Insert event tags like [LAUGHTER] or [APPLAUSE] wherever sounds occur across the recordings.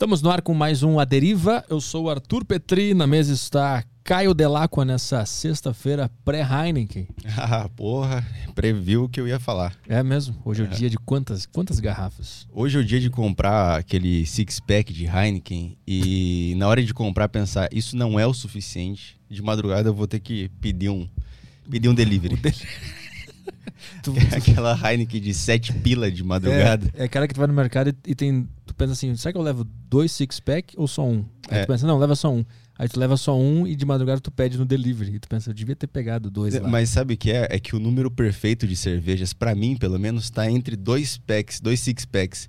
Estamos no ar com mais um A Deriva. Eu sou o Arthur Petri, na mesa está Caio Delacqua nessa sexta-feira pré-Heineken. [LAUGHS] Ah, porra, previu o que eu ia falar. É mesmo? Hoje é o dia de quantas, quantas garrafas? Hoje é o dia de comprar aquele six-pack de Heineken e na hora de comprar pensar, isso não é o suficiente. De madrugada eu vou ter que pedir um, pedir um delivery. [LAUGHS] Tu... Aquela Heineken de sete pila de madrugada. É, é aquela que tu vai no mercado e, e, tem. Tu pensa assim, será que eu levo dois six-pack ou só um? Aí é. tu pensa, não, leva só um. Aí tu leva só um e de madrugada tu pede no delivery. E tu pensa, eu devia ter pegado dois lá. Mas sabe o que é? É que o número perfeito de cervejas, para mim, pelo menos, tá entre dois packs, dois six-packs.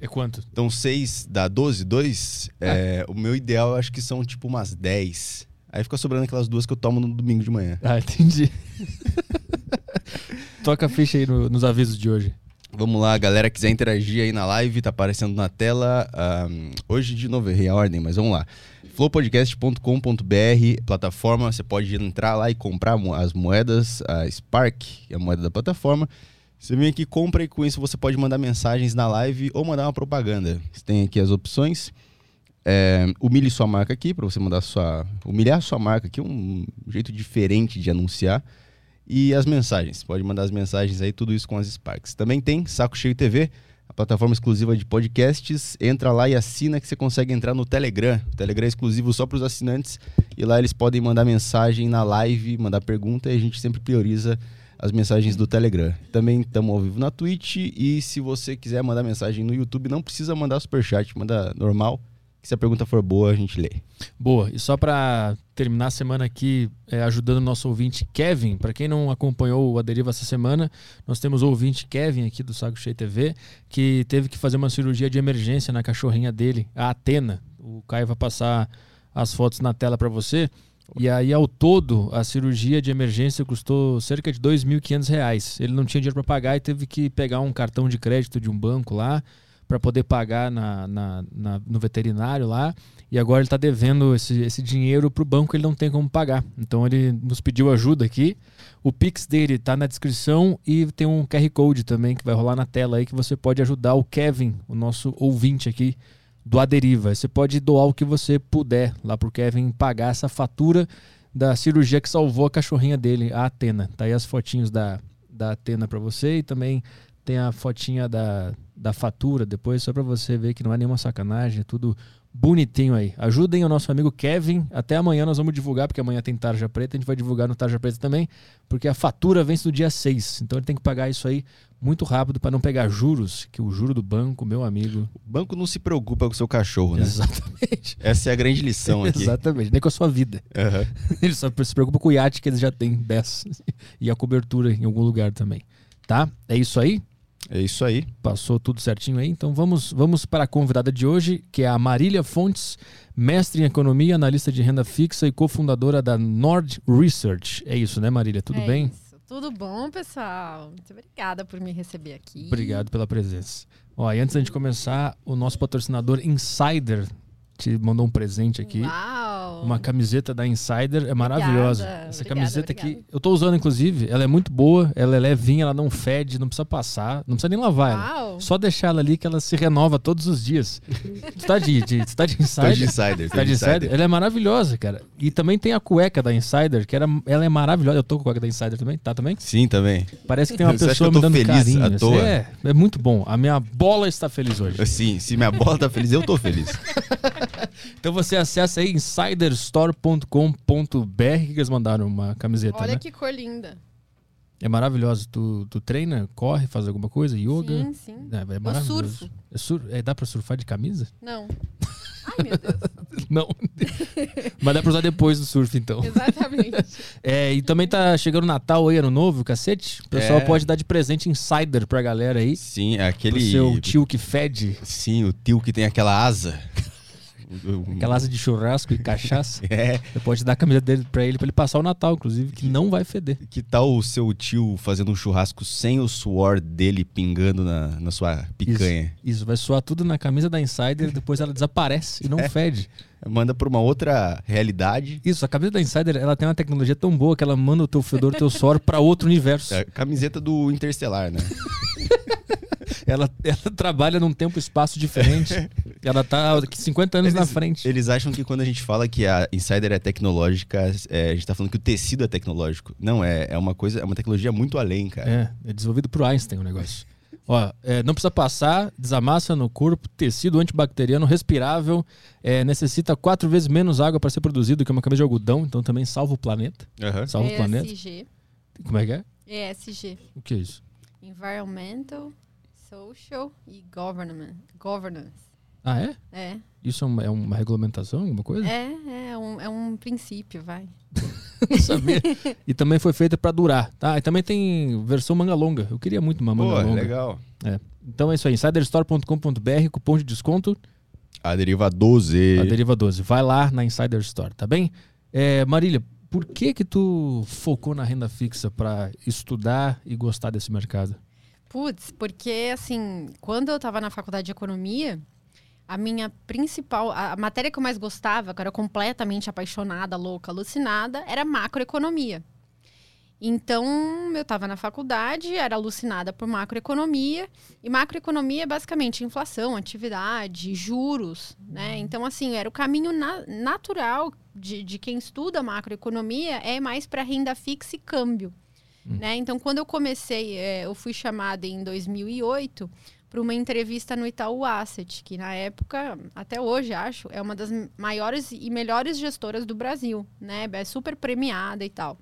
É quanto? Então, seis dá 12, dois. Ah. É, o meu ideal, eu acho que são tipo umas 10. Aí fica sobrando aquelas duas que eu tomo no domingo de manhã. Ah, entendi. [LAUGHS] Toca a ficha aí no, nos avisos de hoje. Vamos lá, galera, quiser interagir aí na live, tá aparecendo na tela. Um, hoje de novo errei a ordem, mas vamos lá. flowpodcast.com.br, plataforma, você pode entrar lá e comprar as moedas, a Spark, é a moeda da plataforma. Você vem aqui, compra e com isso você pode mandar mensagens na live ou mandar uma propaganda. Você tem aqui as opções. É, humilhe sua marca aqui, para você mandar sua. Humilhar sua marca aqui, um jeito diferente de anunciar e as mensagens. Pode mandar as mensagens aí, tudo isso com as Sparks. Também tem Saco Cheio TV, a plataforma exclusiva de podcasts. Entra lá e assina que você consegue entrar no Telegram. O Telegram é exclusivo só para os assinantes e lá eles podem mandar mensagem na live, mandar pergunta e a gente sempre prioriza as mensagens do Telegram. Também estamos ao vivo na Twitch e se você quiser mandar mensagem no YouTube, não precisa mandar superchat, manda normal que se a pergunta for boa, a gente lê. Boa. E só para terminar a semana aqui, é, ajudando o nosso ouvinte Kevin, para quem não acompanhou o Aderiva essa semana, nós temos o ouvinte Kevin aqui do Saco Cheio TV, que teve que fazer uma cirurgia de emergência na cachorrinha dele, a Atena. O Caio vai passar as fotos na tela para você. E aí, ao todo, a cirurgia de emergência custou cerca de R$ 2.500. Ele não tinha dinheiro para pagar e teve que pegar um cartão de crédito de um banco lá para poder pagar na, na, na, no veterinário lá. E agora ele está devendo esse, esse dinheiro para o banco, ele não tem como pagar. Então ele nos pediu ajuda aqui. O Pix dele está na descrição e tem um QR Code também que vai rolar na tela aí que você pode ajudar o Kevin, o nosso ouvinte aqui do Aderiva. Você pode doar o que você puder lá para o Kevin pagar essa fatura da cirurgia que salvou a cachorrinha dele, a Atena. Tá aí as fotinhos da, da Atena para você e também tem a fotinha da, da fatura depois, só para você ver que não é nenhuma sacanagem, é tudo bonitinho aí. Ajudem o nosso amigo Kevin. Até amanhã nós vamos divulgar, porque amanhã tem Tarja Preta. A gente vai divulgar no Tarja Preta também, porque a fatura vence no dia 6. Então ele tem que pagar isso aí muito rápido para não pegar juros, que o juro do banco, meu amigo. O banco não se preocupa com o seu cachorro, né? Exatamente. Essa é a grande lição [LAUGHS] aqui. Exatamente, nem com a sua vida. Uhum. [LAUGHS] Ele só se preocupa com o iate que eles já têm 10 [LAUGHS] e a cobertura em algum lugar também. Tá? É isso aí? É isso aí. Passou tudo certinho aí. Então vamos, vamos para a convidada de hoje, que é a Marília Fontes, mestre em economia, analista de renda fixa e cofundadora da Nord Research. É isso, né, Marília? Tudo é bem? Isso. Tudo bom, pessoal? Muito obrigada por me receber aqui. Obrigado pela presença. Ó, e antes da gente começar, o nosso patrocinador Insider te mandou um presente aqui. Uau! Uma camiseta da Insider, é maravilhosa. Obrigada, Essa obrigada, camiseta obrigada. aqui, eu tô usando inclusive, ela é muito boa, ela é levinha, ela não fede, não precisa passar, não precisa nem lavar ela. Uau! Só deixar ela ali que ela se renova todos os dias. [LAUGHS] tu tá de, de, tu tá de Insider? Tô de Insider. Tá de Insider? Ela é maravilhosa, cara. E também tem a cueca da Insider, que era, ela é maravilhosa. Eu tô com a cueca da Insider também, tá também? Sim, também. Parece que tem uma Você pessoa que eu me dando feliz carinho. à toa? É, é muito bom. A minha bola está feliz hoje. Sim, se minha bola tá feliz, eu tô feliz. [LAUGHS] [LAUGHS] Então você acessa aí insiderstore.com.br que eles mandaram uma camiseta, Olha né? que cor linda. É maravilhoso. Tu, tu treina, corre, faz alguma coisa, yoga? Sim, sim. É, é maravilhoso. surfo. É sur- é, dá pra surfar de camisa? Não. [LAUGHS] Ai, meu Deus. Não. [LAUGHS] Mas dá pra usar depois do surf, então. Exatamente. É, e também tá chegando o Natal aí, ano novo, cacete. O pessoal É. pode dar de presente insider pra galera aí. Sim, é Pro aquele. seu tio que fede, Sim, o tio que tem aquela asa. Aquela asa de churrasco e cachaça. [LAUGHS] É. Você pode dar a camisa dele pra ele, pra ele passar o Natal, inclusive, que não vai feder. Que tal o seu tio fazendo um churrasco sem o suor dele pingando na, na sua picanha? Isso, vai suar tudo na camisa da Insider, depois ela desaparece e não [LAUGHS] É. fede. Manda pra uma outra realidade. Isso, a camisa da Insider, ela tem uma tecnologia tão boa que ela manda o teu fedor, o teu suor pra outro universo. É, camiseta do Interstellar, né? [LAUGHS] ela, ela [LAUGHS] trabalha num tempo e espaço diferente. [LAUGHS] ela tá 50 anos Eles- na frente. Eles acham que quando a gente fala que a Insider é tecnológica, é, a gente tá falando que o tecido é tecnológico. Não, é, é uma coisa, é uma tecnologia muito além, cara. É, é desenvolvido por Einstein o negócio. Ó, é, não precisa passar, desamassa no corpo, tecido antibacteriano, respirável, é, necessita quatro vezes menos água para ser produzido que uma camisa de algodão, então também salva o planeta. Aham. Salva o planeta. ESG. Como é que é? ESG. O que é isso? Environmental, Social e Government. Governance. Ah, é? É, Isso é uma, é uma regulamentação, alguma coisa? é, é um, é um princípio, vai. [LAUGHS] Não sabia. e também foi feita para durar, tá? E também tem versão manga longa. Eu queria muito uma manga Pô, longa. legal. É. Então é isso aí, insiderstore.com.br, cupom de desconto, A deriva 12. a Deriva 12. Vai lá na Insider Store, tá bem? É, Marília, por que que tu focou na renda fixa para estudar e gostar desse mercado? Putz, porque assim, quando eu tava na faculdade de economia, a minha principal, a a matéria que eu mais gostava, que eu era completamente apaixonada, louca, alucinada, era macroeconomia. Então, eu estava na faculdade, era alucinada por macroeconomia, e macroeconomia é basicamente inflação, atividade, juros, né? Então, assim, era o caminho na- natural de, de quem estuda macroeconomia, é mais para renda fixa e câmbio. Né? Então, quando eu comecei, é, eu fui chamada em 2008 para uma entrevista no Itaú Asset, que na época, até hoje acho, é uma das maiores e melhores gestoras do Brasil, né? É super premiada e tal.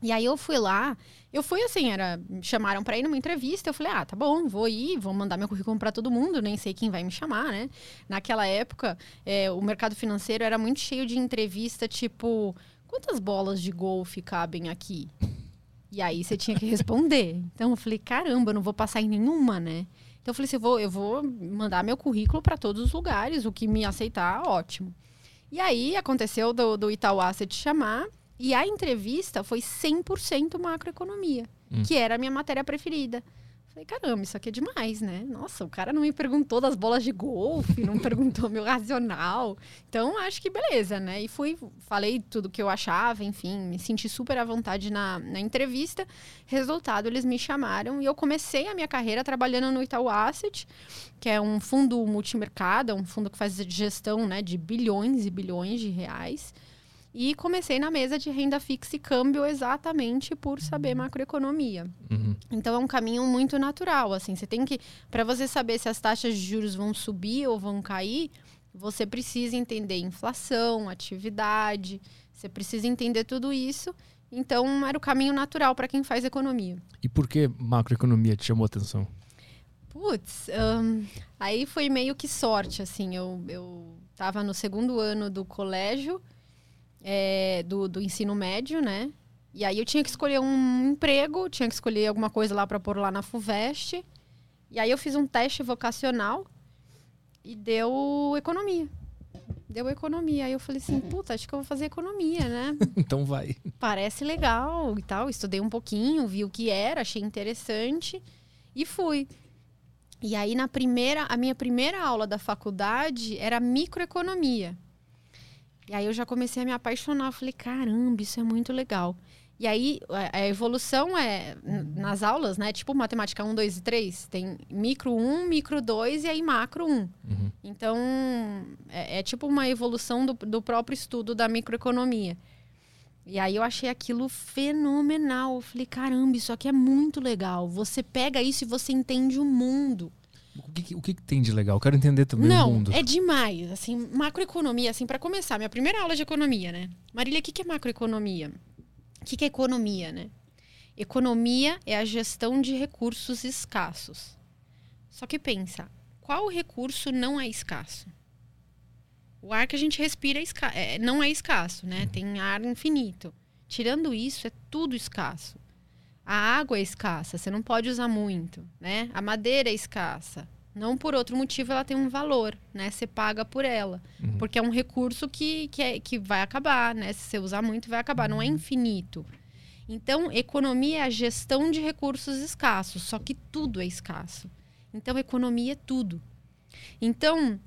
E aí eu fui lá, eu fui assim, era, me chamaram para ir numa entrevista, eu falei, ah, tá bom, vou ir, vou mandar meu currículo para todo mundo, nem sei quem vai me chamar, né? Naquela época, é, o mercado financeiro era muito cheio de entrevista, tipo, quantas bolas de golfe cabem aqui? E aí você tinha que responder. Então eu falei, caramba, eu não vou passar em nenhuma, né? Então eu falei assim, eu vou, eu vou mandar meu currículo para todos os lugares, o que me aceitar, ótimo. E aí aconteceu do, do Itaú Asset chamar, e a entrevista foi 100% macroeconomia, Hum. que era a minha matéria preferida. Falei, caramba, isso aqui é demais, né? Nossa, o cara não me perguntou das bolas de golfe, não [LAUGHS] perguntou meu racional. Então, acho que beleza, né? E fui, falei tudo que eu achava, enfim, me senti super à vontade na, na entrevista. Resultado, eles me chamaram e eu comecei a minha carreira trabalhando no Itaú Asset, que é um fundo multimercado, é um fundo que faz gestão né, de bilhões e bilhões de reais. E comecei na mesa de renda fixa e câmbio exatamente por saber macroeconomia. Uhum. Então é um caminho muito natural, assim, você tem que para você saber se as taxas de juros vão subir ou vão cair, você precisa entender inflação, atividade, você precisa entender tudo isso. Então era o caminho natural para quem faz economia. E por que macroeconomia te chamou a atenção? Putz, ahn, aí foi meio que sorte, assim. Eu, eu tava no segundo ano do colégio, é, do, do ensino médio, né? E aí eu tinha que escolher um emprego, tinha que escolher alguma coisa lá para pôr lá na FUVEST. E aí eu fiz um teste vocacional e deu economia. Deu economia. Aí eu falei assim, puta, acho que eu vou fazer economia, né? [LAUGHS] então vai. parece legal e tal. Estudei um pouquinho, vi o que era, achei interessante e fui. E aí na primeira, a minha primeira aula da faculdade era microeconomia. E aí eu já comecei a me apaixonar, falei, caramba, isso é muito legal. E aí a- evolução é n- nas aulas, né? Tipo matemática 1, 2 e 3, tem micro 1, micro 2 e aí macro 1. Uhum. Então, é, é tipo uma evolução do, do próprio estudo da microeconomia. E aí eu achei aquilo fenomenal. Eu falei, caramba, isso aqui é muito legal. Você pega isso e você entende o mundo. O que, o que, tem de legal? Eu quero entender também o Não, mundo. é demais. Assim, macroeconomia, assim, para começar, minha primeira aula de economia, né? Marília, o que, que é macroeconomia? O que, que é economia, né? Economia é a gestão de recursos escassos. Só que pensa, qual recurso não é escasso? O ar que a gente respira é esca- é- não é escasso, né? Tem ar infinito. Tirando isso, é tudo escasso. A água é escassa, você não pode usar muito, né? A madeira é escassa. Não por outro motivo ela tem um valor, né? Você paga por ela. Uhum. Porque é um recurso que, que, é- que vai acabar, né? Se você usar muito, vai acabar. Não é infinito. Então, economia é a gestão de recursos escassos, só que tudo é escasso. Então, economia é tudo. Então,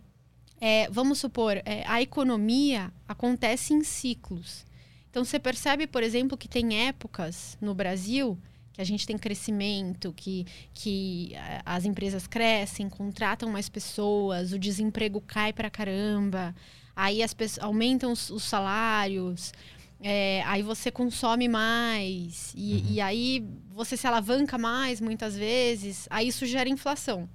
é, vamos supor, é, a economia acontece em ciclos. Então, você percebe, por exemplo, que tem épocas no Brasil que a gente tem crescimento, que, que eh, as empresas crescem, contratam mais pessoas, o desemprego cai pra caramba, aí as pessoas aumentam os, os salários, é, aí você consome mais, e, uhum. e aí você se alavanca mais muitas vezes, aí isso gera inflação.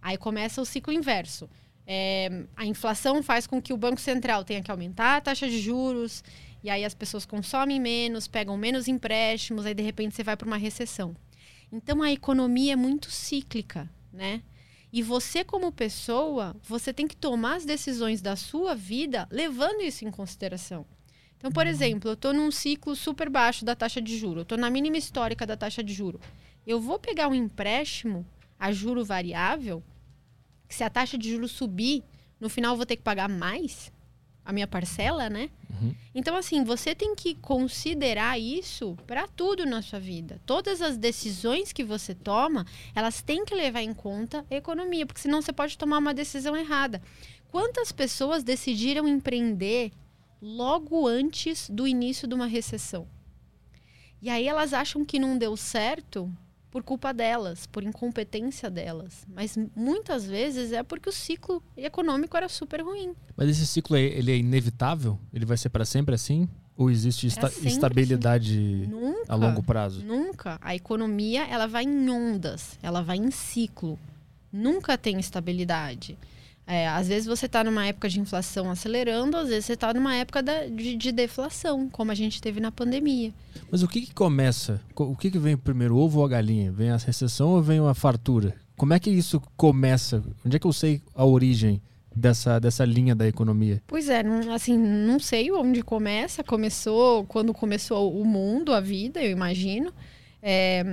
Aí começa o ciclo inverso. É, a inflação faz com que o Banco Central tenha que aumentar a taxa de juros, e aí as pessoas consomem menos, pegam menos empréstimos, aí de repente você vai para uma recessão. Então a economia é muito cíclica, né? E você como pessoa, você tem que tomar as decisões da sua vida levando isso em consideração. Então, por uhum. exemplo, eu estou num ciclo super baixo da taxa de juro, eu estou na mínima histórica da taxa de juro. Eu vou pegar um empréstimo a juro variável, que se a taxa de juro subir, no final eu vou ter que pagar mais? A minha parcela, né? Uhum. Então, assim, você tem que considerar isso para tudo na sua vida. Todas as decisões que você toma, elas têm que levar em conta a economia, porque senão você pode tomar uma decisão errada. Quantas pessoas decidiram empreender logo antes do início de uma recessão? E aí elas acham que não deu certo por culpa delas, por incompetência delas. Mas muitas vezes é porque o ciclo econômico era super ruim. Mas esse ciclo ele é inevitável? Ele vai ser para sempre assim? Ou existe esta é estabilidade assim. nunca, a longo prazo? Nunca. A economia ela vai em ondas, ela vai em ciclo. Nunca tem estabilidade. É, às vezes você está numa época de inflação acelerando, às vezes você está numa época da, de, de, deflação, como a gente teve na pandemia. Mas o que, que começa? O que, que vem primeiro, ovo ou a galinha? Vem a recessão ou vem a fartura? Como é que isso começa? Onde é que eu sei a origem dessa, dessa linha da economia? Pois é, não, assim, não sei onde começa. Começou quando começou o mundo, a vida, eu imagino. É,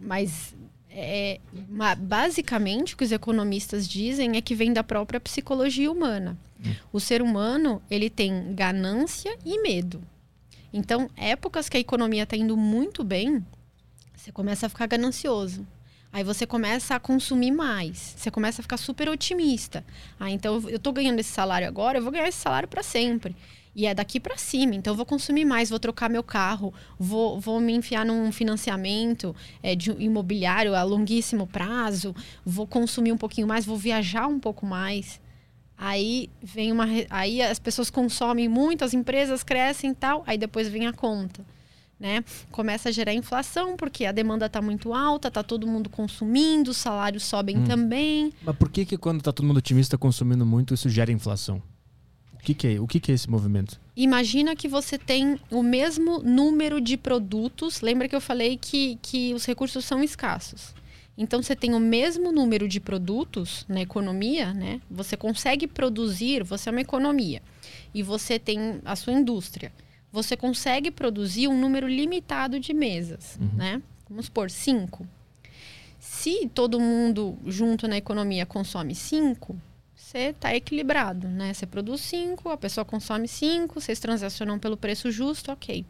mas é, basicamente o que os economistas dizem é que vem da própria psicologia humana. Hum. O ser humano ele tem ganância e medo. Então, épocas que a economia está indo muito bem, você começa a ficar ganancioso. Aí você começa a consumir mais. Você começa a ficar super otimista. Ah, então eu estou ganhando esse salário agora, eu vou ganhar esse salário para sempre. E é daqui para cima. Então, eu vou consumir mais, vou trocar meu carro, vou, vou me enfiar num financiamento é, de imobiliário a longuíssimo prazo, vou consumir um pouquinho mais, vou viajar um pouco mais. Aí vem uma. Aí as pessoas consomem muito, as empresas crescem e tal, aí depois vem a conta. Né? Começa a gerar inflação, porque a demanda está muito alta, está todo mundo consumindo, os salários sobem hum. também. Mas por que, que quando está todo mundo otimista consumindo muito, isso gera inflação? que, que é? O que, que é esse movimento? Imagina que você tem o mesmo número de produtos. Lembra que eu falei que, que os recursos são escassos. Então você tem o mesmo número de produtos na economia, né? Você consegue produzir, você é uma economia. E você tem a sua indústria. Você consegue produzir um número limitado de mesas, uhum. né? Vamos supor, cinco. Se todo mundo junto na economia consome cinco, você está equilibrado, né? Você produz 5, a pessoa consome 5, vocês transacionam pelo preço justo, ok.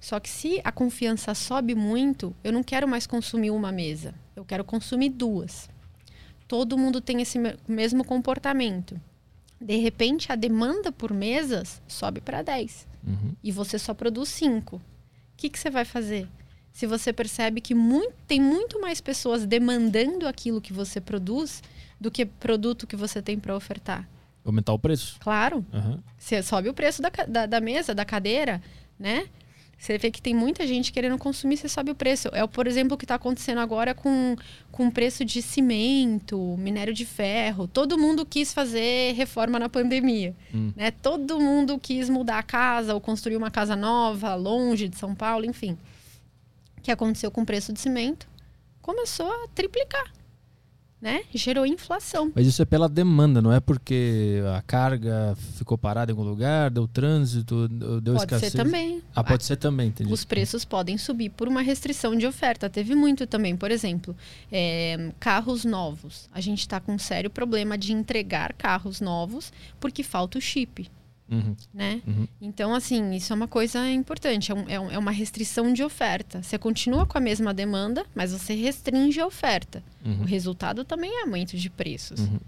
Só que se a confiança sobe muito, eu não quero mais consumir uma mesa, eu quero consumir duas. Todo mundo tem esse mesmo comportamento. De repente, a demanda por mesas sobe para 10 uhum. e você só produz 5. O que, que você vai fazer? Se você percebe que muito, tem muito mais pessoas demandando aquilo que você produz, do que produto que você tem para ofertar. Aumentar o preço? Claro. Uhum. Você sobe o preço da, da, da, mesa, da cadeira, né? Você vê que tem muita gente querendo consumir, você sobe o preço. É, por exemplo, o que está acontecendo agora com, com o preço de cimento, minério de ferro. Todo mundo quis fazer reforma na pandemia. Hum. Né? Todo mundo quis mudar a casa ou construir uma casa nova, longe de São Paulo, enfim. O que aconteceu com o preço de cimento? Começou a triplicar né? Gerou inflação. Mas isso é pela demanda, não é porque a carga ficou parada em algum lugar, deu trânsito, deu pode escassez? Pode ser também. Ah, pode ser também, entendi. Os preços podem subir por uma restrição de oferta. Teve muito também, por exemplo, é, carros novos. A gente está com um sério problema de entregar carros novos porque falta o chip. Uhum. Né? Uhum. Então, assim, isso é uma coisa importante. É, é, um, é, uma restrição de oferta. Você continua com a mesma demanda, mas você restringe a oferta. Uhum. O resultado também é aumento de preços. Uhum.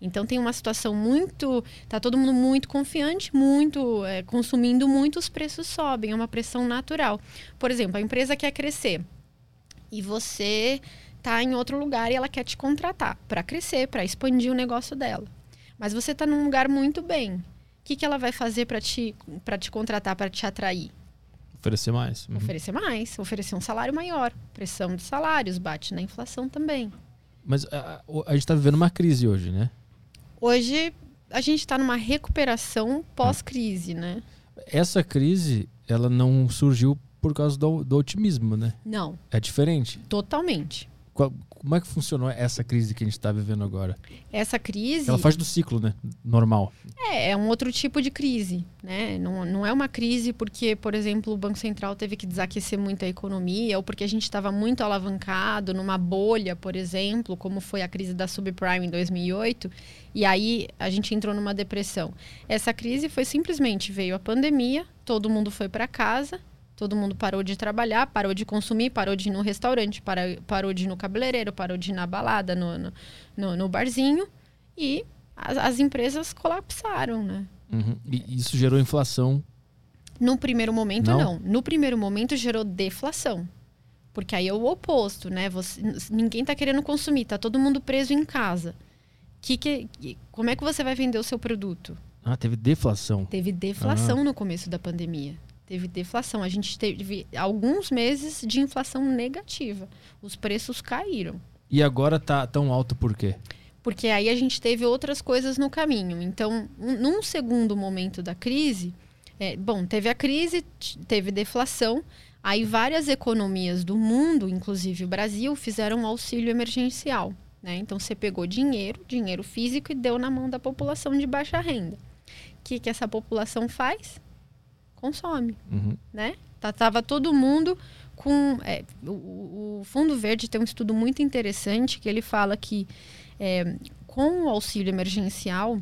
Então tem uma situação muito. Tá todo mundo muito confiante, muito é, consumindo muito, os preços sobem. É uma pressão natural. Por exemplo, a empresa quer crescer. e você tá em outro lugar e ela quer te contratar para crescer, para expandir o negócio dela. Mas você tá num lugar muito bem. O que, que ela vai fazer para te, pra te contratar, para te atrair? Oferecer mais. Uhum. Oferecer mais, oferecer um salário maior. Pressão de salários, bate na inflação também. Mas a, a gente está vivendo uma crise hoje, né? Hoje a gente está numa recuperação pós-crise, né? Essa crise, ela não surgiu por causa do, do otimismo, né? Não. É diferente. Totalmente. Qual, como é que funcionou essa crise que a gente está vivendo agora? Essa crise. Ela faz do ciclo, né? Normal. É, é um outro tipo de crise, né? Não, não é uma crise porque, por exemplo, o Banco Central teve que desaquecer muito a economia ou porque a gente estava muito alavancado numa bolha, por exemplo, como foi a crise da subprime em 2008, e aí a gente entrou numa depressão. Essa crise foi simplesmente veio a pandemia, todo mundo foi para casa Todo mundo parou de trabalhar, parou de consumir, parou de ir no restaurante, parou, parou de ir no cabeleireiro, parou de ir na balada, no, no, no, no barzinho. E as, as, empresas colapsaram, né? Uhum. E isso gerou inflação? No primeiro momento, não. não. No primeiro momento, gerou deflação. Porque aí é o oposto, né? Você, ninguém está querendo consumir, tá todo mundo preso em casa. Que, que, como é que você vai vender o seu produto? Ah, teve deflação. Teve deflação ah. no começo da pandemia. Teve deflação. A gente teve alguns meses de inflação negativa. Os preços caíram. E agora tá tão alto por quê? Porque aí a gente teve outras coisas no caminho. Então, um, num segundo momento da crise, é, bom, teve a crise, teve deflação. Aí várias economias do mundo, inclusive o Brasil, fizeram um auxílio emergencial. Né? Então você pegou dinheiro, dinheiro físico, e deu na mão da população de baixa renda. O que, que essa população faz? Consome, uhum. né? Tá, tava todo mundo com é, o, o, Fundo Verde tem um estudo muito interessante que ele fala que é, com o auxílio emergencial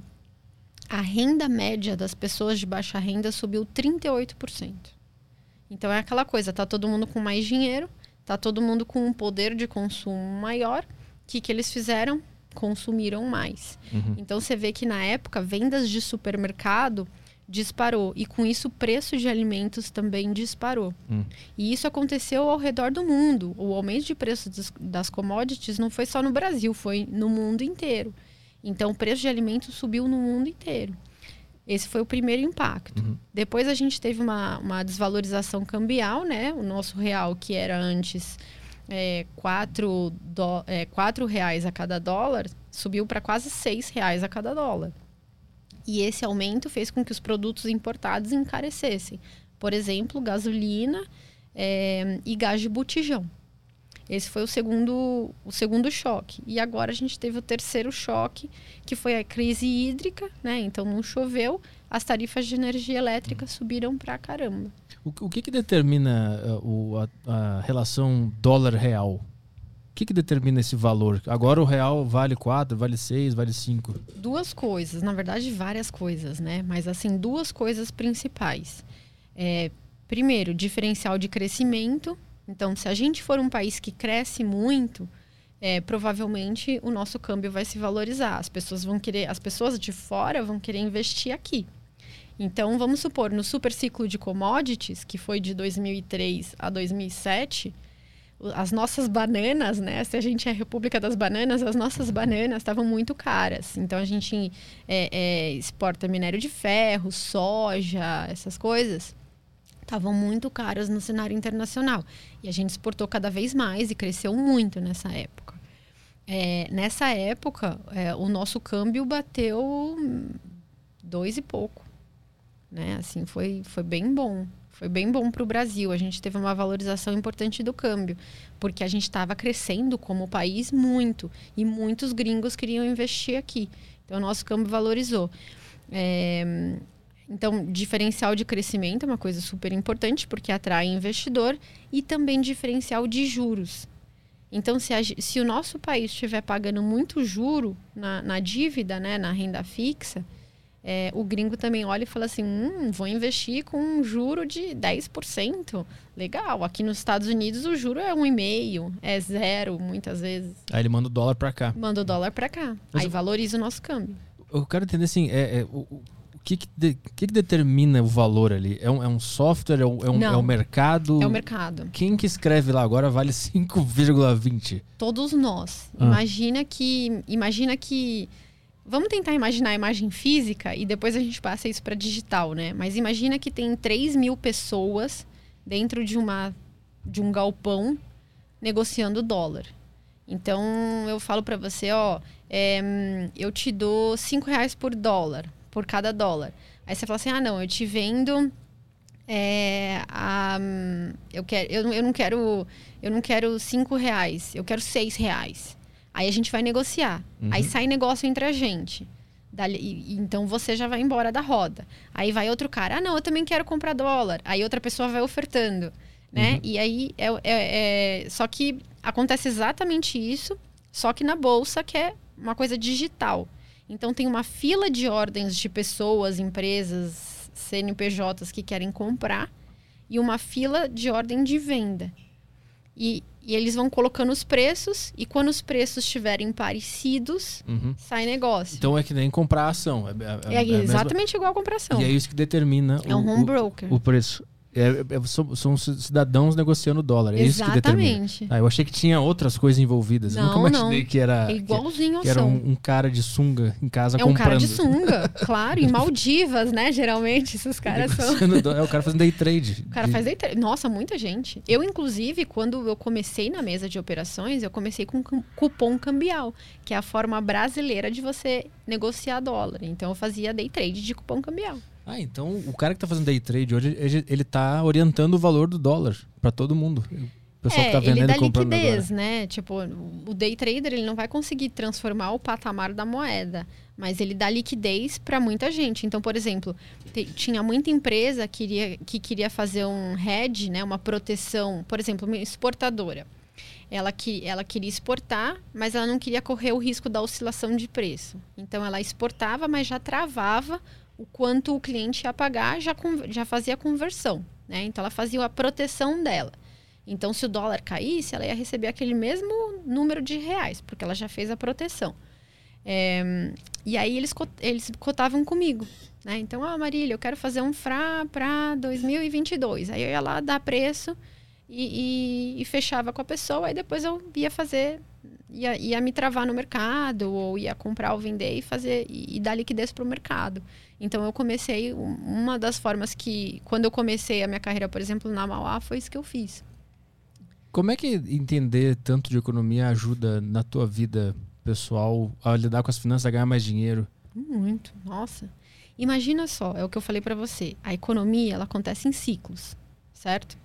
a renda média das pessoas de baixa renda subiu 38%. Então é aquela coisa, tá todo mundo com mais dinheiro, tá todo mundo com um poder de consumo maior. O que, que eles fizeram? Consumiram mais. Uhum. Então você vê que na época vendas de supermercado disparou. E com isso o preço de alimentos também disparou. Hum. E isso aconteceu ao redor do mundo. O aumento de preços das commodities não foi só no Brasil, foi no mundo inteiro. Então o preço de alimentos subiu no mundo inteiro. Esse foi o primeiro impacto. Uhum. Depois a gente teve uma, uma desvalorização cambial, né? O nosso real, que era antes é, quatro, do, é, quatro reais a cada dólar, subiu para quase seis reais a cada dólar. E esse aumento fez com que os produtos importados encarecessem. Por exemplo, gasolina é, e gás de botijão. Esse foi o segundo, o segundo choque. E agora a gente teve o terceiro choque, que foi a crise hídrica, né? Então não choveu, as tarifas de energia elétrica subiram pra caramba. O, o que, que determina uh, o, a, a relação dólar-real? O que, que determina esse valor? Agora o real vale 4, vale 6, vale 5? Duas coisas, na verdade, várias coisas, né? Mas, assim, duas coisas principais. É, primeiro, diferencial de crescimento. Então, se a gente for um país que cresce muito, é, provavelmente o nosso câmbio vai se valorizar. As pessoas vão querer, as pessoas de fora vão querer investir aqui. Então, vamos supor, no super ciclo de commodities, que foi de 2003 a 2007, as nossas bananas, né? Se a gente é a República das Bananas, as nossas bananas estavam muito caras. Então a gente é, é, exporta minério de ferro, soja, essas coisas. Estavam muito caras no cenário internacional. E a gente exportou cada vez mais e cresceu muito nessa época. É, nessa época, é, o nosso câmbio bateu dois e pouco. Né? Assim, foi, foi bem bom. Foi bem bom para o Brasil. A gente teve uma valorização importante do câmbio, porque a gente estava crescendo como país muito e muitos gringos queriam investir aqui. Então, o nosso câmbio valorizou. É, então, diferencial de crescimento é uma coisa super importante, porque atrai investidor e também diferencial de juros. Então, se, a, se o nosso país estiver pagando muito juro na, na dívida, né, na renda fixa, é, o gringo também olha e fala assim: hum, vou investir com um juro de 10%. Legal. Aqui nos Estados Unidos o juro é 1,5%, é zero muitas vezes. Aí ele manda o dólar para cá. Manda o dólar para cá. Mas Aí eu... valoriza o nosso câmbio. Eu quero entender assim: é, é o, o que, que, de, que, que determina o valor ali? É um, é um software? É um, é um, é um mercado? É o mercado. Quem que escreve lá agora vale 5,20? Todos nós. Ah. Imagina que. Imagina que. Vamos tentar imaginar a imagem física e depois a gente passa isso para digital, né? Mas imagina que tem 3 mil pessoas dentro de, uma, de um galpão negociando dólar. Então eu falo para você, ó, é, eu te dou 5 reais por dólar por cada dólar. Aí você fala assim: ah, não, eu te vendo. É, a, eu, eu, eu não quero eu não quero cinco reais, eu quero seis reais. Aí a gente vai negociar. Uhum. Aí sai negócio entre a gente. Dali, então você já vai embora da roda. Aí vai outro cara, ah, não, eu também quero comprar dólar. Aí outra pessoa vai ofertando, né? Uhum. E aí é, é, é, só que acontece exatamente isso, só que na bolsa que é uma coisa digital. Então tem uma fila de ordens de pessoas, empresas, CNPJs que querem comprar e uma fila de ordem de venda. E, e eles vão colocando os preços e quando os preços estiverem parecidos, uhum. sai negócio. Então é que nem comprar ação. É, é, é exatamente mesma... igual a comprar ação. E é isso que determina é o, um home broker. o preço. É, é, são, são, cidadãos negociando dólar. É Exatamente. isso que determina. Ah, eu achei que tinha outras coisas envolvidas. Não, eu nunca imaginei não. que era. É igualzinho que, que era um, um, cara de sunga em casa é comprando. É um cara de sunga, [LAUGHS] claro. Em Maldivas, né? Geralmente, esses caras são. é o cara fazendo day trade. O cara faz day trade. Nossa, muita gente. Eu, inclusive, quando eu comecei na mesa de operações, eu comecei com cupom cambial, que é a forma brasileira de você negociar dólar. Então, eu fazia day trade de cupom cambial. Ah, então o cara que está fazendo day trade hoje, ele está orientando o valor do dólar para todo mundo. O pessoal é, que tá vendendo ele dá liquidez, agora. né? Tipo, o day trader ele não vai conseguir transformar o patamar da moeda, mas ele dá liquidez para muita gente. Então, por exemplo, tinha muita empresa que queria, que queria fazer um hedge, né? Uma proteção, por exemplo, uma exportadora. Ela, que, ela queria exportar, mas ela não queria correr o risco da oscilação de preço. Então, ela exportava, mas já travava o quanto o cliente ia pagar, já, já fazia a conversão. Né? Então, ela fazia a proteção dela. Então, se o dólar caísse, ela ia receber aquele mesmo número de reais, porque ela já fez a proteção. É, e aí, eles, eles cotavam comigo. Né? Então, ah, Marília, eu quero fazer um FRA para 2022. Aí eu ia lá dar preço e, e, e, fechava com a pessoa. Aí depois eu ia fazer, ia, ia me travar no mercado, ou ia comprar ou vender e fazer e, e dar liquidez para o mercado. Então eu comecei, uma das formas que, quando eu comecei a minha carreira, por exemplo, na Mauá, foi isso que eu fiz. Como é que entender tanto de economia ajuda na tua vida pessoal a lidar com as finanças, a ganhar mais dinheiro? Muito, nossa. Imagina só, é o que eu falei para você. A economia, ela acontece em ciclos, certo?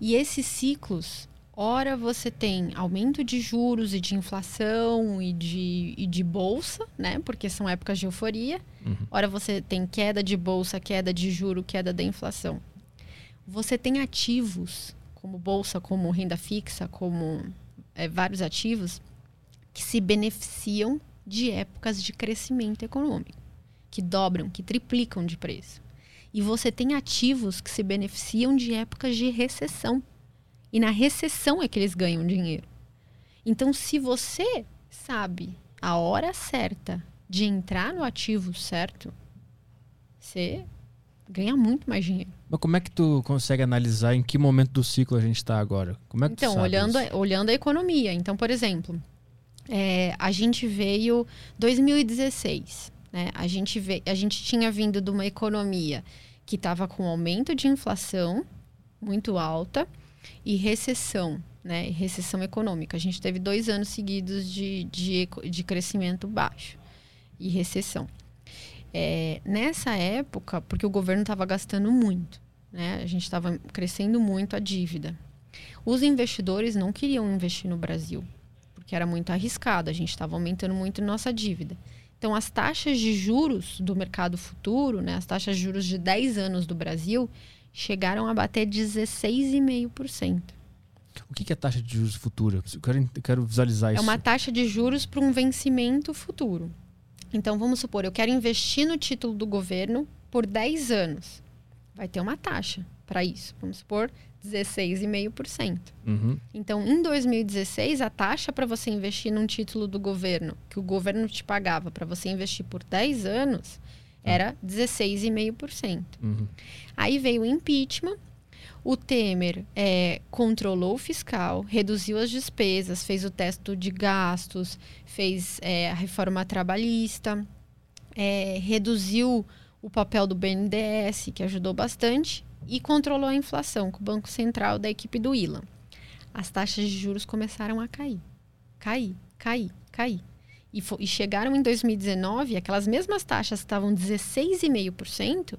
E esses ciclos, Ora você tem aumento de juros e de inflação e de, e de bolsa, né? Porque são épocas de euforia. Uhum. Ora você tem queda de bolsa, queda de juro, queda da inflação. Você tem ativos, como bolsa, como renda fixa, como é, vários ativos, que se beneficiam de épocas de crescimento econômico, que dobram, que triplicam de preço. E você tem ativos que se beneficiam de épocas de recessão e na recessão é que eles ganham dinheiro. Então, se você sabe a hora certa de entrar no ativo certo, você ganha muito mais dinheiro. Mas como é que tu consegue analisar em que momento do ciclo a gente está agora? Como é que então, olhando, a, olhando a economia. Então, por exemplo, é, a gente veio 2016, né? A gente, veio, a gente tinha vindo de uma economia que estava com aumento de inflação muito alta e recessão, né? Recessão econômica. A gente teve dois anos seguidos de, de, de crescimento baixo e recessão. É, nessa época, porque o governo estava gastando muito, né? A gente estava crescendo muito a dívida. Os investidores não queriam investir no Brasil, porque era muito arriscado, a gente estava aumentando muito nossa dívida. Então, as taxas de juros do mercado futuro, né, as taxas de juros de 10 anos do Brasil, chegaram a bater 16,5%. O que é taxa de juros futura? Eu quero, eu quero visualizar isso. É uma taxa de juros para um vencimento futuro. Então, vamos supor, eu quero investir no título do governo por 10 anos. Vai ter uma taxa para isso. Vamos supor, 16,5%. Uhum. Então, em 2016, a taxa para você investir num título do governo, que o governo te pagava para você investir por 10 anos, Era 16,5%. Uhum. Aí veio o impeachment. O Temer é, controlou o fiscal, reduziu as despesas, fez o teto de gastos, fez é, a reforma trabalhista, é, reduziu o papel do BNDES, que ajudou bastante, e controlou a inflação com o Banco Central da equipe do Ilan. As taxas de juros começaram a cair. Cair, cair, cair. E, e chegaram em 2019, aquelas mesmas taxas que estavam 16,5%,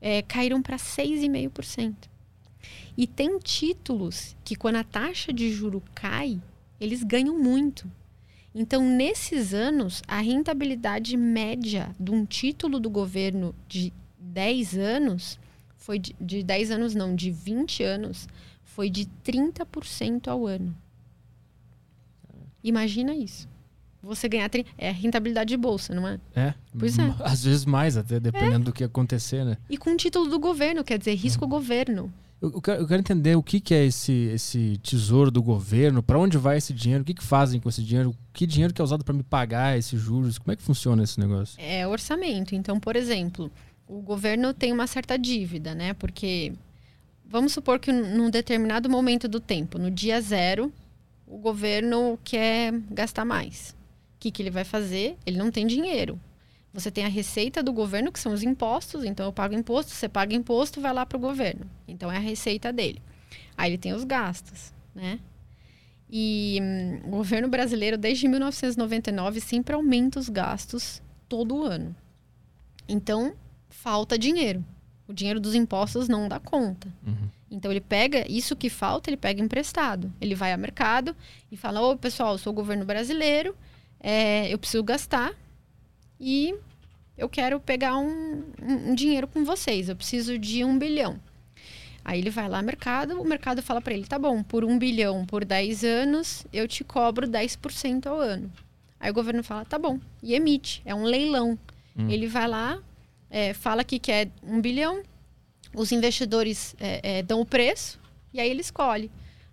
é, caíram para 6,5%. E tem títulos que, quando a taxa de juro cai, eles ganham muito. Então, nesses anos, a rentabilidade média de um título do governo de 10 anos foi de, de 10 anos, não, de 20 anos, foi de 30% ao ano. Imagina isso. Você ganhar. É rentabilidade de bolsa, não é? É. Pois é. [LAUGHS] Às vezes mais, até dependendo é. do que acontecer, né? E com o título do governo, quer dizer, risco uhum. governo. Eu, eu, quero, eu, quero, entender o que, que é esse, esse tesouro do governo, para onde vai esse dinheiro, o que, que fazem com esse dinheiro, que dinheiro que é usado para me pagar esses juros, como é que funciona esse negócio? É orçamento. Então, por exemplo, o governo tem uma certa dívida, né? Porque vamos supor que num determinado momento do tempo, no dia zero, o governo quer gastar mais. O que, que ele vai fazer? Ele não tem dinheiro. Você tem a receita do governo, que são os impostos. Então, eu pago imposto, você paga imposto, vai lá para o governo. Então, é a receita dele. Aí ele tem os gastos, né? E hum, o governo brasileiro, desde 1999, sempre aumenta os gastos todo ano. Então, falta dinheiro. O dinheiro dos impostos não dá conta. Uhum. Então, ele pega isso que falta, ele pega emprestado. Ele vai ao mercado e fala: Ô, pessoal, eu sou o governo brasileiro, é, eu preciso gastar e eu quero pegar um, um, um dinheiro com vocês. Eu preciso de um bilhão. Aí ele vai lá no mercado, o mercado fala para ele: tá bom, por um bilhão por 10 anos, eu te cobro 10% ao ano. Aí o governo fala: tá bom, e emite. É um leilão. Hum. Ele vai lá, é, fala que quer um bilhão, os investidores é, é, dão o preço, e aí ele escolhe.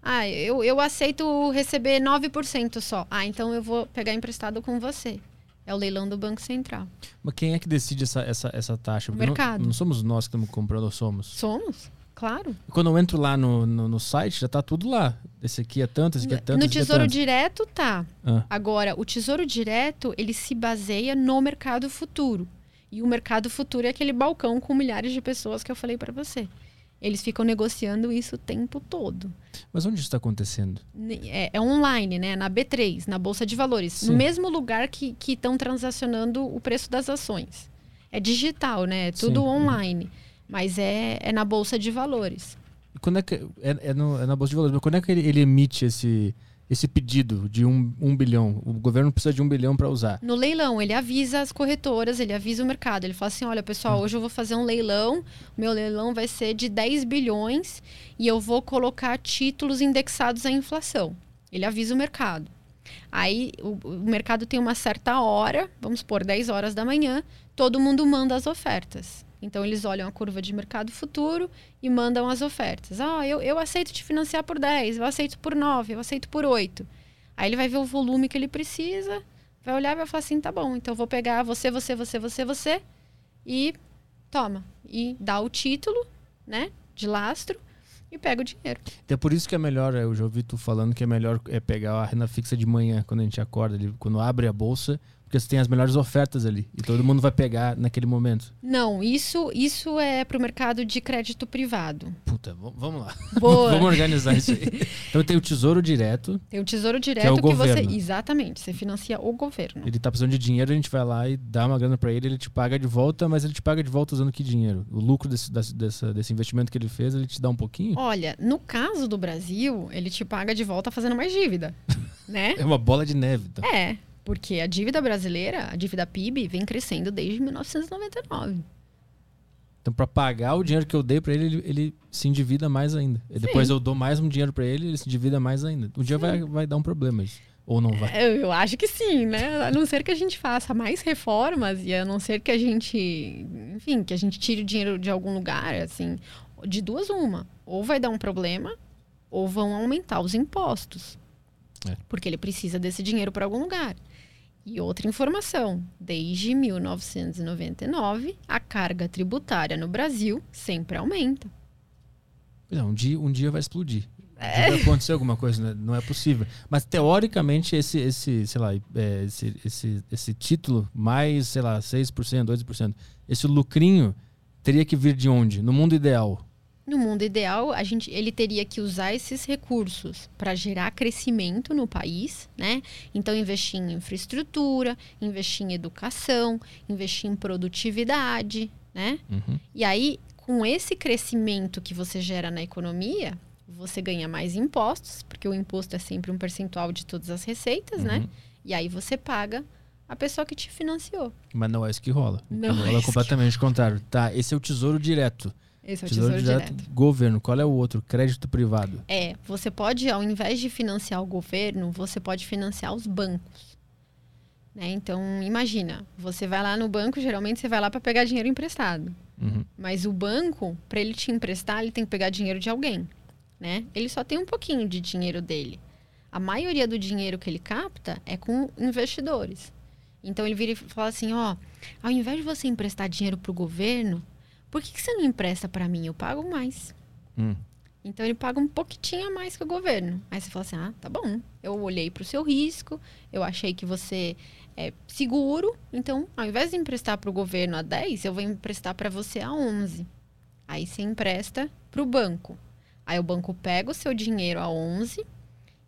Ah, eu, eu aceito receber 9% só. Ah, então eu vou pegar emprestado com você. É o leilão do Banco Central. Mas quem é que decide essa, essa, essa taxa? O mercado. Não, não, somos nós que estamos comprando, ou somos? Somos, claro. Quando eu entro lá no, no, no, site, já está tudo lá. Esse aqui é tanto, esse aqui é tanto. No é Tesouro é Direto tá. Ah. Agora, o Tesouro Direto, ele se baseia no mercado futuro. E o mercado futuro é aquele balcão com milhares de pessoas que eu falei para você. Eles ficam negociando isso o tempo todo. Mas onde isso está acontecendo? É, é, online, né? Na B3, na Bolsa de Valores. Sim. No mesmo lugar que estão transacionando o preço das ações. É digital, né? É tudo Sim. online. Mas é, é na Bolsa de Valores. Quando é que. É, é, no, é na Bolsa de Valores, mas quando é que ele, ele emite esse esse pedido de um, um bilhão? O governo precisa de um bilhão para usar. No leilão, ele avisa as corretoras, ele avisa o mercado. Ele fala assim: olha, pessoal, ah. hoje eu vou fazer um leilão. Meu leilão vai ser de 10 bilhões e eu vou colocar títulos indexados à inflação. Ele avisa o mercado. Aí o, o mercado tem uma certa hora, vamos por 10 horas da manhã, todo mundo manda as ofertas. Então, eles olham a curva de mercado futuro e mandam as ofertas. Ah, eu, eu aceito te financiar por 10, eu aceito por 9, eu aceito por 8. Aí ele vai ver o volume que ele precisa, vai olhar e vai falar assim: tá bom, então vou pegar você, você, você, você, você e toma. E dá o título, né, de lastro e pega o dinheiro. É por isso que é melhor, eu já ouvi tu falando que é melhor é pegar a renda fixa de manhã, quando a gente acorda, quando abre a bolsa porque você tem as melhores ofertas ali e todo mundo vai pegar naquele momento. Não, isso isso é para o mercado de crédito privado. Puta, vamos lá. [LAUGHS] [LAUGHS] vamos organizar isso aí. [LAUGHS] Então tem o Tesouro Direto. Tem o Tesouro Direto que, é o que governo. você exatamente, você financia o governo. Ele tá precisando de dinheiro, a gente vai lá e dá uma grana para ele, ele te paga de volta, mas ele te paga de volta usando que dinheiro? O lucro desse, desse, desse investimento que ele fez, ele te dá um pouquinho? Olha, no caso do Brasil, ele te paga de volta fazendo mais dívida, né? É uma bola de neve, então. É, porque a dívida brasileira, a dívida PIB, vem crescendo desde 1999. Então, para pagar o dinheiro que eu dei para ele, ele, ele, se endivida mais ainda. Depois eu dou mais um dinheiro para ele, ele se endivida mais ainda. Um dia vai, vai dar um problema isso. Ou não vai? Eu, eu, acho que sim, né? A não ser que a gente faça mais reformas e a não ser que a gente, enfim, que a gente tire o dinheiro de algum lugar, assim, de duas uma. Ou vai dar um problema, ou vão aumentar os impostos. É. Porque ele precisa desse dinheiro para algum lugar. E outra informação: desde 1999, a carga tributária no Brasil sempre aumenta. Não, um dia, um dia vai explodir. É. Vai acontecer alguma coisa, né? não é possível. Mas teoricamente, esse, esse sei lá, é, esse, esse, esse título, mais, sei lá, 6%, 2%, esse lucrinho teria que vir de onde? No mundo ideal. No mundo ideal, a gente, ele teria que usar esses recursos para gerar crescimento no país, né? Então, investir em infraestrutura, investir em educação, investir em produtividade, né? Uhum. E aí, com esse crescimento que você gera na economia, você ganha mais impostos, porque o imposto é sempre um percentual de todas as receitas, né? uhum. né? E aí você paga a pessoa que te financiou. Mas não é isso que rola. Não rola é completamente que... contrário. Tá, esse é o tesouro direto. Esse é o tesouro, tesouro direto, direto. Governo. Qual é o outro? Crédito privado. É, você pode, ao invés de financiar o governo, você pode financiar os bancos. Né? Então, imagina, você vai lá no banco, geralmente você vai lá para pegar dinheiro emprestado. Uhum. Mas o banco, para ele te emprestar, ele tem que pegar dinheiro de alguém. Né? Ele só tem um pouquinho de dinheiro dele. A maioria do dinheiro que ele capta é com investidores. Então ele vira e fala assim, ó, ao invés de você emprestar dinheiro para o governo, por que, que você não empresta para mim? Eu pago mais. Hum. Então ele paga um pouquinho a mais que o governo. Aí você fala assim: ah, tá bom. Eu olhei para o seu risco, eu achei que você é seguro. Então, ao invés de emprestar para o governo a 10, eu vou emprestar para você a 11. Aí você empresta para o banco. Aí o banco pega o seu dinheiro a 11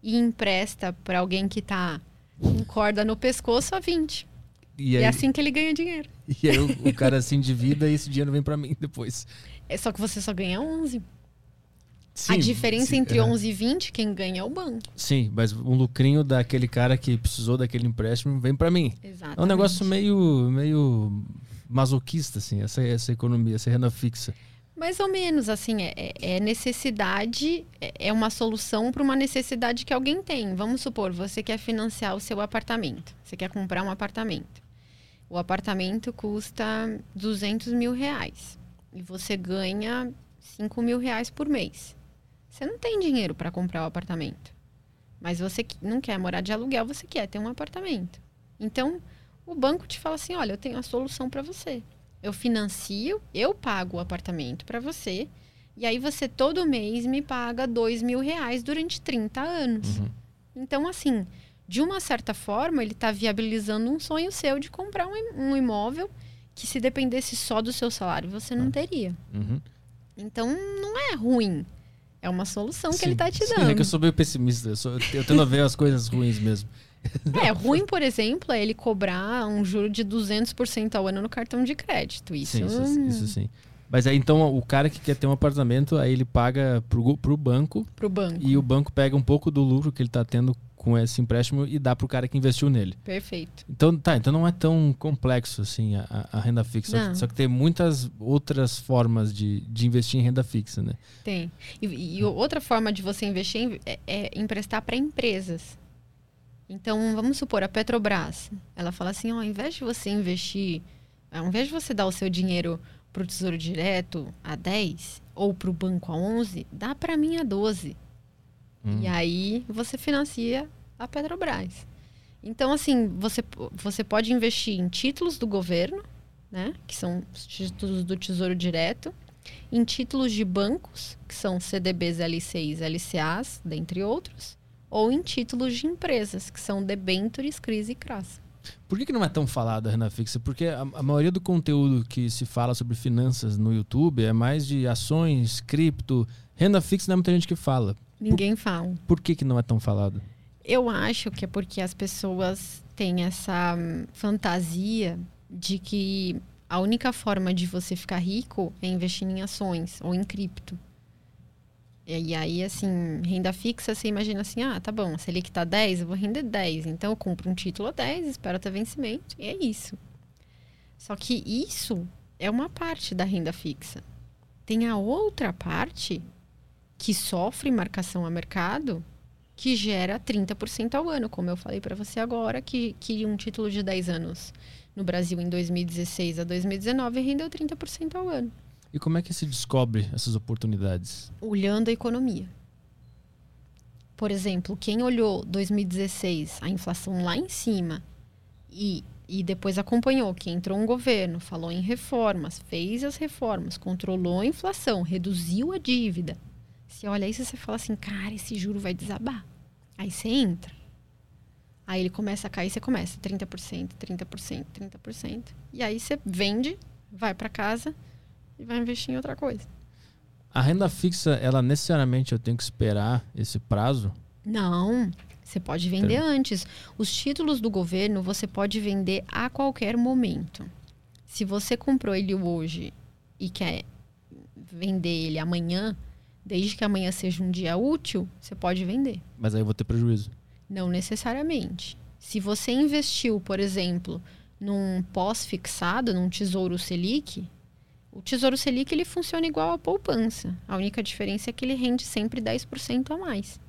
e empresta para alguém que está com corda no pescoço a 20. E, aí... é assim que ele ganha dinheiro. [LAUGHS] E aí o, o cara se endivida e esse dinheiro vem para mim depois. É só que você só ganha 11. Sim, a diferença sim, entre é. 11 e 20, quem ganha é o banco. Sim, mas um lucrinho daquele cara que precisou daquele empréstimo vem para mim. Exatamente. É um negócio meio, meio masoquista, assim, essa, essa economia, essa renda fixa. Mais ou menos, assim, é, é, é necessidade, é, é uma solução para uma necessidade que alguém tem. Vamos supor, você quer financiar o seu apartamento, você quer comprar um apartamento. O apartamento custa 200 mil reais e você ganha 5 mil reais por mês. Você não tem dinheiro para comprar o apartamento. Mas você não quer morar de aluguel, você quer ter um apartamento. Então, o banco te fala assim: olha, eu tenho a solução para você. Eu financio, eu pago o apartamento para você. E aí você todo mês me paga dois mil reais durante 30 anos. Uhum. Então, assim, de uma certa forma, ele está viabilizando um sonho seu de comprar um, imóvel que se dependesse só do seu salário, você não ah. teria. Uhum. Então, não é ruim. É uma solução sim, que ele está te dando. Sim, é que eu sou meio pessimista. Eu, sou, eu tendo a ver as coisas ruins mesmo. É, ruim, por exemplo, é ele cobrar um juro de 200% ao ano no cartão de crédito. Isso, sim, isso, isso sim. Mas aí então o cara que quer ter um apartamento, aí ele paga pro, pro banco. Pro banco. E o banco pega um pouco do lucro que ele está tendo com esse empréstimo e dá para o cara que investiu nele. Perfeito. Então, tá, então não é tão complexo assim a, a renda fixa. Só que, só que, tem muitas outras formas de, de investir em renda fixa, né? Tem. E, e outra forma de você investir é, é emprestar para empresas. Então, vamos supor, a Petrobras, ela fala assim, ó, ao invés de você investir, ao invés de você dar o seu dinheiro para o Tesouro Direto a 10 ou para o banco a 11, dá para mim a 12. Hum. E aí você financia a Petrobras. Então, assim, você, você pode investir em títulos do governo, né? Que são os títulos do Tesouro Direto, em títulos de bancos, que são CDBs, LCIs, LCAs, dentre outros, ou em títulos de empresas, que são debentures, crise e CRAS. Por que, que não é tão falado a renda fixa? Porque a, a, maioria do conteúdo que se fala sobre finanças no YouTube é mais de ações, cripto. Renda fixa não é muita gente que fala. Ninguém por, fala. Por que, que não é tão falado? Eu acho que é porque as pessoas têm essa hum, fantasia de que a única forma de você ficar rico é investindo em ações ou em cripto. E aí, assim, renda fixa, você imagina assim, ah, tá bom, se ele que tá 10, eu vou render 10. Então eu compro um título a 10, espero até vencimento, e é isso. Só que isso é uma parte da renda fixa. Tem a outra parte que sofre marcação a mercado, que gera 30% ao ano, como eu falei para você agora, que, que um título de 10 anos no Brasil em 2016 a 2019 rendeu 30% ao ano. E como é que se descobre essas oportunidades? Olhando a economia. Por exemplo, quem olhou 2016, a inflação lá em cima, E, e depois acompanhou que entrou um governo, falou em reformas, fez as reformas, controlou a inflação, reduziu a dívida. Você olha isso e você fala assim, cara, esse juro vai desabar. Aí você entra. Aí ele começa a cair, você começa 30%, 30%, 30%. E aí você vende, vai para casa e vai investir em outra coisa. A renda fixa, ela necessariamente eu tenho que esperar esse prazo? Não, você pode vender antes. Os títulos do governo você pode vender a qualquer momento. Se você comprou ele hoje e quer vender ele amanhã, desde que amanhã seja um dia útil, você pode vender. Mas aí eu vou ter prejuízo. Não necessariamente. Se você investiu, por exemplo, num pós-fixado, num tesouro Selic, o Tesouro Selic ele funciona igual a poupança. A única diferença é que ele rende sempre 10% a mais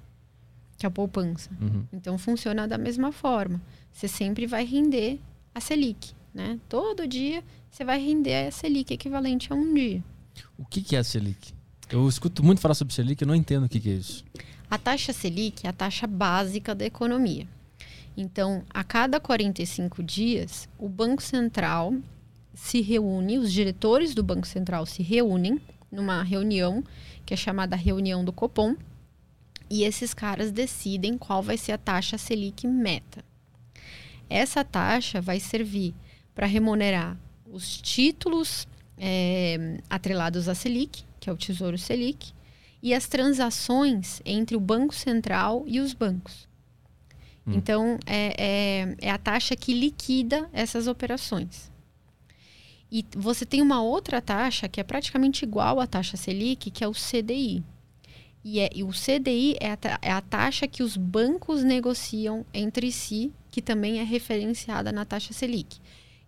que a poupança. Uhum. Então funciona da mesma forma. Você sempre vai render a Selic, né? Todo dia você vai render a Selic equivalente a um dia. O que, que é a Selic? Eu escuto muito falar sobre Selic, eu não entendo o que, que é isso. A taxa Selic é a taxa básica da economia. Então, a cada 45 dias, o Banco Central se reúne, os diretores do Banco Central se reúnem numa reunião que é chamada reunião do Copom, e esses caras decidem qual vai ser a taxa Selic meta. Essa taxa vai servir para remunerar os títulos é, atrelados à Selic, que é o Tesouro Selic, e as transações entre o Banco Central e os bancos. Hum. Então, é, é, é a taxa que liquida essas operações. E você tem uma outra taxa que é praticamente igual à taxa Selic, que é o CDI. E, é, e o CDI é a, é a, taxa que os bancos negociam entre si, que também é referenciada na taxa Selic.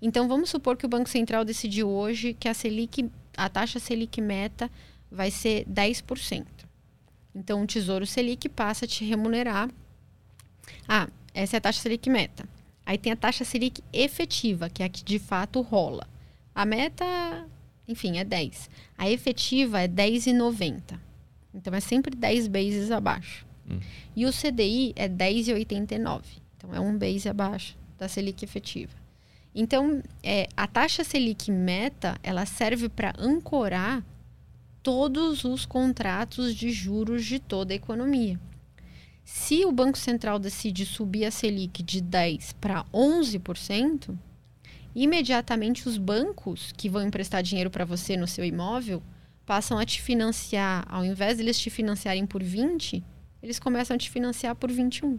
Então, vamos supor que o Banco Central decidiu hoje que a Selic, a taxa Selic meta vai ser 10%. Então, o Tesouro Selic passa a te remunerar. Ah, essa é a taxa Selic meta. Aí tem a taxa Selic efetiva, que é a que de fato rola. A meta, enfim, é 10. A efetiva é 10,90. Então é sempre 10 bases abaixo. Hum. E o CDI é 10,89. Então é um base abaixo da Selic efetiva. Então, é, a taxa Selic meta, ela serve para ancorar todos os contratos de juros de toda a economia. Se o Banco Central decide subir a Selic de 10 para 11%, imediatamente os bancos que vão emprestar dinheiro para você no seu imóvel passam a te financiar, ao invés de eles te financiarem por 20, eles começam a te financiar por 21.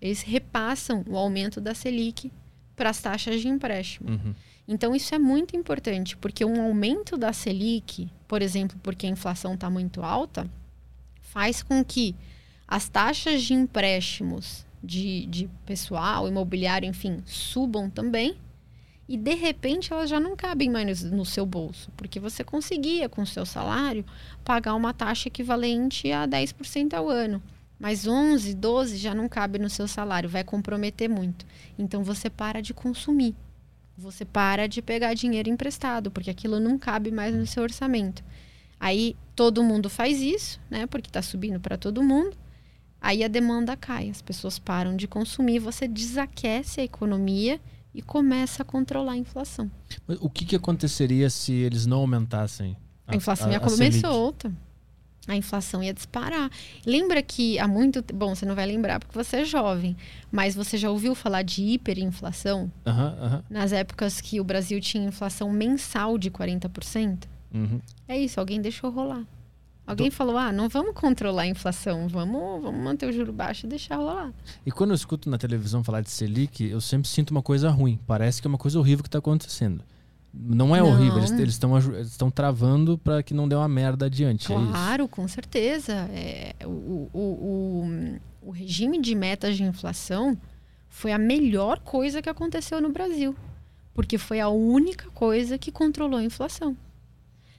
Eles repassam o aumento da Selic para as taxas de empréstimo. Uhum. Então, isso é muito importante, porque um aumento da Selic, por exemplo, porque a inflação está muito alta, faz com que as taxas de empréstimos de, de pessoal, imobiliário, enfim, subam também e de repente elas já não cabem mais no, seu bolso, porque você conseguia com o seu salário pagar uma taxa equivalente a 10% ao ano. Mas 11, 12 já não cabe no seu salário, vai comprometer muito. Então você para de consumir. Você para de pegar dinheiro emprestado, porque aquilo não cabe mais no seu orçamento. Aí todo mundo faz isso, né? Porque está subindo para todo mundo. Aí a demanda cai, as pessoas param de consumir, você desaquece a economia e começa a controlar a inflação. Mas o que, que aconteceria se eles não aumentassem? A, a inflação a, ia comer solta. A inflação ia disparar. Lembra que há muito. Bom, você não vai lembrar porque você é jovem, mas você já ouviu falar de hiperinflação? Uhum, Nas épocas que o Brasil tinha inflação mensal de 40%? Uhum. É isso, alguém deixou rolar. Alguém falou, ah, não vamos controlar a inflação, vamos, vamos manter o juro baixo e deixar rolar. E quando eu escuto na televisão falar de Selic, eu sempre sinto uma coisa ruim. Parece que é uma coisa horrível que está acontecendo. Não é não. horrível, eles estão eles travando para que não dê uma merda adiante. É claro, é com certeza. É, o, o, o, o regime de metas de inflação foi a melhor coisa que aconteceu no Brasil. Porque foi a única coisa que controlou a inflação.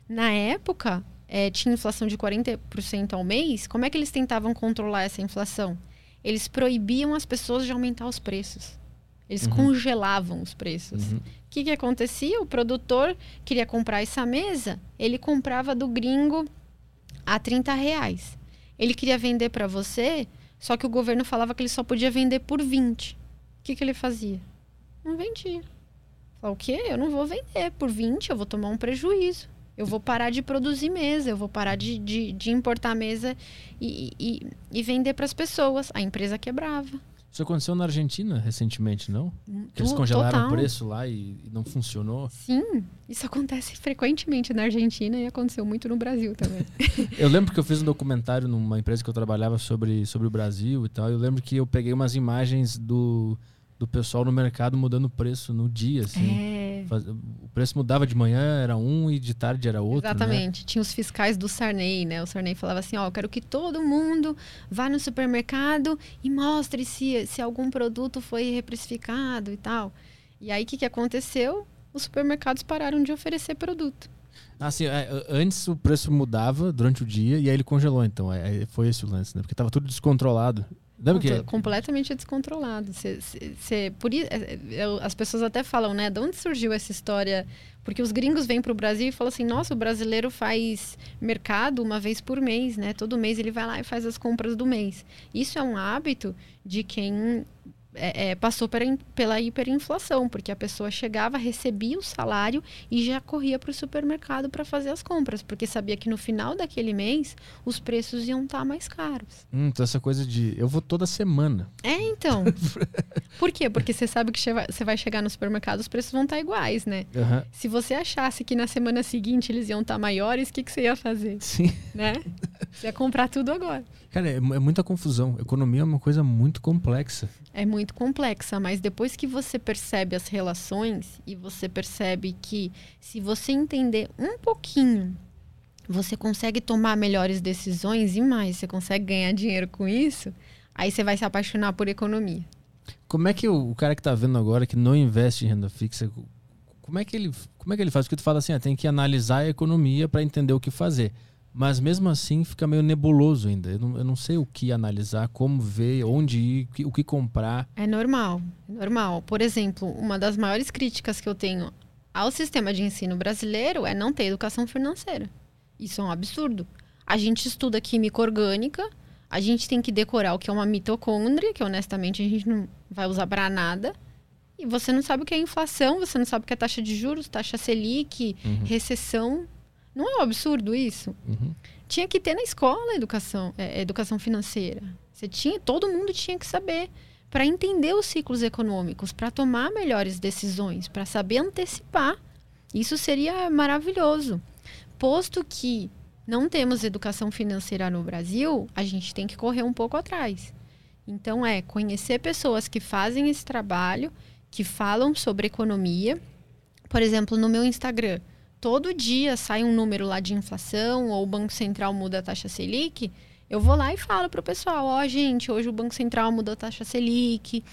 Na época, é, tinha inflação de 40% ao mês, como é que eles tentavam controlar essa inflação? Eles proibiam as pessoas de aumentar os preços. Eles uhum. congelavam os preços. O uhum. que, que acontecia? O produtor queria comprar essa mesa, ele comprava do gringo a 30 reais. Ele queria vender para você, só que o governo falava que ele só podia vender por 20. O que, que ele fazia? Não vendia. Falei, o quê? Eu não vou vender. Por 20 eu vou tomar um prejuízo. Eu vou parar de produzir mesa, eu vou parar de, de, de importar mesa e, e, e vender para as pessoas. A empresa quebrava. Isso aconteceu na Argentina recentemente, não? Que eles congelaram total. o preço lá e, e não funcionou. Sim, isso acontece frequentemente na Argentina e aconteceu muito no Brasil também. [LAUGHS] Eu lembro que eu fiz um documentário numa empresa que eu trabalhava sobre, sobre o Brasil e tal. Eu lembro que eu peguei umas imagens do, do pessoal no mercado mudando o preço no dia, assim. é. O preço mudava de manhã, era um, e de tarde era outro. Né? Exatamente. Tinha os fiscais do Sarney, né? O Sarney falava assim: ó, eu quero que todo mundo vá no supermercado e mostre se, se algum produto foi reprecificado e tal. E aí, o que, que aconteceu? Os supermercados pararam de oferecer produto. Assim, antes o preço mudava durante o dia e aí ele congelou, então. É, é, foi esse o lance, né? Porque tava tudo descontrolado. Lembra que. Completamente descontrolado. Cê- cê- cê- por é, é, eu- as pessoas até falam, né? De onde surgiu essa história? Porque os gringos vêm para o Brasil e falam assim: nossa, o brasileiro faz mercado uma vez por mês, né? Todo mês ele vai lá e faz as compras do mês. Isso é um hábito de quem é, é, passou pela, pela hiperinflação, porque a pessoa chegava, recebia o salário e já corria para o supermercado para fazer as compras, porque sabia que no final daquele mês os preços iam estar mais caros. Hum, então essa coisa de. Eu vou toda semana. É, então. [LAUGHS] Por quê? Porque você sabe que você vai chegar no supermercado, os preços vão estar iguais, né? Aham. Se você achasse que na semana seguinte eles iam estar maiores, o que, que você ia fazer? Sim. Né? Você ia comprar tudo agora. Cara, é, é muita confusão. Economia é uma coisa muito complexa. É muito complexa, mas depois que você percebe as relações e você percebe que se você entender um pouquinho, você consegue tomar melhores decisões e mais, você consegue ganhar dinheiro com isso, aí você vai se apaixonar por economia. Como é que o, cara que tá vendo agora que não investe em renda fixa, como é que ele, como é que ele faz? Porque tu fala assim, ah, tem que analisar a economia para entender o que fazer. Mas mesmo assim fica meio nebuloso ainda. Eu não, eu não sei o que analisar, como ver, onde ir, o que- o que comprar. É normal, é normal. Por exemplo, uma das maiores críticas que eu tenho ao sistema de ensino brasileiro é não ter educação financeira. Isso é um absurdo. A gente estuda química orgânica, a gente tem que decorar o que é uma mitocôndria, que honestamente a gente não vai usar para nada. E você não sabe o que é inflação, você não sabe o que é taxa de juros, taxa Selic, Uhum. recessão. Não é um absurdo isso? Uhum. tinha que ter na escola educação, é, educação financeira. Você tinha, todo mundo tinha que saber para entender os ciclos econômicos, para tomar melhores decisões, para saber antecipar. Isso seria maravilhoso. Posto que não temos educação financeira no Brasil, a gente tem que correr um pouco atrás. Então é conhecer pessoas que fazem esse trabalho, que falam sobre economia. Por exemplo, no meu Instagram, todo dia sai um número lá de inflação ou o Banco Central muda a taxa Selic, eu vou lá e falo pro pessoal, ó, gente, hoje o Banco Central mudou a taxa Selic,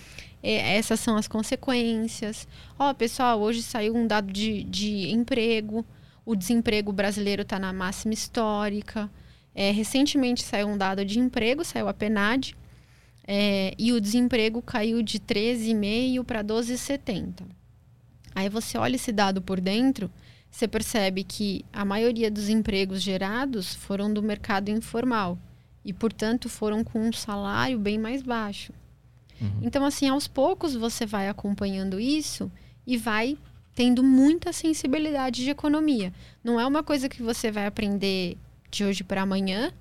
é, essas são as consequências. Ó, pessoal, hoje saiu um dado de, de emprego, o desemprego brasileiro está na máxima histórica. É, recentemente saiu um dado de emprego, saiu a PNAD, é, e o desemprego caiu de 13,5 para 12,70. Aí você olha esse dado por dentro, você percebe que a maioria dos empregos gerados foram do mercado informal e, portanto, foram com um salário bem mais baixo. Uhum. Então, assim, aos poucos você vai acompanhando isso e vai tendo muita sensibilidade de economia. Não é uma coisa que você vai aprender de hoje para amanhã,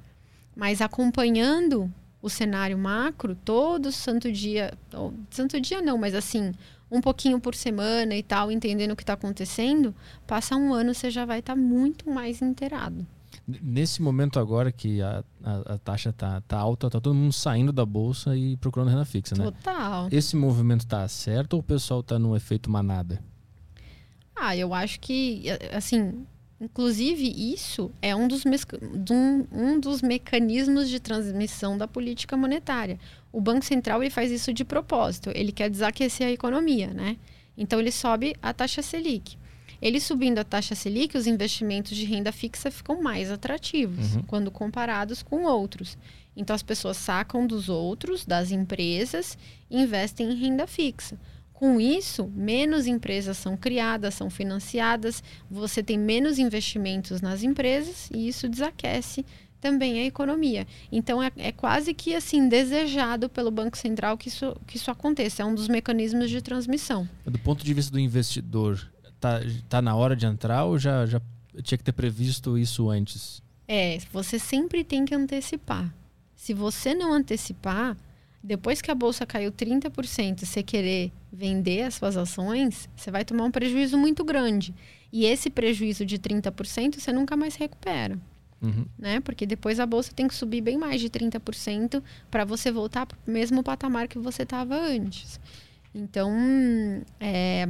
mas acompanhando o cenário macro todo santo dia, santo dia não, mas assim, um pouquinho por semana e tal, entendendo o que está acontecendo, passa um ano você já vai estar muito mais inteirado. Nesse momento agora que a, a, a taxa tá, tá alta, tá todo mundo saindo da bolsa e procurando renda fixa, né? Total. Esse movimento tá certo ou o pessoal tá no efeito manada? Ah, eu acho que, assim, inclusive isso é um dos, um, um dos mecanismos de transmissão da política monetária. O Banco Central ele faz isso de propósito. Ele quer desaquecer a economia, né? Então ele sobe a taxa Selic. Ele subindo a taxa Selic, os investimentos de renda fixa ficam mais atrativos Uhum. quando comparados com outros. Então as pessoas sacam dos outros, das empresas, e investem em renda fixa. Com isso, menos empresas são criadas, são financiadas, você tem menos investimentos nas empresas e isso desaquece também é economia. Então é, é, quase que assim desejado pelo Banco Central que isso, que isso aconteça. É um dos mecanismos de transmissão. Do ponto de vista do investidor, tá, tá na hora de entrar ou já, já tinha que ter previsto isso antes? É, você sempre tem que antecipar. Se você não antecipar, depois que a bolsa caiu 30%, você querer vender as suas ações, você vai tomar um prejuízo muito grande. E esse prejuízo de 30% você nunca mais recupera. Uhum. Né? Porque depois a bolsa tem que subir bem mais de 30% para você voltar para o mesmo patamar que você estava antes. Então, é,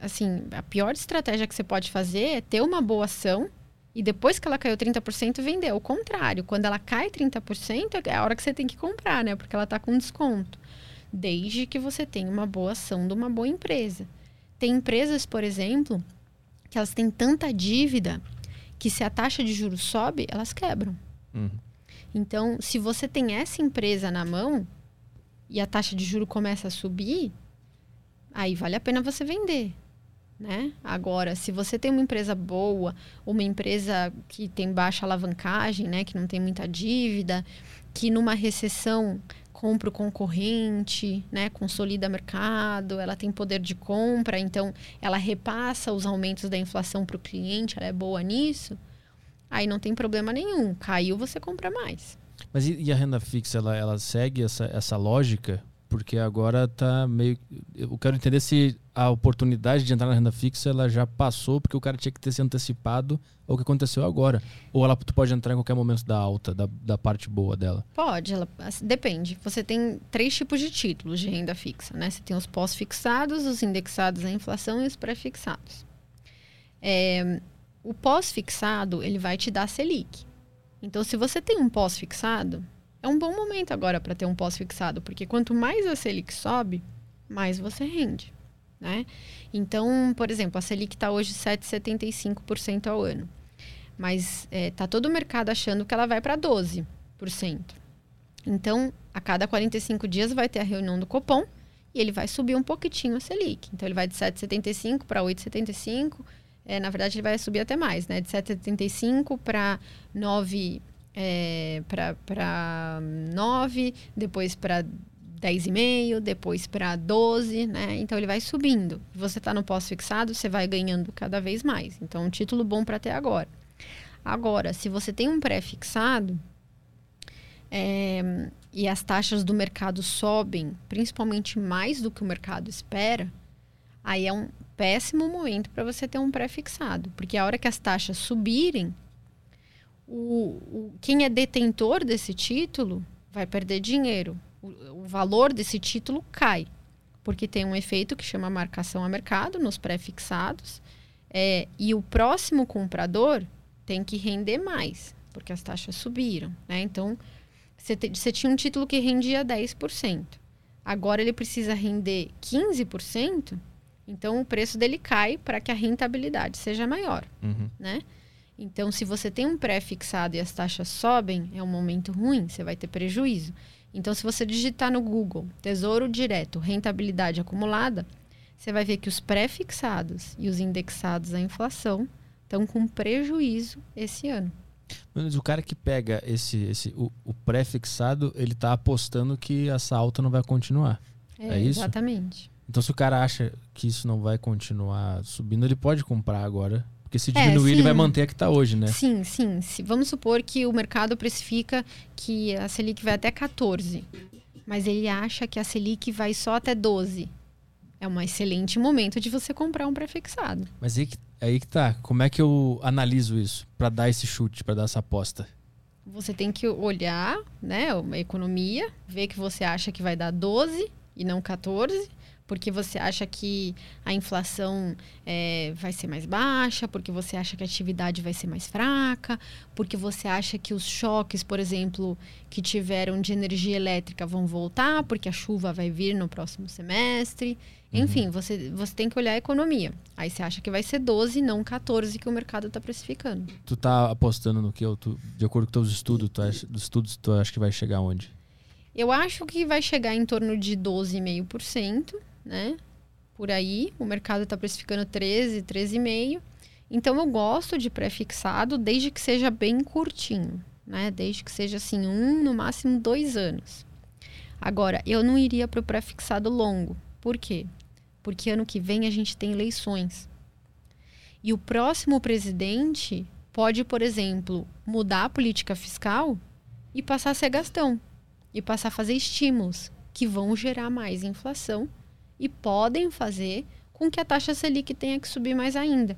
assim, a pior estratégia que você pode fazer é ter uma boa ação e depois que ela caiu 30%, vender. O contrário, quando ela cai 30%, é a hora que você tem que comprar, né? Porque ela está com desconto. Desde que você tenha uma boa ação de uma boa empresa. Tem empresas, por exemplo, que elas têm tanta dívida que se a taxa de juros sobe, elas quebram. Uhum. Então, se você tem essa empresa na mão e a taxa de juro começa a subir, aí vale a pena você vender. Né? Agora, se você tem uma empresa boa, uma empresa que tem baixa alavancagem, né, que não tem muita dívida, que numa recessão compra o concorrente, né, consolida mercado, ela tem poder de compra, então ela repassa os aumentos da inflação para o cliente, ela é boa nisso, aí não tem problema nenhum. Caiu, você compra mais. Mas e, e a renda fixa, ela, ela segue essa, essa lógica? Porque agora tá meio. Eu quero entender se a oportunidade de entrar na renda fixa ela já passou, porque o cara tinha que ter se antecipado ao que aconteceu agora. Ou ela tu pode entrar em qualquer momento da alta, da, da parte boa dela? Pode, ela, assim, depende. Você tem três tipos de títulos de renda fixa, né? Você tem os pós-fixados, os indexados à inflação e os pré-fixados. É, o pós-fixado, ele vai te dar Selic. Então, se você tem um pós-fixado, é um bom momento agora para ter um pós-fixado, porque quanto mais a Selic sobe, mais você rende. Né? Então, por exemplo, a Selic está hoje 7,75% ao ano. Mas está é, tá todo o mercado achando que ela vai para 12%. Então, a cada 45 dias vai ter a reunião do Copom e ele vai subir um pouquinho a Selic. Então, ele vai de 7,75 para 8,75. É, na verdade, ele vai subir até mais, né? De 7,75 para 9 é, para 9, depois para 10,5, depois para 12, né? Então ele vai subindo. Você está no pós-fixado, você vai ganhando cada vez mais. Então, um título bom para ter agora. Agora, se você tem um pré-fixado é, e as taxas do mercado sobem, principalmente mais do que o mercado espera, aí é um péssimo momento para você ter um pré-fixado. Porque a hora que as taxas subirem, o, o, quem é detentor desse título vai perder dinheiro. O, o, valor desse título cai, porque tem um efeito que chama marcação a mercado nos pré-fixados. É, e o próximo comprador tem que render mais, porque as taxas subiram. Né? Então, você tinha um título que rendia 10%. Agora ele precisa render 15%, então o preço dele cai para que a rentabilidade seja maior. Uhum. Né? Então, se você tem um pré-fixado e as taxas sobem, é um momento ruim, você vai ter prejuízo. Então, se você digitar no Google Tesouro Direto, rentabilidade acumulada, você vai ver que os pré-fixados e os indexados à inflação estão com prejuízo esse ano. Mas o cara que pega esse, esse o, o pré-fixado, ele está apostando que essa alta não vai continuar. É, é isso? Exatamente. Então, se o cara acha que isso não vai continuar subindo, ele pode comprar agora porque se é, diminuir, é, ele vai manter a que está hoje, né? Sim, sim. Se, vamos supor que o mercado precifica que a Selic vai até 14, mas ele acha que a Selic vai só até 12. É um excelente momento de você comprar um prefixado. Mas aí que, aí que tá. Como é que eu analiso isso para dar esse chute, para dar essa aposta? Você tem que olhar, né, a economia, ver que você acha que vai dar 12 e não 14 porque você acha que a inflação é, vai ser mais baixa, porque você acha que a atividade vai ser mais fraca, porque você acha que os choques, por exemplo, que tiveram de energia elétrica vão voltar, porque a chuva vai vir no próximo semestre. Uhum. Enfim, você, você tem que olhar a economia. Aí você acha que vai ser 12, não 14 que o mercado está precificando. Tu tá apostando no que? Tu, de acordo com teus estudos, tu acha, dos estudos, tu acha que vai chegar onde? Eu acho que vai chegar em torno de 12,5% né? Por aí, o mercado está precificando 13, 13,5. Então eu gosto de pré-fixado desde que seja bem curtinho, né? Desde que seja assim, um, no máximo dois anos. Agora, eu não iria para o pré-fixado longo. Por quê? Porque ano que vem a gente tem eleições. E o próximo presidente pode, por exemplo, mudar a política fiscal e passar a ser gastão. E passar a fazer estímulos que vão gerar mais inflação e podem fazer com que a taxa Selic tenha que subir mais ainda.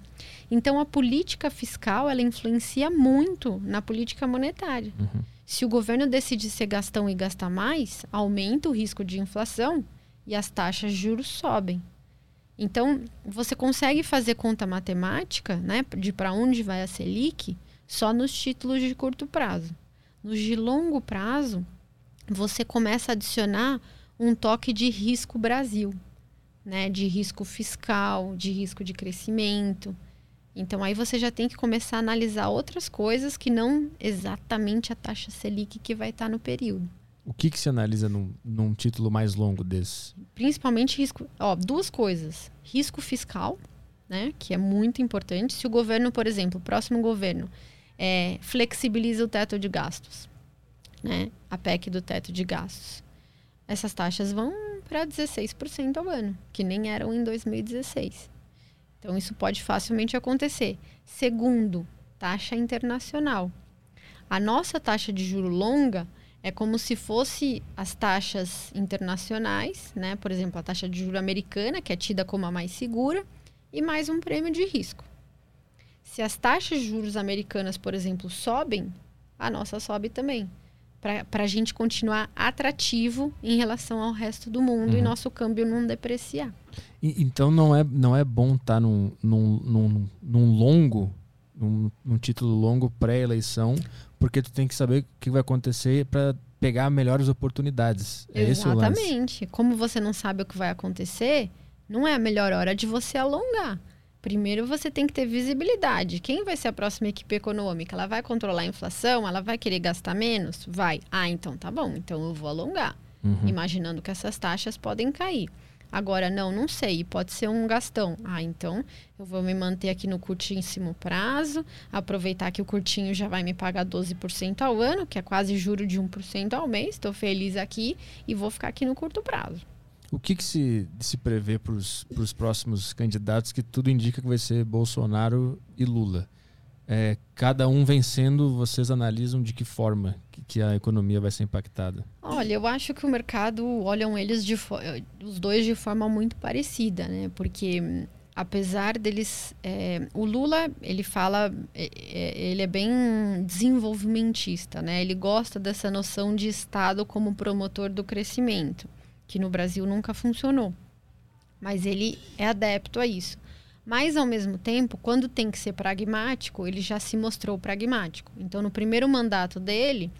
Então, a política fiscal ela influencia muito na política monetária. Uhum. Se o governo decide ser gastão e gastar mais, aumenta o risco de inflação e as taxas de juros sobem. Então, você consegue fazer conta matemática né, de para onde vai a Selic só nos títulos de curto prazo. Nos de longo prazo, você começa a adicionar um toque de risco Brasil, né, de risco fiscal, de risco de crescimento. Então aí você já tem que começar a analisar outras coisas que não exatamente a taxa Selic que vai estar no período. O que, que se analisa num, num título mais longo desse? Principalmente risco. Ó, duas coisas. Risco fiscal, né? Que é muito importante. Se o governo, por exemplo, o próximo governo, é, flexibiliza o teto de gastos, né? A PEC do teto de gastos. Essas taxas vão para 16% ao ano, que nem eram em 2016. Então, isso pode facilmente acontecer. Segundo, taxa internacional. A nossa taxa de juro longa é como se fosse as taxas internacionais, né? Por exemplo, a taxa de juro americana, que é tida como a mais segura, e mais um prêmio de risco. Se as taxas de juros americanas, por exemplo, sobem, a nossa sobe também para a gente continuar atrativo em relação ao resto do mundo uhum. e nosso câmbio não depreciar. E, então não é, não é bom estar tá num, num, num, num longo, num, num, título longo pré-eleição, porque tu tem que saber o que vai acontecer para pegar melhores oportunidades. É Exatamente. Como você não sabe o que vai acontecer, não é a melhor hora de você alongar. Primeiro você tem que ter visibilidade. Quem vai ser a próxima equipe econômica? Ela vai controlar a inflação? Ela vai querer gastar menos? Vai. Ah, então tá bom. Então eu vou alongar. Uhum. Imaginando que essas taxas podem cair. Agora, não, não sei. Pode ser um gastão. Ah, então eu vou me manter aqui no curtíssimo prazo, aproveitar que o curtinho já vai me pagar 12% ao ano, que é quase juro de 1% ao mês. Estou feliz aqui e vou ficar aqui no curto prazo. O que, que se, se prevê para os próximos candidatos que tudo indica que vai ser Bolsonaro e Lula? É, cada um vencendo, vocês analisam de que forma que, que, a economia vai ser impactada? Olha, eu acho que o mercado olham eles de os dois de forma muito parecida, né? Porque apesar deles, é, o Lula ele fala, é, é ele é bem desenvolvimentista, né? Ele gosta dessa noção de Estado como promotor do crescimento que no Brasil nunca funcionou. Mas ele é adepto a isso. Mas, ao mesmo tempo, quando tem que ser pragmático, ele já se mostrou pragmático. Então, no primeiro mandato dele,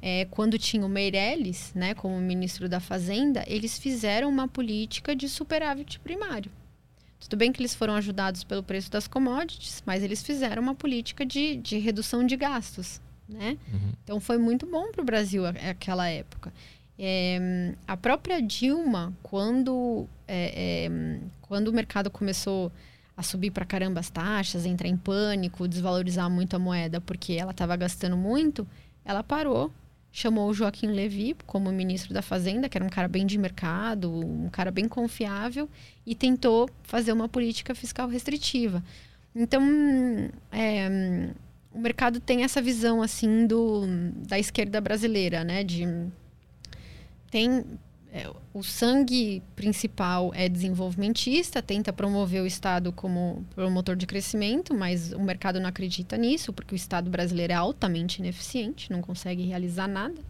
é, quando tinha o Meirelles né, como ministro da Fazenda, eles fizeram uma política de superávit primário. Tudo bem que eles foram ajudados pelo preço das commodities, mas eles fizeram uma política de, de redução de gastos. Né? Uhum. Então, foi muito bom para o Brasil aquela época. É, a própria Dilma, quando, é, é, quando o mercado começou a subir para caramba as taxas, entrar em pânico, desvalorizar muito a moeda porque ela estava gastando muito, ela parou, chamou o Joaquim Levy como ministro da Fazenda, que era um cara bem de mercado, um cara bem confiável, e tentou fazer uma política fiscal restritiva. Então, é, o mercado tem essa visão assim do, da esquerda brasileira, né? De tem é, o sangue principal é desenvolvimentista, tenta promover o Estado como promotor de crescimento, mas o mercado não acredita nisso, porque o Estado brasileiro é altamente ineficiente, não consegue realizar nada.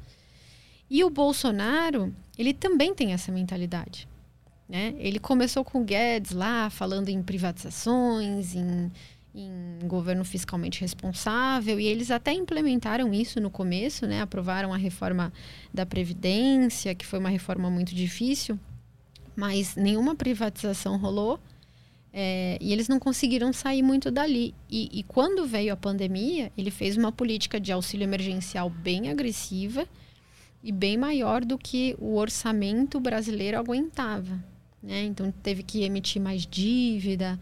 E o Bolsonaro, ele também tem essa mentalidade. Né? Ele começou com o Guedes lá, falando em privatizações, em em governo fiscalmente responsável e eles até implementaram isso no começo, né? Aprovaram a reforma da previdência, que foi uma reforma muito difícil, mas nenhuma privatização rolou é, e eles não conseguiram sair muito dali. E, e quando veio a pandemia, ele fez uma política de auxílio emergencial bem agressiva e bem maior do que o orçamento brasileiro aguentava. Né? Então teve que emitir mais dívida.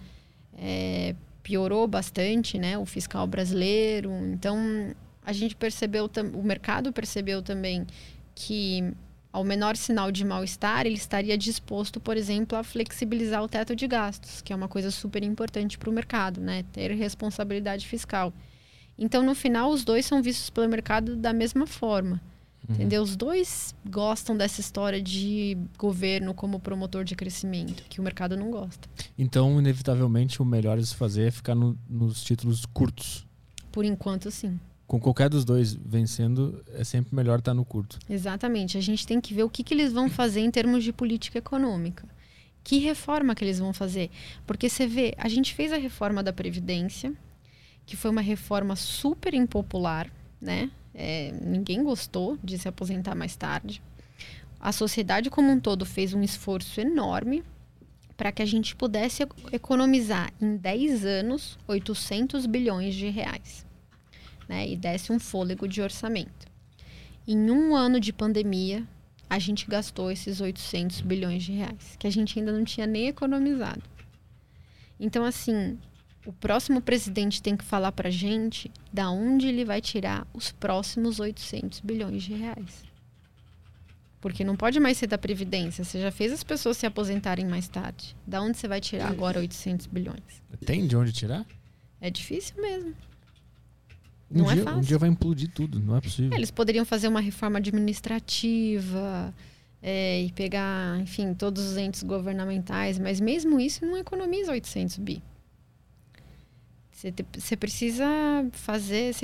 É, piorou bastante, né? O fiscal brasileiro. Então, a gente percebeu, o mercado percebeu também que ao menor sinal de mal-estar, ele estaria disposto, por exemplo, a flexibilizar o teto de gastos, que é uma coisa super importante para o mercado, né? Ter responsabilidade fiscal. Então, no final, os dois são vistos pelo mercado da mesma forma. Uhum. Entendeu? Os dois gostam dessa história de governo como promotor de crescimento, que o mercado não gosta. Então, inevitavelmente, o melhor a se fazer é ficar no, nos títulos curtos. Por enquanto, sim com qualquer dos dois vencendo, é sempre melhor estar no curto. Exatamente. A gente tem que ver o que, que eles vão fazer em termos de política econômica. Que reforma que eles vão fazer? Porque você vê, a gente fez a reforma da Previdência, que foi uma reforma super impopular, né? É, ninguém gostou de se aposentar mais tarde. A sociedade como um todo fez um esforço enorme para que a gente pudesse economizar em 10 anos 800 bilhões de reais né, e desse um fôlego de orçamento. Em um ano de pandemia, a gente gastou esses 800 bilhões de reais, que a gente ainda não tinha nem economizado. Então, assim, o próximo presidente tem que falar para a gente da onde ele vai tirar os próximos 800 bilhões de reais. Porque não pode mais ser da Previdência. Você já fez as pessoas se aposentarem mais tarde. Da onde você vai tirar agora 800 bilhões? Tem de onde tirar? É difícil mesmo. Um, não é dia, é fácil. um dia vai implodir tudo, não é possível. É, eles poderiam fazer uma reforma administrativa é, e pegar, enfim, todos os entes governamentais, mas mesmo isso não economiza 800 bi. Você precisa fazer.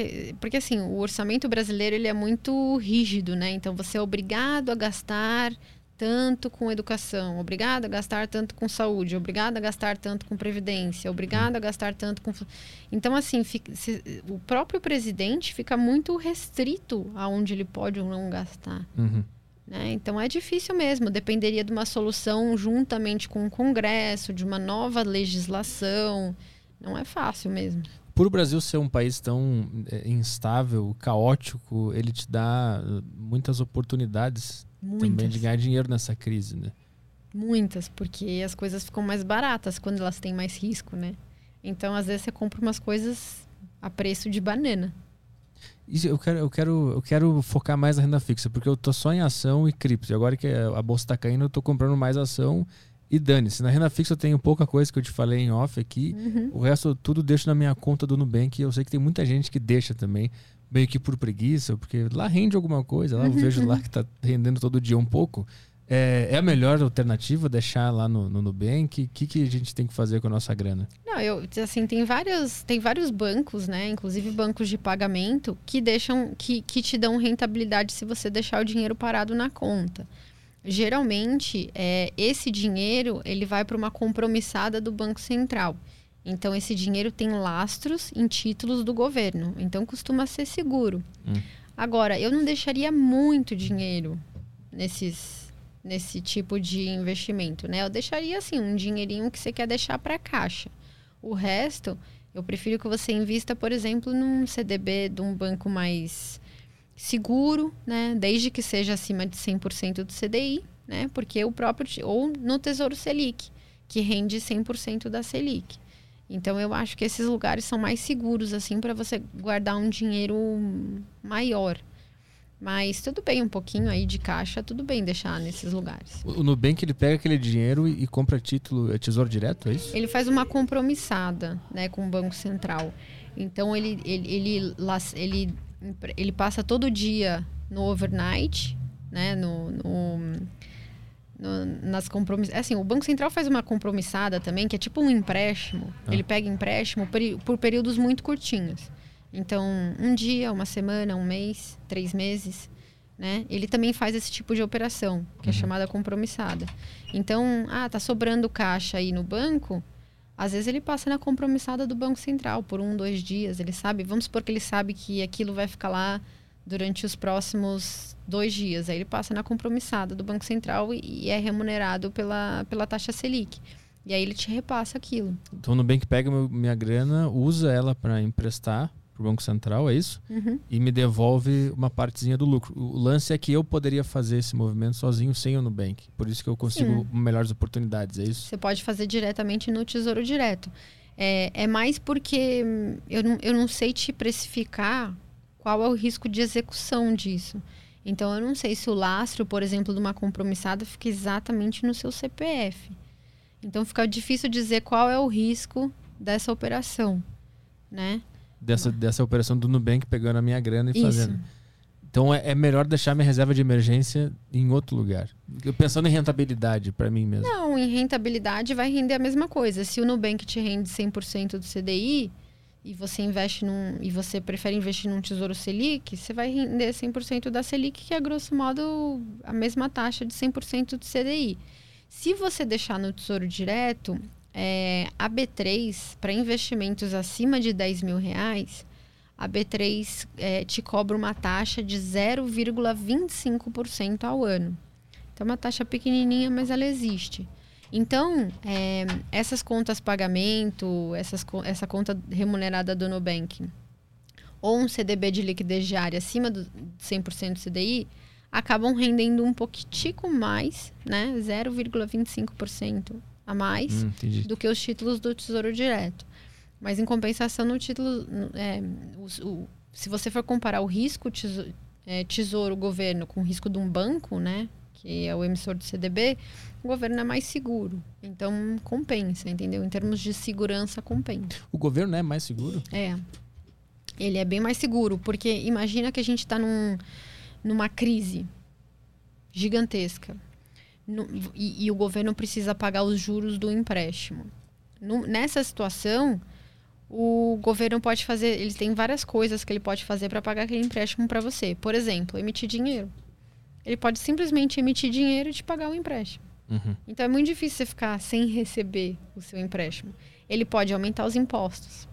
Porque assim, o orçamento brasileiro ele é muito rígido, né? Então você é obrigado a gastar tanto com educação, obrigado a gastar tanto com saúde, obrigado a gastar tanto com previdência, obrigado a gastar tanto com. Então, assim, fica, se, o próprio presidente fica muito restrito aonde ele pode ou não gastar. Uhum. Né? Então, é difícil mesmo. Dependeria de uma solução juntamente com o Congresso, de uma nova legislação. Não é fácil mesmo. Por o Brasil ser um país tão é, instável, caótico, ele te dá muitas oportunidades Muitas. também de ganhar dinheiro nessa crise, né? Muitas, porque as coisas ficam mais baratas quando elas têm mais risco, né? Então, às vezes, você compra umas coisas a preço de banana. Isso, eu quero, eu quero, eu quero focar mais na renda fixa, porque eu tô só em ação e cripto. E agora que a bolsa está caindo, eu tô comprando mais ação e dane-se. Na renda fixa eu tenho pouca coisa que eu te falei em off aqui. Uhum. O resto tudo deixo na minha conta do Nubank. Eu sei que tem muita gente que deixa também meio que por preguiça, porque lá rende alguma coisa, lá eu uhum. vejo lá que tá rendendo todo dia um pouco. É, é a melhor alternativa deixar lá no, no Nubank? O que, que a gente tem que fazer com a nossa grana? Não, eu assim, tem vários, tem vários bancos, né? Inclusive bancos de pagamento, que deixam, que, que te dão rentabilidade se você deixar o dinheiro parado na conta. Geralmente, é, esse dinheiro ele vai para uma compromissada do Banco Central. Então, esse dinheiro tem lastros em títulos do governo. Então, costuma ser seguro. Hum. Agora, eu não deixaria muito dinheiro nesses, nesse tipo de investimento, né? Eu deixaria, assim, um dinheirinho que você quer deixar para caixa. O resto, eu prefiro que você invista, por exemplo, num CDB de um banco mais seguro, né? Desde que seja acima de 100% do CDI, né? Porque o próprio... Ou no Tesouro Selic, que rende 100% da Selic. Então eu acho que esses lugares são mais seguros assim para você guardar um dinheiro maior. Mas tudo bem, um pouquinho aí de caixa, tudo bem deixar nesses lugares. O Nubank ele pega aquele dinheiro e, compra título, é tesouro direto, é isso? Ele faz uma compromissada, né, com o Banco Central. Então ele ele, ele, ele, ele passa todo dia no overnight, né, no, no no, nas compromiss... É assim, o Banco Central faz uma compromissada também, que é tipo um empréstimo. Ah. Ele pega empréstimo por, por períodos muito curtinhos. Então, um dia, uma semana, um mês, três meses. Né? Ele também faz esse tipo de operação, que é uhum. é chamada compromissada. Então, ah, tá sobrando caixa aí no banco, às vezes ele passa na compromissada do Banco Central por um, dois dias. Ele sabe, vamos supor que ele sabe que aquilo vai ficar lá durante os próximos dois dias. Aí ele passa na compromissada do Banco Central e, é remunerado pela, pela taxa Selic. E aí ele te repassa aquilo. Então o Nubank pega minha grana, usa ela para emprestar para o Banco Central, é isso? Uhum. E me devolve uma partezinha do lucro. O lance é que eu poderia fazer esse movimento sozinho sem o Nubank. Por isso que eu consigo Sim. melhores oportunidades, é isso? Você pode fazer diretamente no Tesouro Direto. É, é mais porque hum, eu não, eu não sei te precificar qual é o risco de execução disso. Então, eu não sei se o lastro, por exemplo, de uma compromissada fica exatamente no seu CPF. Então, fica difícil dizer qual é o risco dessa operação, né? Dessa, dessa operação do Nubank pegando a minha grana e Isso. fazendo. Então é, é melhor deixar minha reserva de emergência em outro lugar. Eu pensando em rentabilidade para mim mesmo. Não, em rentabilidade vai render a mesma coisa. Se o Nubank te rende 100% do CDI e você investe num e você prefere investir num Tesouro Selic, você vai render 100% da Selic, que é grosso modo a mesma taxa de 100% do CDI. Se você deixar no Tesouro Direto, é, a B3 para investimentos acima de 10 mil reais, a B3 é, te cobra uma taxa de 0,25% ao ano. Então, é uma taxa pequenininha, mas ela existe. Então, é, essas contas pagamento, essas, essa conta remunerada do Nubank, ou um CDB de liquidez diária acima do 100% do CDI, acabam rendendo um pouquitico mais, né? 0,25% a mais Hum, do que os títulos do Tesouro Direto. Mas em compensação, no título, é, os- o- se você for comparar o risco tesouro, é, tesouro governo com o risco de um banco, né, que é o emissor do CDB, o governo é mais seguro. Então compensa, entendeu? Em termos de segurança, compensa. O governo é mais seguro? É. Ele é bem mais seguro, porque imagina que a gente está num, numa crise gigantesca. No- e, e o governo precisa pagar os juros do empréstimo. No- nessa situação, o governo pode fazer. Ele tem várias coisas que ele pode fazer para pagar aquele empréstimo para você. Por exemplo, emitir dinheiro. Ele pode simplesmente emitir dinheiro e te pagar o empréstimo. Uhum. Então é muito difícil você ficar sem receber o seu empréstimo. Ele pode aumentar os impostos.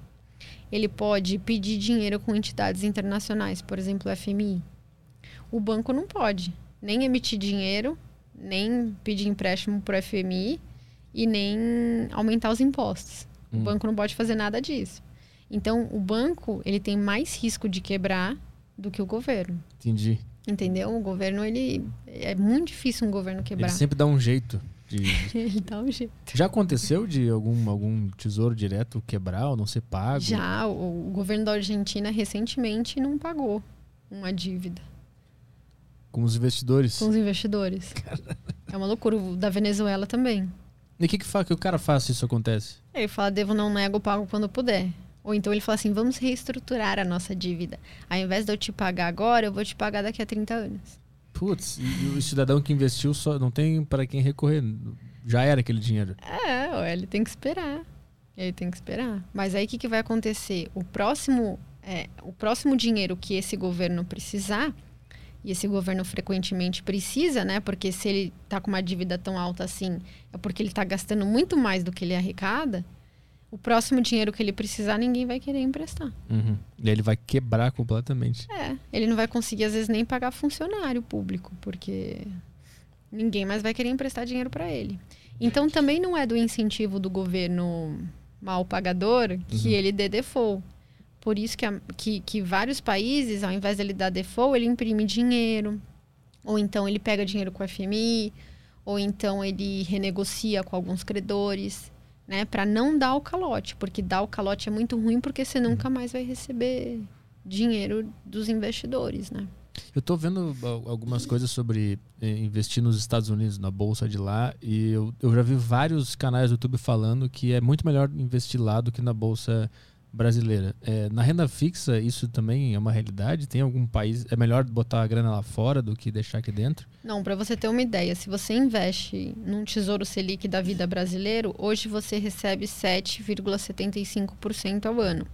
Ele pode pedir dinheiro com entidades internacionais, por exemplo, o FMI. O banco não pode nem emitir dinheiro, nem pedir empréstimo para o FMI e nem aumentar os impostos. O Hum. banco não pode fazer nada disso. Então, o banco ele tem mais risco de quebrar do que o governo. Entendi. Entendeu? O governo ele é muito difícil um governo Ele quebrar. sempre dá um jeito. De... [LAUGHS] Ele dá um jeito. Já aconteceu de algum, algum tesouro direto quebrar ou não ser pago? Já, o, o governo da Argentina recentemente não pagou uma dívida Com os investidores. com os investidores. É uma loucura. O da Venezuela também. E o que, que, que o cara faz se isso acontece? Ele fala, devo não nego, pago quando puder. Ou então ele fala assim, vamos reestruturar a nossa dívida. Ao invés de eu te pagar agora, eu vou te pagar daqui a 30 anos. Putz, e o cidadão que investiu só não tem para quem recorrer. Já era aquele dinheiro. É, ele tem que esperar. Ele tem que esperar. Mas aí o que, que vai acontecer? O próximo, é, o próximo dinheiro que esse governo precisar, e esse governo frequentemente precisa, né? Porque se ele tá com uma dívida tão alta assim, é porque ele tá gastando muito mais do que ele arrecada. O próximo dinheiro que ele precisar, ninguém vai querer emprestar. Uhum. E ele vai quebrar completamente. É, ele não vai conseguir, às vezes, nem pagar funcionário público, porque ninguém mais vai querer emprestar dinheiro para ele. Então, também não é do incentivo do governo mal pagador que Uhum. ele dê default. Por isso que, a- que, que vários países, ao invés dele dar default, ele imprime dinheiro. Ou então ele pega dinheiro com o FMI. Ou então ele renegocia com alguns credores. Né, para não dar o calote, porque dar o calote é muito ruim porque você nunca mais vai receber dinheiro dos investidores, né? Eu tô vendo al- algumas coisas sobre eh, investir nos Estados Unidos, na bolsa de lá, e eu, eu já vi vários canais do YouTube falando que é muito melhor investir lá do que na bolsa brasileira. Eh, na renda fixa, isso também é uma realidade? Tem algum país. É melhor botar a grana lá fora do que deixar aqui dentro? Não, para você ter uma ideia, se você investe num Tesouro Selic da vida brasileiro, hoje você recebe 7,75% ao ano.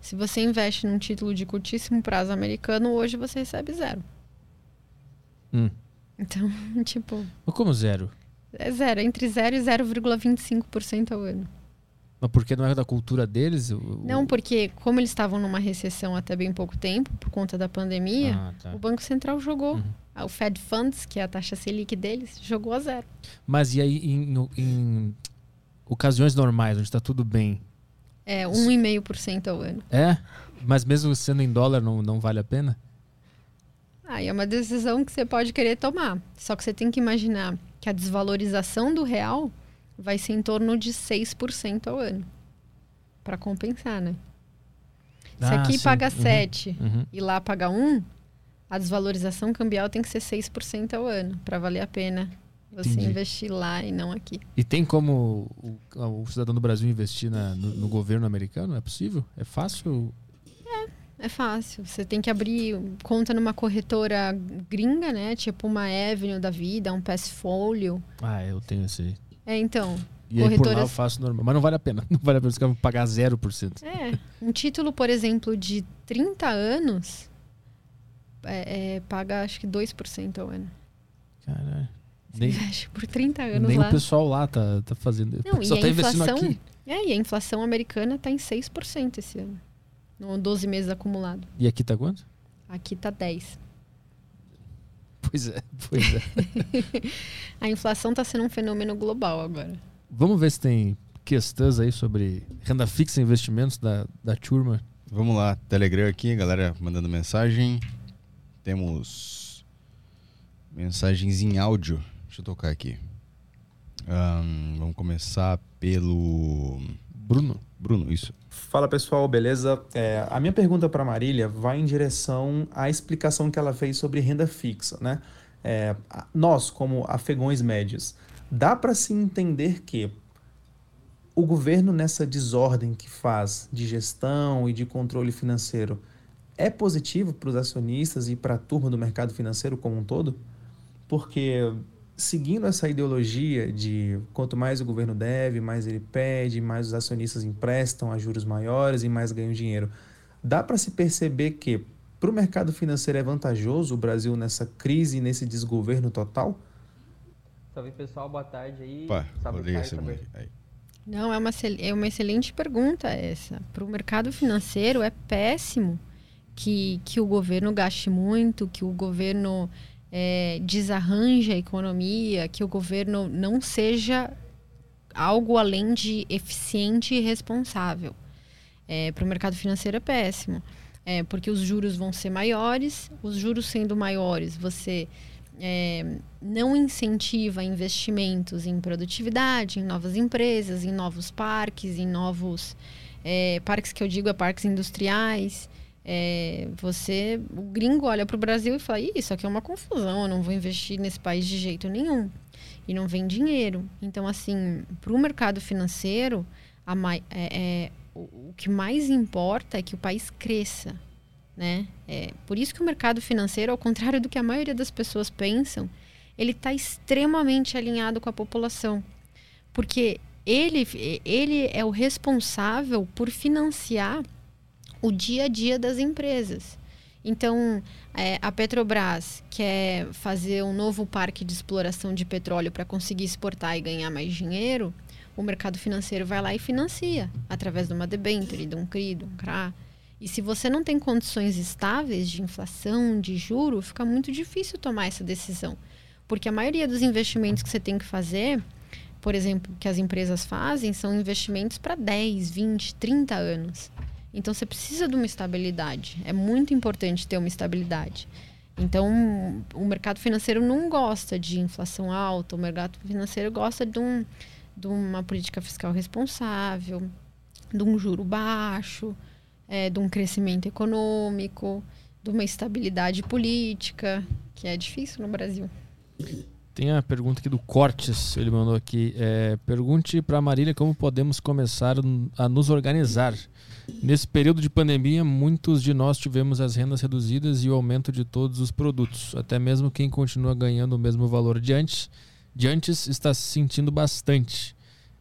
Se você investe num título de curtíssimo prazo americano, hoje você recebe zero. Hum. Então, [LAUGHS] tipo, Mas como zero? é zero, entre 0 e 0,25% ao ano. Mas porque não é da cultura deles? O- Não, porque como eles estavam numa recessão até bem pouco tempo, por conta da pandemia, Ah, tá. o Banco Central jogou. Uhum. Ah, O Fed Funds, que é a taxa Selic deles, jogou a zero. Mas e aí, em, em ocasiões normais, onde está tudo bem, É 1,5% ao ano. é? Mas mesmo sendo em dólar, não, não vale a pena? Aí é uma decisão que você pode querer tomar. Só que você tem que imaginar que a desvalorização do real vai ser em torno de 6% ao ano. para compensar, né? Se Ah, aqui sim. paga Uhum. 7 Uhum. e lá paga 1, a desvalorização cambial tem que ser 6% ao ano para valer a pena você Entendi. investir lá e não aqui. E tem como o, o cidadão do Brasil investir na- no, no governo americano? É possível? É fácil? É fácil. Você tem que abrir conta numa corretora gringa, né? Tipo uma Avenue da vida, um Passfolio. Ah, eu tenho esse. É, então. E aí por lá eu Corretoras- faço normal. Mas não vale a pena. [LAUGHS] Não vale a pena. Os caras vão pagar 0%. É. Um título, por exemplo, de 30 anos é, é, paga acho que 2% ao ano. Caralho. Você Nem, por 30 anos nem lá. o pessoal lá tá, tá fazendo. Não, o e a tá investindo inflação? aqui. É, e a inflação americana está em 6% esse ano. No 12 meses acumulado. E aqui tá quanto? Aqui tá 10. Pois é, pois é. [LAUGHS] A inflação está sendo um fenômeno global agora. Vamos ver se tem questões aí sobre renda fixa e investimentos da, da turma. Vamos lá, Telegram aqui, galera mandando mensagem. Temos mensagens em áudio. Deixa eu tocar aqui. Ahn, vamos começar pelo. Bruno. Bruno, isso. Fala pessoal, beleza? É, a minha pergunta para Marília vai em direção à explicação que ela fez sobre renda fixa, né? É, nós, como afegões médios, dá para se entender que o governo nessa desordem que faz de gestão e de controle financeiro é positivo para os acionistas e para a turma do mercado financeiro como um todo? Porque seguindo essa ideologia de quanto mais o governo deve, mais ele pede, mais os acionistas emprestam a juros maiores e mais ganham dinheiro, dá para se perceber que para o mercado financeiro é vantajoso o Brasil nessa crise, nesse desgoverno total? Salve pessoal, boa tarde aí. Pá, Salve. Aí. Não, é uma, é uma excelente pergunta essa. Para o mercado financeiro é péssimo que, que o governo gaste muito, que o governo eh, desarranje a economia, que o governo não seja algo além de eficiente e responsável. Para o mercado financeiro é péssimo. É, porque os juros vão ser maiores, os juros sendo maiores, você é, não incentiva investimentos em produtividade, em novas empresas, em novos parques, em novos é, parques que eu digo é parques industriais. É, você, o gringo olha para o Brasil e fala: "Ih, isso aqui é uma confusão, eu não vou investir nesse país de jeito nenhum. E não vem dinheiro. Então, assim, para o mercado financeiro, a é- é, o, o que mais importa é que o país cresça. Né? É, por isso que o mercado financeiro, ao contrário do que a maioria das pessoas pensam, ele está extremamente alinhado com a população. Porque ele, ele é o responsável por financiar o dia a dia das empresas. Então, é, a Petrobras quer fazer um novo parque de exploração de petróleo para conseguir exportar e ganhar mais dinheiro, o mercado financeiro vai lá e financia, através de uma debênture, de um CRI, de um CRA. E se você não tem condições estáveis de inflação, de juro, fica muito difícil tomar essa decisão. Porque a maioria dos investimentos que você tem que fazer, por exemplo, que as empresas fazem, são investimentos para 10, 20, 30 anos. Então você precisa de uma estabilidade. É muito importante ter uma estabilidade. Então, o mercado financeiro não gosta de inflação alta, o mercado financeiro gosta de, um, de uma política fiscal responsável, de um juro baixo, é, de um crescimento econômico, de uma estabilidade política, que é difícil no Brasil. Tem a pergunta aqui do Cortes, ele mandou aqui. É, pergunte para Marília como podemos começar a nos organizar. Nesse período de pandemia, muitos de nós tivemos as rendas reduzidas e o aumento de todos os produtos. Até mesmo quem continua ganhando o mesmo valor de antes, de antes está se sentindo bastante.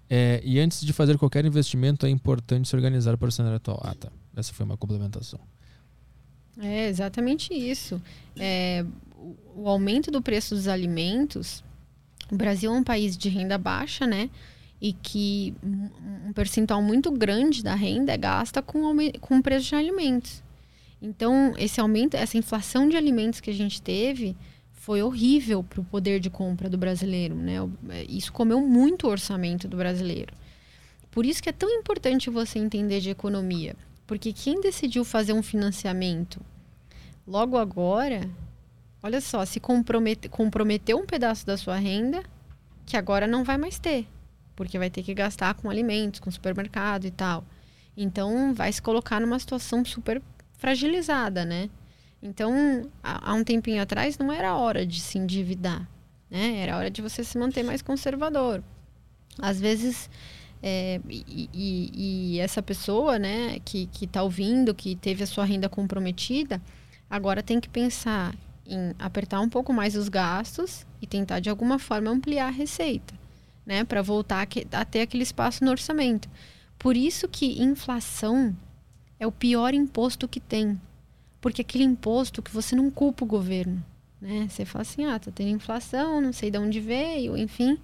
É, e antes de fazer qualquer investimento, é importante se organizar para o cenário atual. Ah, tá. Essa foi uma complementação. É exatamente isso. É, o, aumento do preço dos alimentos. O Brasil é um país de renda baixa, né? E que um percentual muito grande da renda é gasta com, com o preço de alimentos. Então, esse aumento, essa inflação de alimentos que a gente teve foi horrível para o poder de compra do brasileiro, né? Isso comeu muito o orçamento do brasileiro. Por isso que é tão importante você entender de economia. Porque quem decidiu fazer um financiamento logo agora, olha só, se compromete, comprometeu um pedaço da sua renda que agora não vai mais ter. Porque vai ter que gastar com alimentos, com supermercado e tal. Então, vai se colocar numa situação super fragilizada, né? Então, há, um tempinho atrás, não era hora de se endividar, né? Era hora de você se manter mais conservador. Às vezes, é, e, e, e, essa pessoa, né, que está ouvindo, que teve a sua renda comprometida, agora tem que pensar em apertar um pouco mais os gastos e tentar de alguma forma ampliar a receita, né, para voltar a, ter aquele espaço no orçamento. Por isso que inflação é o pior imposto que tem, porque aquele imposto que você não culpa o governo, né? Você fala assim, ah, tá tendo inflação, não sei de onde veio, enfim,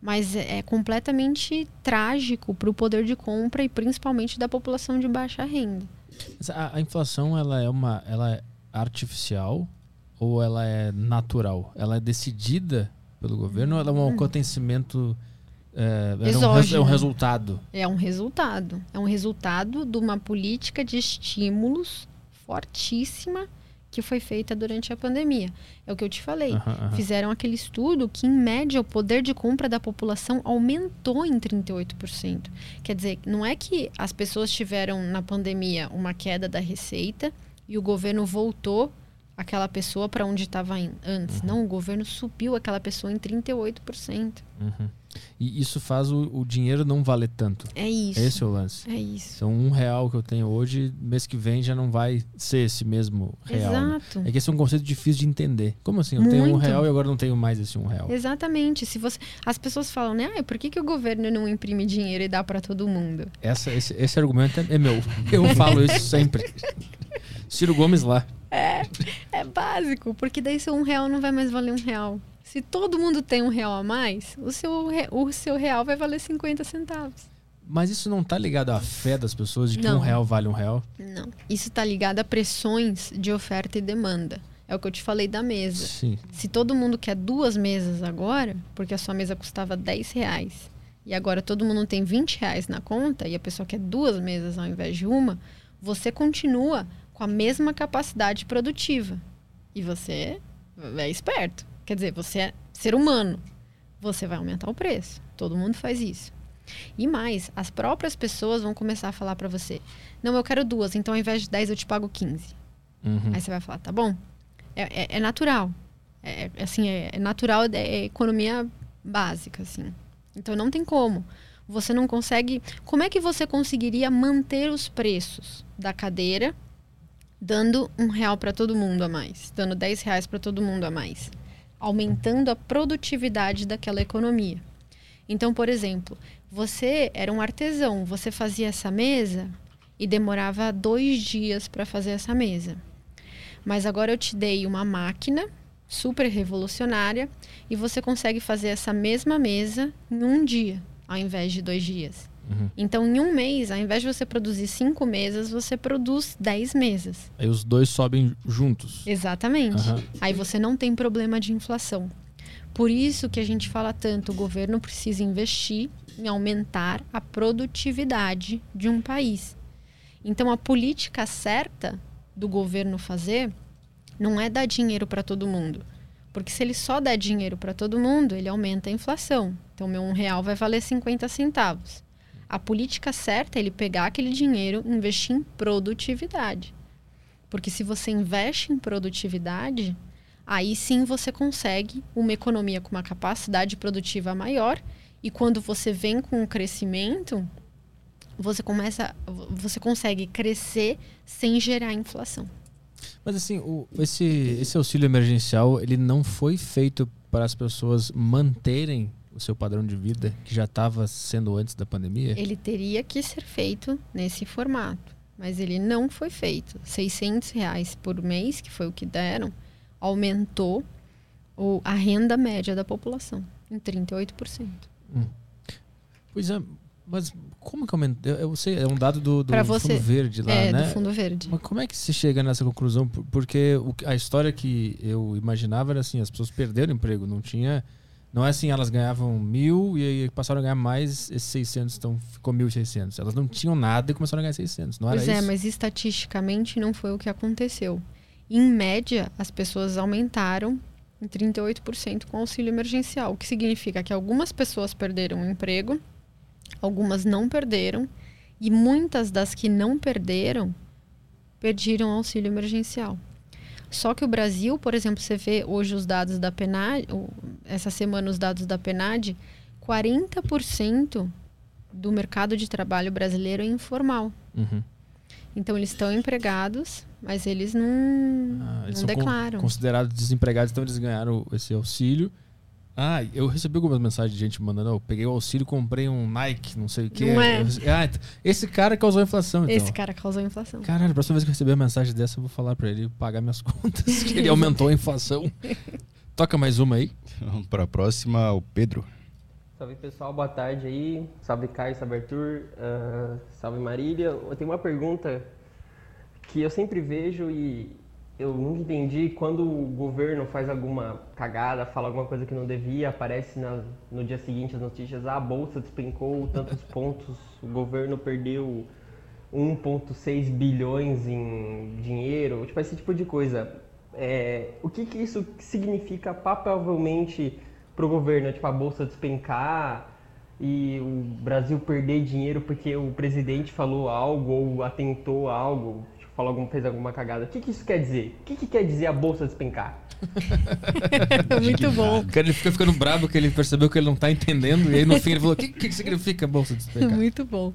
mas é, é completamente trágico para o poder de compra e principalmente da população de baixa renda. A, a, inflação ela é uma, ela é artificial ou ela é natural? Ela é decidida pelo governo ou ela é um hum. acontecimento é, é, um, é um resultado? É um resultado. É um resultado de uma política de estímulos fortíssima que foi feita durante a pandemia. É o que eu te falei. Uhum, uhum. Fizeram aquele estudo que, em média, o poder de compra da população aumentou em 38%. Quer dizer, não é que as pessoas tiveram na pandemia uma queda da receita e o governo voltou aquela pessoa para onde estava antes. Uhum. Não, o governo subiu aquela pessoa em 38%. Uhum. E isso faz o, o, dinheiro não valer tanto. É isso. Esse é o lance. É isso. Então, um real que eu tenho hoje, mês que vem já não vai ser esse mesmo real. Né? Exato. Né? É que esse é um conceito difícil de entender. Como assim? Eu Muito. tenho um real e agora não tenho mais esse um real. Exatamente. Se você, as pessoas falam, né? Ah, por que, que o governo não imprime dinheiro e dá para todo mundo? Essa, esse, esse argumento é, é meu. Eu falo isso sempre. [LAUGHS] Ciro Gomes lá. É, é básico, porque daí seu um real não vai mais valer um real. Se todo mundo tem um real a mais, o seu, o seu real vai valer 50 centavos. Mas isso não está ligado à fé das pessoas de que não. um real vale um real? Não. Isso está ligado a pressões de oferta e demanda. É o que eu te falei da mesa. Sim. Se todo mundo quer duas mesas agora, porque a sua mesa custava 10 reais, e agora todo mundo tem 20 reais na conta, e a pessoa quer duas mesas ao invés de uma, você continua com a mesma capacidade produtiva. E você é esperto. Quer dizer, você é ser humano. Você vai aumentar o preço. Todo mundo faz isso. E mais, as próprias pessoas vão começar a falar para você: Não, eu quero duas, então ao invés de 10 eu te pago 15. Uhum. Aí você vai falar: Tá bom. É, é, é natural. É, é assim, é, é natural, é economia básica, assim. Então não tem como. Você não consegue. Como é que você conseguiria manter os preços da cadeira dando um real para todo mundo a mais, dando 10 reais para todo mundo a mais, aumentando a produtividade daquela economia. Então, por exemplo, você era um artesão, você fazia essa mesa e demorava dois dias para fazer essa mesa. Mas agora eu te dei uma máquina super revolucionária e você consegue fazer essa mesma mesa em um dia, ao invés de dois dias. Uhum. Então, em um mês, ao invés de você produzir cinco mesas, você produz dez mesas. Aí os dois sobem juntos. Exatamente. Uhum. Aí você não tem problema de inflação. Por isso que a gente fala tanto, o governo precisa investir em aumentar a produtividade de um país. Então, a política certa do governo fazer não é dar dinheiro para todo mundo. Porque se ele só der dinheiro para todo mundo, ele aumenta a inflação. Então, meu um real vai valer 50 centavos. A política certa é ele pegar aquele dinheiro e investir em produtividade. Porque se você investe em produtividade, aí sim você consegue uma economia com uma capacidade produtiva maior. E quando você vem com o crescimento, você começa, você consegue crescer sem gerar inflação. Mas assim, o, esse, esse auxílio emergencial, ele não foi feito para as pessoas manterem o seu padrão de vida que já estava sendo antes da pandemia? Ele teria que ser feito nesse formato, mas ele não foi feito. 600 reais por mês, que foi o que deram, aumentou o, a renda média da população em 38%. Hum. Pois é, mas como que aumentou? Eu, sei, é um dado do, do você, Fundo Verde lá, é, né? do Fundo Verde. Mas como é que se chega nessa conclusão? Porque o, a história que eu imaginava era assim, as pessoas perderam emprego, não tinha não é assim, elas ganhavam mil e aí passaram a ganhar mais esses 600, então ficou 1.600. Elas não tinham nada e começaram a ganhar 600, não pois era é, isso? mas estatisticamente não foi o que aconteceu. Em média, as pessoas aumentaram em 38% com auxílio emergencial, o que significa que algumas pessoas perderam o emprego, algumas não perderam E muitas das que não perderam, perderam auxílio emergencial. Só que o Brasil, por exemplo, você vê hoje os dados da PNAD, essa semana os dados da PNAD, 40% do mercado de trabalho brasileiro é informal. Uhum. Então eles estão empregados, mas eles não, Ah, eles não con- declaram. considerados desempregados, então eles ganharam esse auxílio. Ah, eu recebi algumas mensagens de gente mandando, eu peguei o auxílio, comprei um Nike, não sei o quê. Não é? Ah, então, esse cara causou inflação, então. Esse cara causou inflação. Caralho, a próxima vez que eu receber uma mensagem dessa, eu vou falar pra ele pagar minhas [LAUGHS] contas, que ele aumentou a inflação. [LAUGHS] Toca mais uma aí. Vamos para a próxima, o Pedro. Salve pessoal, boa tarde aí. Salve Caio, salve Arthur, ah, salve Marília. Eu tenho uma pergunta que eu sempre vejo e eu nunca entendi quando o governo faz alguma cagada, fala alguma coisa que não devia, aparece na- no dia seguinte as notícias, ah, a bolsa despencou tantos [LAUGHS] pontos, o governo perdeu 1,6 bilhões em dinheiro, tipo esse tipo de coisa. É, o que, que isso significa papelmente para o governo? Tipo, a bolsa despencar e o Brasil perder dinheiro porque o presidente falou algo ou atentou a algo, falou algum, fez alguma cagada. O que, que isso quer dizer? O que, que quer dizer a bolsa despencar? [LAUGHS] Muito bom. O cara ele fica ficando bravo que ele percebeu que ele não tá entendendo, e aí no fim ele falou: o que, que significa bolsa de despegar? [LAUGHS] Muito bom.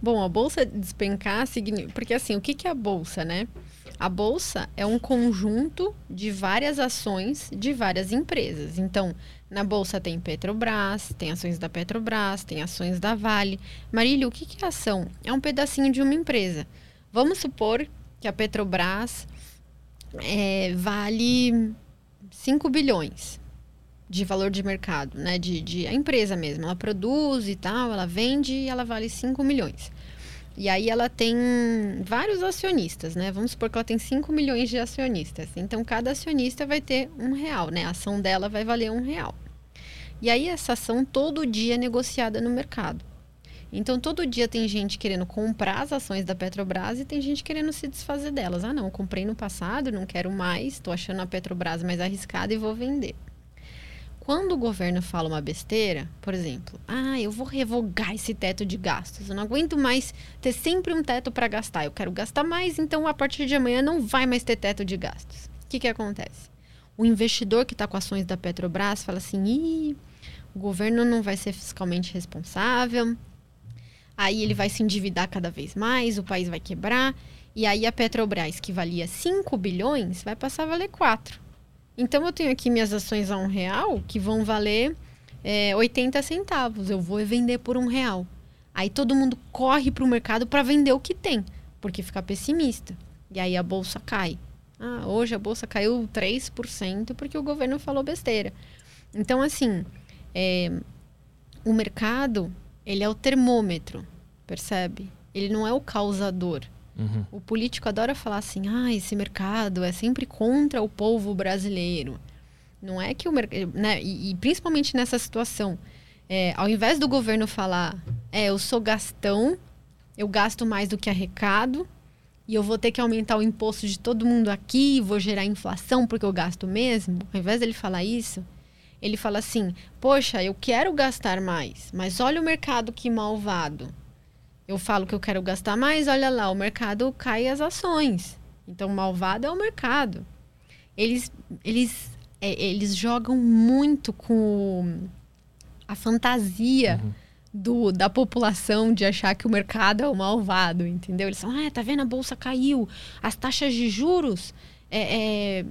Bom, a bolsa despencar significa. Porque assim, o que que é a bolsa, né? A bolsa é um conjunto de várias ações de várias empresas. Então, na bolsa tem Petrobras, tem ações da Petrobras, tem ações da Vale. Marília, o que, que é ação? É um pedacinho de uma empresa. Vamos supor que a Petrobras é, vale 5 bilhões de valor de mercado, né? De, de a empresa mesmo. Ela produz e tal, ela vende e ela vale 5 milhões. E aí ela tem vários acionistas, né? Vamos supor que ela tem 5 milhões de acionistas. Então cada acionista vai ter um real, né? A ação dela vai valer um real. E aí essa ação todo dia é negociada no mercado. Então todo dia tem gente querendo comprar as ações da Petrobras e tem gente querendo se desfazer delas. Ah, não, comprei no passado, não quero mais, estou achando a Petrobras mais arriscada e vou vender. Quando o governo fala uma besteira, por exemplo, ah, eu vou revogar esse teto de gastos, eu não aguento mais ter sempre um teto para gastar, eu quero gastar mais, então a partir de amanhã não vai mais ter teto de gastos. O que, que acontece? O investidor que está com ações da Petrobras fala assim: Ih, o governo não vai ser fiscalmente responsável, aí ele vai se endividar cada vez mais, o país vai quebrar, e aí a Petrobras, que valia 5 bilhões, vai passar a valer 4. Então eu tenho aqui minhas ações a um real que vão valer é, 80 centavos. Eu vou vender por um real. Aí todo mundo corre para o mercado para vender o que tem, porque fica pessimista. E aí a bolsa cai. Ah, hoje a bolsa caiu 3% porque o governo falou besteira. Então, assim, é, o mercado, ele é o termômetro, percebe? Ele não é o causador. Uhum. O político adora falar assim: ah, esse mercado é sempre contra o povo brasileiro. Não é que o mercado. Né? E, e principalmente nessa situação, é, ao invés do governo falar, é, eu sou gastão, eu gasto mais do que arrecado, e eu vou ter que aumentar o imposto de todo mundo aqui, vou gerar inflação porque eu gasto mesmo, ao invés dele falar isso, ele fala assim: poxa, eu quero gastar mais, mas olha o mercado que malvado. Eu falo que eu quero gastar mais, olha lá, o mercado cai as ações. Então, malvado é o mercado. Eles, eles, é, eles jogam muito com a fantasia Uhum. do, da população de achar que o mercado é o malvado, entendeu? Eles falam, ah, tá vendo, a bolsa caiu, as taxas de juros é, é,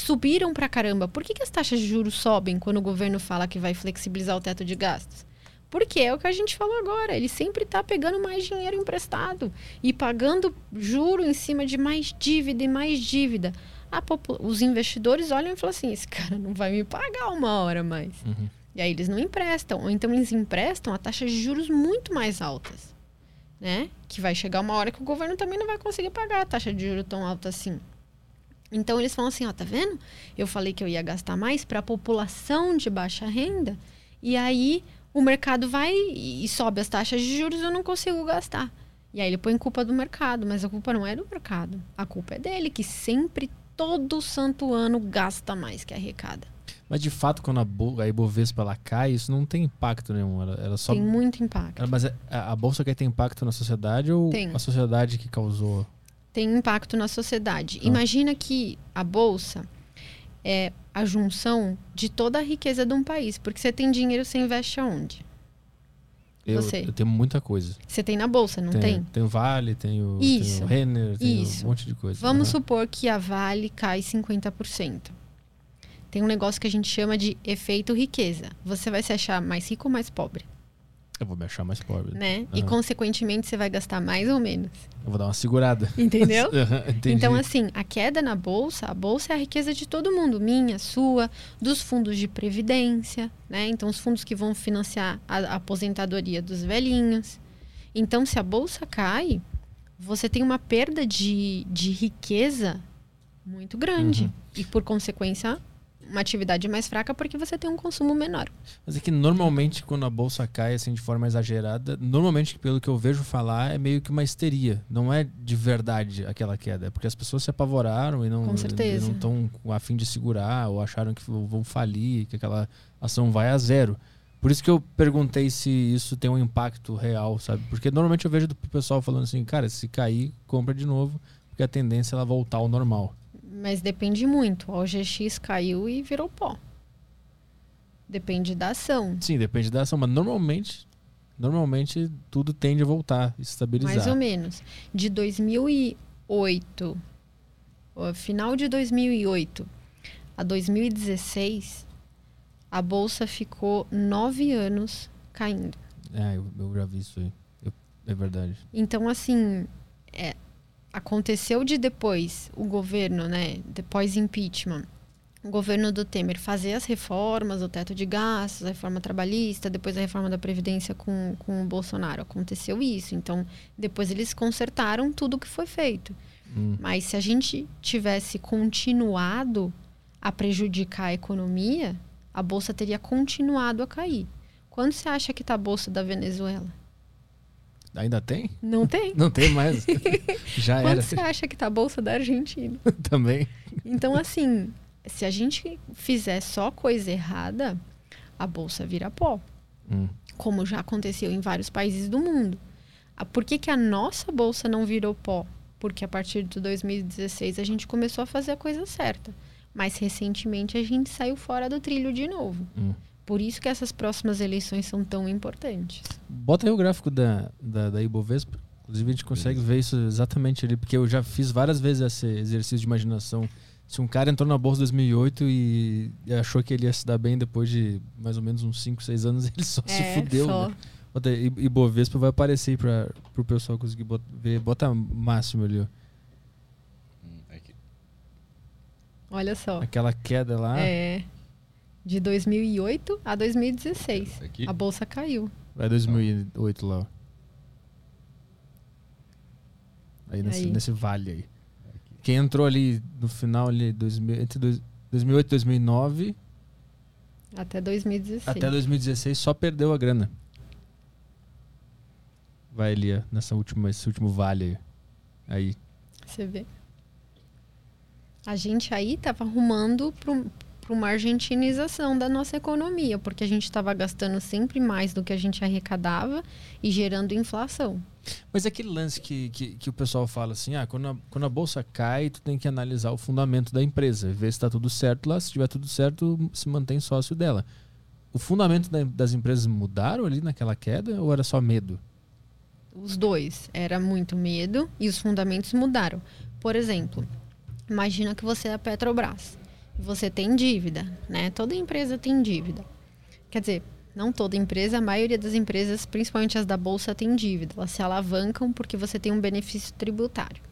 subiram pra caramba. Por que, que as taxas de juros sobem quando o governo fala que vai flexibilizar o teto de gastos? Porque é o que a gente falou agora. Ele sempre está pegando mais dinheiro emprestado e pagando juro em cima de mais dívida e mais dívida. Os investidores olham e falam assim: esse cara não vai me pagar uma hora mais. Uhum. E aí eles não emprestam. Ou então eles emprestam a taxas de juros muito mais altas. Né? Que vai chegar uma hora que o governo também não vai conseguir pagar a taxa de juros tão alta assim. Então eles falam assim, ó, tá vendo? Eu falei que eu ia gastar mais para a população de baixa renda, e aí o mercado vai e sobe as taxas de juros, eu não consigo gastar. E aí ele põe culpa do mercado, mas a culpa não é do mercado. A culpa é dele, que sempre, todo santo ano, gasta mais que arrecada. Mas de fato, quando a, Bo a Ibovespa ela cai, isso não tem impacto nenhum. Ela, ela só... Tem muito impacto. Ela, mas a, a, bolsa quer ter impacto na sociedade ou tem. a sociedade que causou? Tem impacto na sociedade. Ah. Imagina que a bolsa é a junção de toda a riqueza de um país. Porque você tem dinheiro, você investe aonde? Eu, você. eu tenho muita coisa. Você tem na bolsa, não tem? Tem o Vale, tem o, Isso. Tem o Renner, tem Isso. um monte de coisa. Vamos supor que a Vale cai 50% tem um negócio que a gente chama de efeito riqueza. Você vai se achar mais rico ou mais pobre? Eu vou me achar mais pobre. Né? Uhum. E, consequentemente, você vai gastar mais ou menos. Eu vou dar uma segurada. Entendeu? [LAUGHS] então, assim, a queda na bolsa, a bolsa é a riqueza de todo mundo. Minha, sua, dos fundos de previdência, né? Então, os fundos que vão financiar a, aposentadoria dos velhinhos. Então, se a bolsa cai, você tem uma perda de, de riqueza muito grande. Uhum. E, por consequência, uma atividade mais fraca porque você tem um consumo menor. Mas é que normalmente quando a bolsa cai assim de forma exagerada, normalmente pelo que eu vejo falar é meio que uma histeria, não é de verdade aquela queda, é porque as pessoas se apavoraram e não estão a fim de segurar ou acharam que vão falir, que aquela ação vai a zero. Por isso que eu perguntei se isso tem um impacto real, sabe? Porque normalmente eu vejo do pessoal falando assim, cara, se cair, compra de novo, porque a tendência é ela voltar ao normal. Mas depende muito. O OGX caiu e virou pó. Depende da ação. Sim, depende da ação, mas normalmente normalmente tudo tende a voltar, estabilizar. Mais ou menos. De 2008, final de 2008 a 2016, a bolsa ficou nove anos caindo. É, eu, eu já vi isso aí. Eu, é verdade. Então, assim, é, aconteceu de depois o governo, né, depois impeachment, o governo do Temer fazer as reformas, o teto de gastos, a reforma trabalhista, depois a reforma da Previdência com, com o Bolsonaro. Aconteceu isso. Então, depois eles consertaram tudo o que foi feito. Hum. Mas se a gente tivesse continuado a prejudicar a economia, a bolsa teria continuado a cair. Quando você acha que está a bolsa da Venezuela? Ainda tem? Não tem. Não tem mais. [LAUGHS] Já Quanto era. você acha que tá a bolsa da Argentina? [LAUGHS] Também. Então, assim, se a gente fizer só coisa errada, a bolsa vira pó. Hum. Como já aconteceu em vários países do mundo. Ah, por que, que a nossa bolsa não virou pó? Porque a partir de 2016 a gente começou a fazer a coisa certa. Mas recentemente a gente saiu fora do trilho de novo. Hum. Por isso que essas próximas eleições são tão importantes. Bota aí o gráfico da, da, da Ibovespa. Inclusive, a gente consegue ver isso exatamente ali, porque eu já fiz várias vezes esse exercício de imaginação. Se um cara entrou na bolsa em 2008 e achou que ele ia se dar bem depois de mais ou menos uns 5, 6 anos, [LAUGHS] ele só é, se fudeu. Só. Né? Bota aí, Ibovespa vai aparecer aí para o pessoal conseguir bota, ver. Bota máximo ali, ó. Hum, Olha só. Aquela queda lá. É. De 2008 a 2016. Aqui? A bolsa caiu. Vai 2008 lá. Aí nesse, aí. nesse vale aí. Quem entrou ali no final ali 2000, entre 2008 e 2009 até 2016. Até 2016 só perdeu a grana. Vai ali, nessa última, esse último vale aí. aí. Você vê. A gente aí tava arrumando pro, para uma argentinização da nossa economia, porque a gente estava gastando sempre mais do que a gente arrecadava e gerando inflação. Mas é aquele lance que, que, que, o pessoal fala assim, ah, quando a, quando a bolsa cai, tu tem que analisar o fundamento da empresa, ver se está tudo certo lá, se tiver tudo certo, se mantém sócio dela. O fundamento da, das empresas mudaram ali naquela queda ou era só medo? Os dois. Era muito medo e os fundamentos mudaram. Por exemplo, imagina que você é a Petrobras você tem dívida, né? Toda empresa tem dívida. Quer dizer, não toda empresa, a maioria das empresas, principalmente as da bolsa, tem dívida. Elas se alavancam porque você tem um benefício tributário.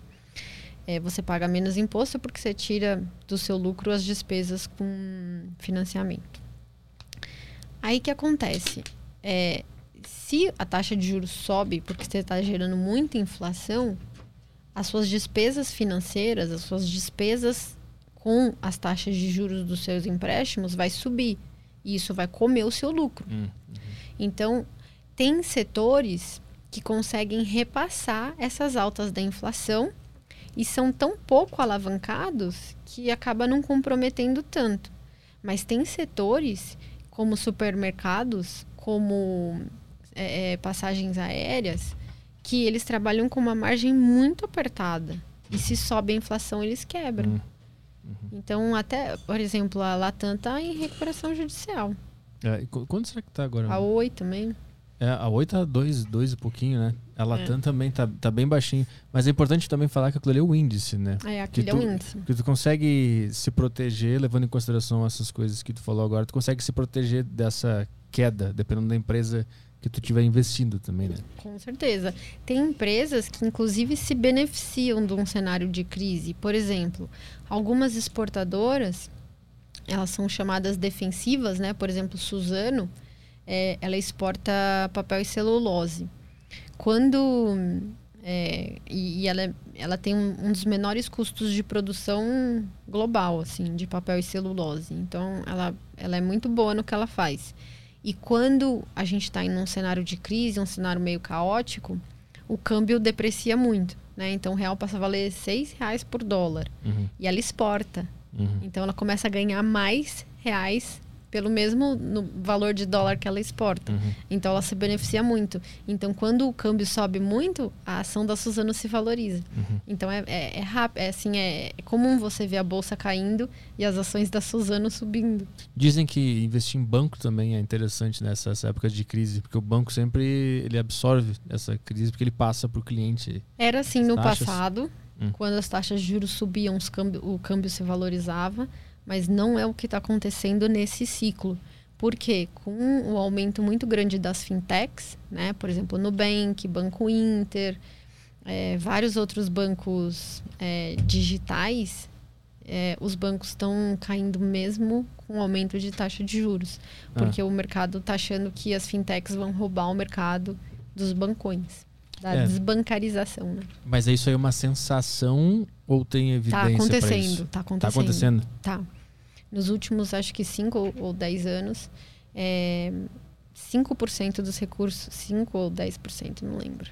É, você paga menos imposto porque você tira do seu lucro as despesas com financiamento. Aí que acontece? É, se a taxa de juros sobe porque você está gerando muita inflação, as suas despesas financeiras, as suas despesas com as taxas de juros dos seus empréstimos vai subir. E isso vai comer o seu lucro. Hum, uhum. Então, tem setores que conseguem repassar essas altas da inflação e são tão pouco alavancados que acaba não comprometendo tanto. Mas tem setores, como supermercados, como é, é, passagens aéreas, que eles trabalham com uma margem muito apertada. E se sobe a inflação, eles quebram. Hum. Então, até, por exemplo, a Latam está em recuperação judicial. É, qu- quanto será que tá agora? A Oi também. É, a 8 tá 2, dois e pouquinho, né? A É. Latam também tá, tá bem baixinho. Mas é importante também falar que aquilo ali é o índice, né? É, aquele é tu- o índice. Porque tu consegue se proteger, levando em consideração essas coisas que tu falou agora, tu consegue se proteger dessa queda, dependendo da empresa que tu estiver investindo também, né? Com certeza. Tem empresas que, inclusive, se beneficiam de um cenário de crise. Por exemplo, algumas exportadoras, elas são chamadas defensivas, né? Por exemplo, Suzano, é, ela exporta papel e celulose. Quando... é, e e ela, ela tem um, um dos menores custos de produção global, assim, de papel e celulose. Então, ela, ela é muito boa no que ela faz. E quando a gente está em um cenário de crise, um cenário meio caótico, o câmbio deprecia muito. Né? Então o real passa a valer seis reais por dólar. Uhum, E ela exporta. uhum. Então ela começa a ganhar mais reais pelo mesmo no valor de dólar que ela exporta. Uhum. Então ela se beneficia muito. Então quando o câmbio sobe muito, a ação da Suzano se valoriza. Uhum. Então é, é, é rápido, é assim, é, é comum você ver a bolsa caindo e as ações da Suzano subindo. Dizem que investir em banco também é interessante nessas épocas de crise, porque o banco sempre ele absorve essa crise porque ele passa para o cliente. Era assim no Taxas? passado, Hum. quando as taxas de juros subiam, câmbio, o câmbio se valorizava, mas não é o que está acontecendo nesse ciclo. Porque com o aumento muito grande das fintechs, né, por exemplo, Nubank, Banco Inter, eh, vários outros bancos eh, digitais, eh, os bancos estão caindo mesmo com o aumento de taxa de juros. Ah. Porque o mercado está achando que as fintechs vão roubar o mercado dos bancões. Da É. desbancarização, né? Mas é isso aí é uma sensação ou tem evidência Tá para acontecendo, isso? tá Tá acontecendo. acontecendo. Tá. Nos últimos, acho que 5 ou- ou 10 anos, é, 5% dos recursos, 5 ou 10%, não lembro,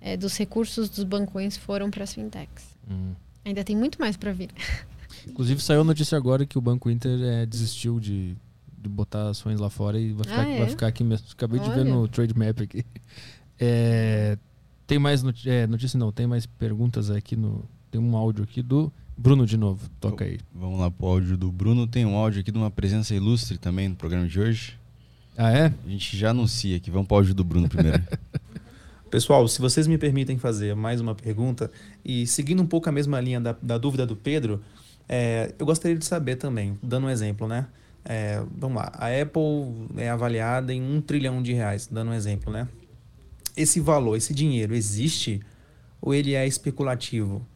é, dos recursos dos bancões foram para as fintechs. Hum. Ainda tem muito mais para vir. Inclusive saiu a notícia agora que o Banco Inter é, desistiu de, de botar ações lá fora e vai ficar, Ah, é? vai ficar aqui mesmo. Acabei de ver Olha. no Trade Map aqui. É, tem mais noti é, notícia não, tem mais perguntas aqui no. Tem um áudio aqui do Bruno de novo. Toca aí. Vamos lá pro áudio do Bruno. Tem um áudio aqui de uma presença ilustre também no programa de hoje. Ah, é? A gente já anuncia aqui. Vamos pro áudio do Bruno primeiro. [LAUGHS] Pessoal, se vocês me permitem fazer mais uma pergunta, e seguindo um pouco a mesma linha da, da dúvida do Pedro, é, eu gostaria de saber também, dando um exemplo, né? É, vamos lá, a Apple é avaliada em um trilhão de reais, dando um exemplo, né? Esse valor, esse dinheiro existe ou ele é especulativo?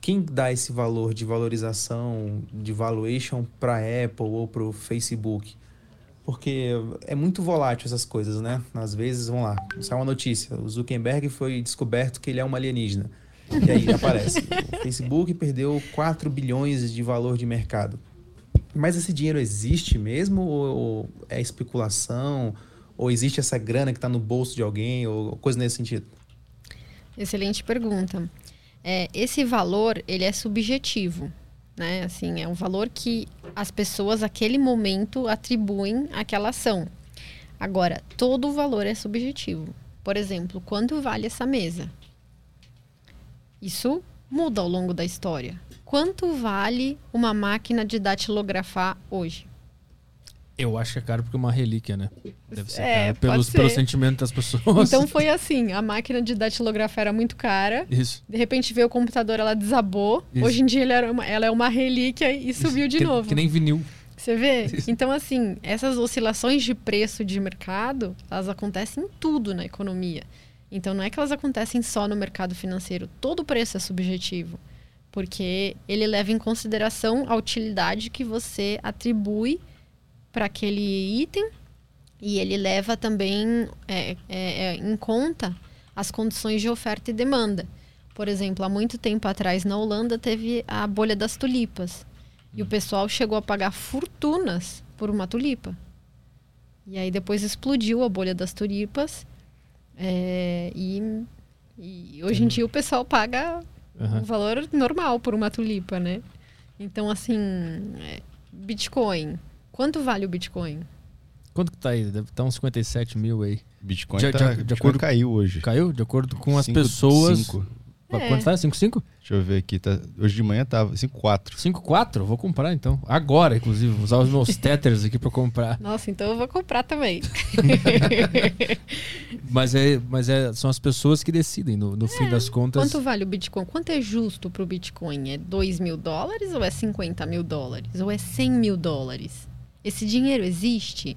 Quem dá esse valor de valorização, de valuation para Apple ou para o Facebook? Porque é muito volátil essas coisas, né? Às vezes, vamos lá, sai uma notícia: o Zuckerberg foi descoberto que ele é um alienígena. E aí aparece: o Facebook perdeu 4 bilhões de valor de mercado. Mas esse dinheiro existe mesmo? Ou, ou é especulação? Ou existe essa grana que está no bolso de alguém? Ou coisa nesse sentido? Excelente pergunta. É, esse valor, ele é subjetivo, né? Assim, é um valor que as pessoas, naquele momento, atribuem àquela ação. Agora, todo o valor é subjetivo. Por exemplo, quanto vale essa mesa? Isso muda ao longo da história. Quanto vale uma máquina de datilografar hoje? Eu acho que é caro porque é uma relíquia, né? Deve ser É, caro pelos, ser. pelo sentimento das pessoas. Então [LAUGHS] foi assim, a máquina de datilografar era muito cara, Isso. De repente veio o computador, ela desabou. Isso. Hoje em dia ela, uma, ela é uma relíquia e subiu de que, novo. Que nem vinil. Você vê? Isso. Então, assim, essas oscilações de preço de mercado, elas acontecem em tudo na economia. Então, não é que elas acontecem só no mercado financeiro. Todo preço é subjetivo. Porque ele leva em consideração a utilidade que você atribui para aquele item e ele leva também é, é, é, em conta as condições de oferta e demanda. Por exemplo, há muito tempo atrás na Holanda teve a bolha das tulipas. E o pessoal chegou a pagar fortunas por uma tulipa. E aí depois explodiu a bolha das tulipas. é, e, e hoje em dia o pessoal paga Aham. um valor normal por uma tulipa, né? Então, assim, é, Bitcoin. Quanto vale o Bitcoin? Quanto que tá aí? Deve estar uns 57 mil aí. Bitcoin, De- tá, de- de Bitcoin acordo- caiu hoje. Caiu? De acordo com as Cinco- pessoas. cinco. É. Quanto tá? 5,5? Deixa eu ver aqui. Tá, hoje de manhã tava 5,4. 5,4? Vou comprar então. Agora, inclusive. Vou usar os meus [LAUGHS] tethers aqui pra comprar. Nossa, então eu vou comprar também. [LAUGHS] Mas, é, mas é, são as pessoas que decidem, no, no fim das contas. Quanto vale o Bitcoin? Quanto é justo pro Bitcoin? É 2 mil dólares ou é 50 mil dólares? Ou é 100 mil dólares? Esse dinheiro existe?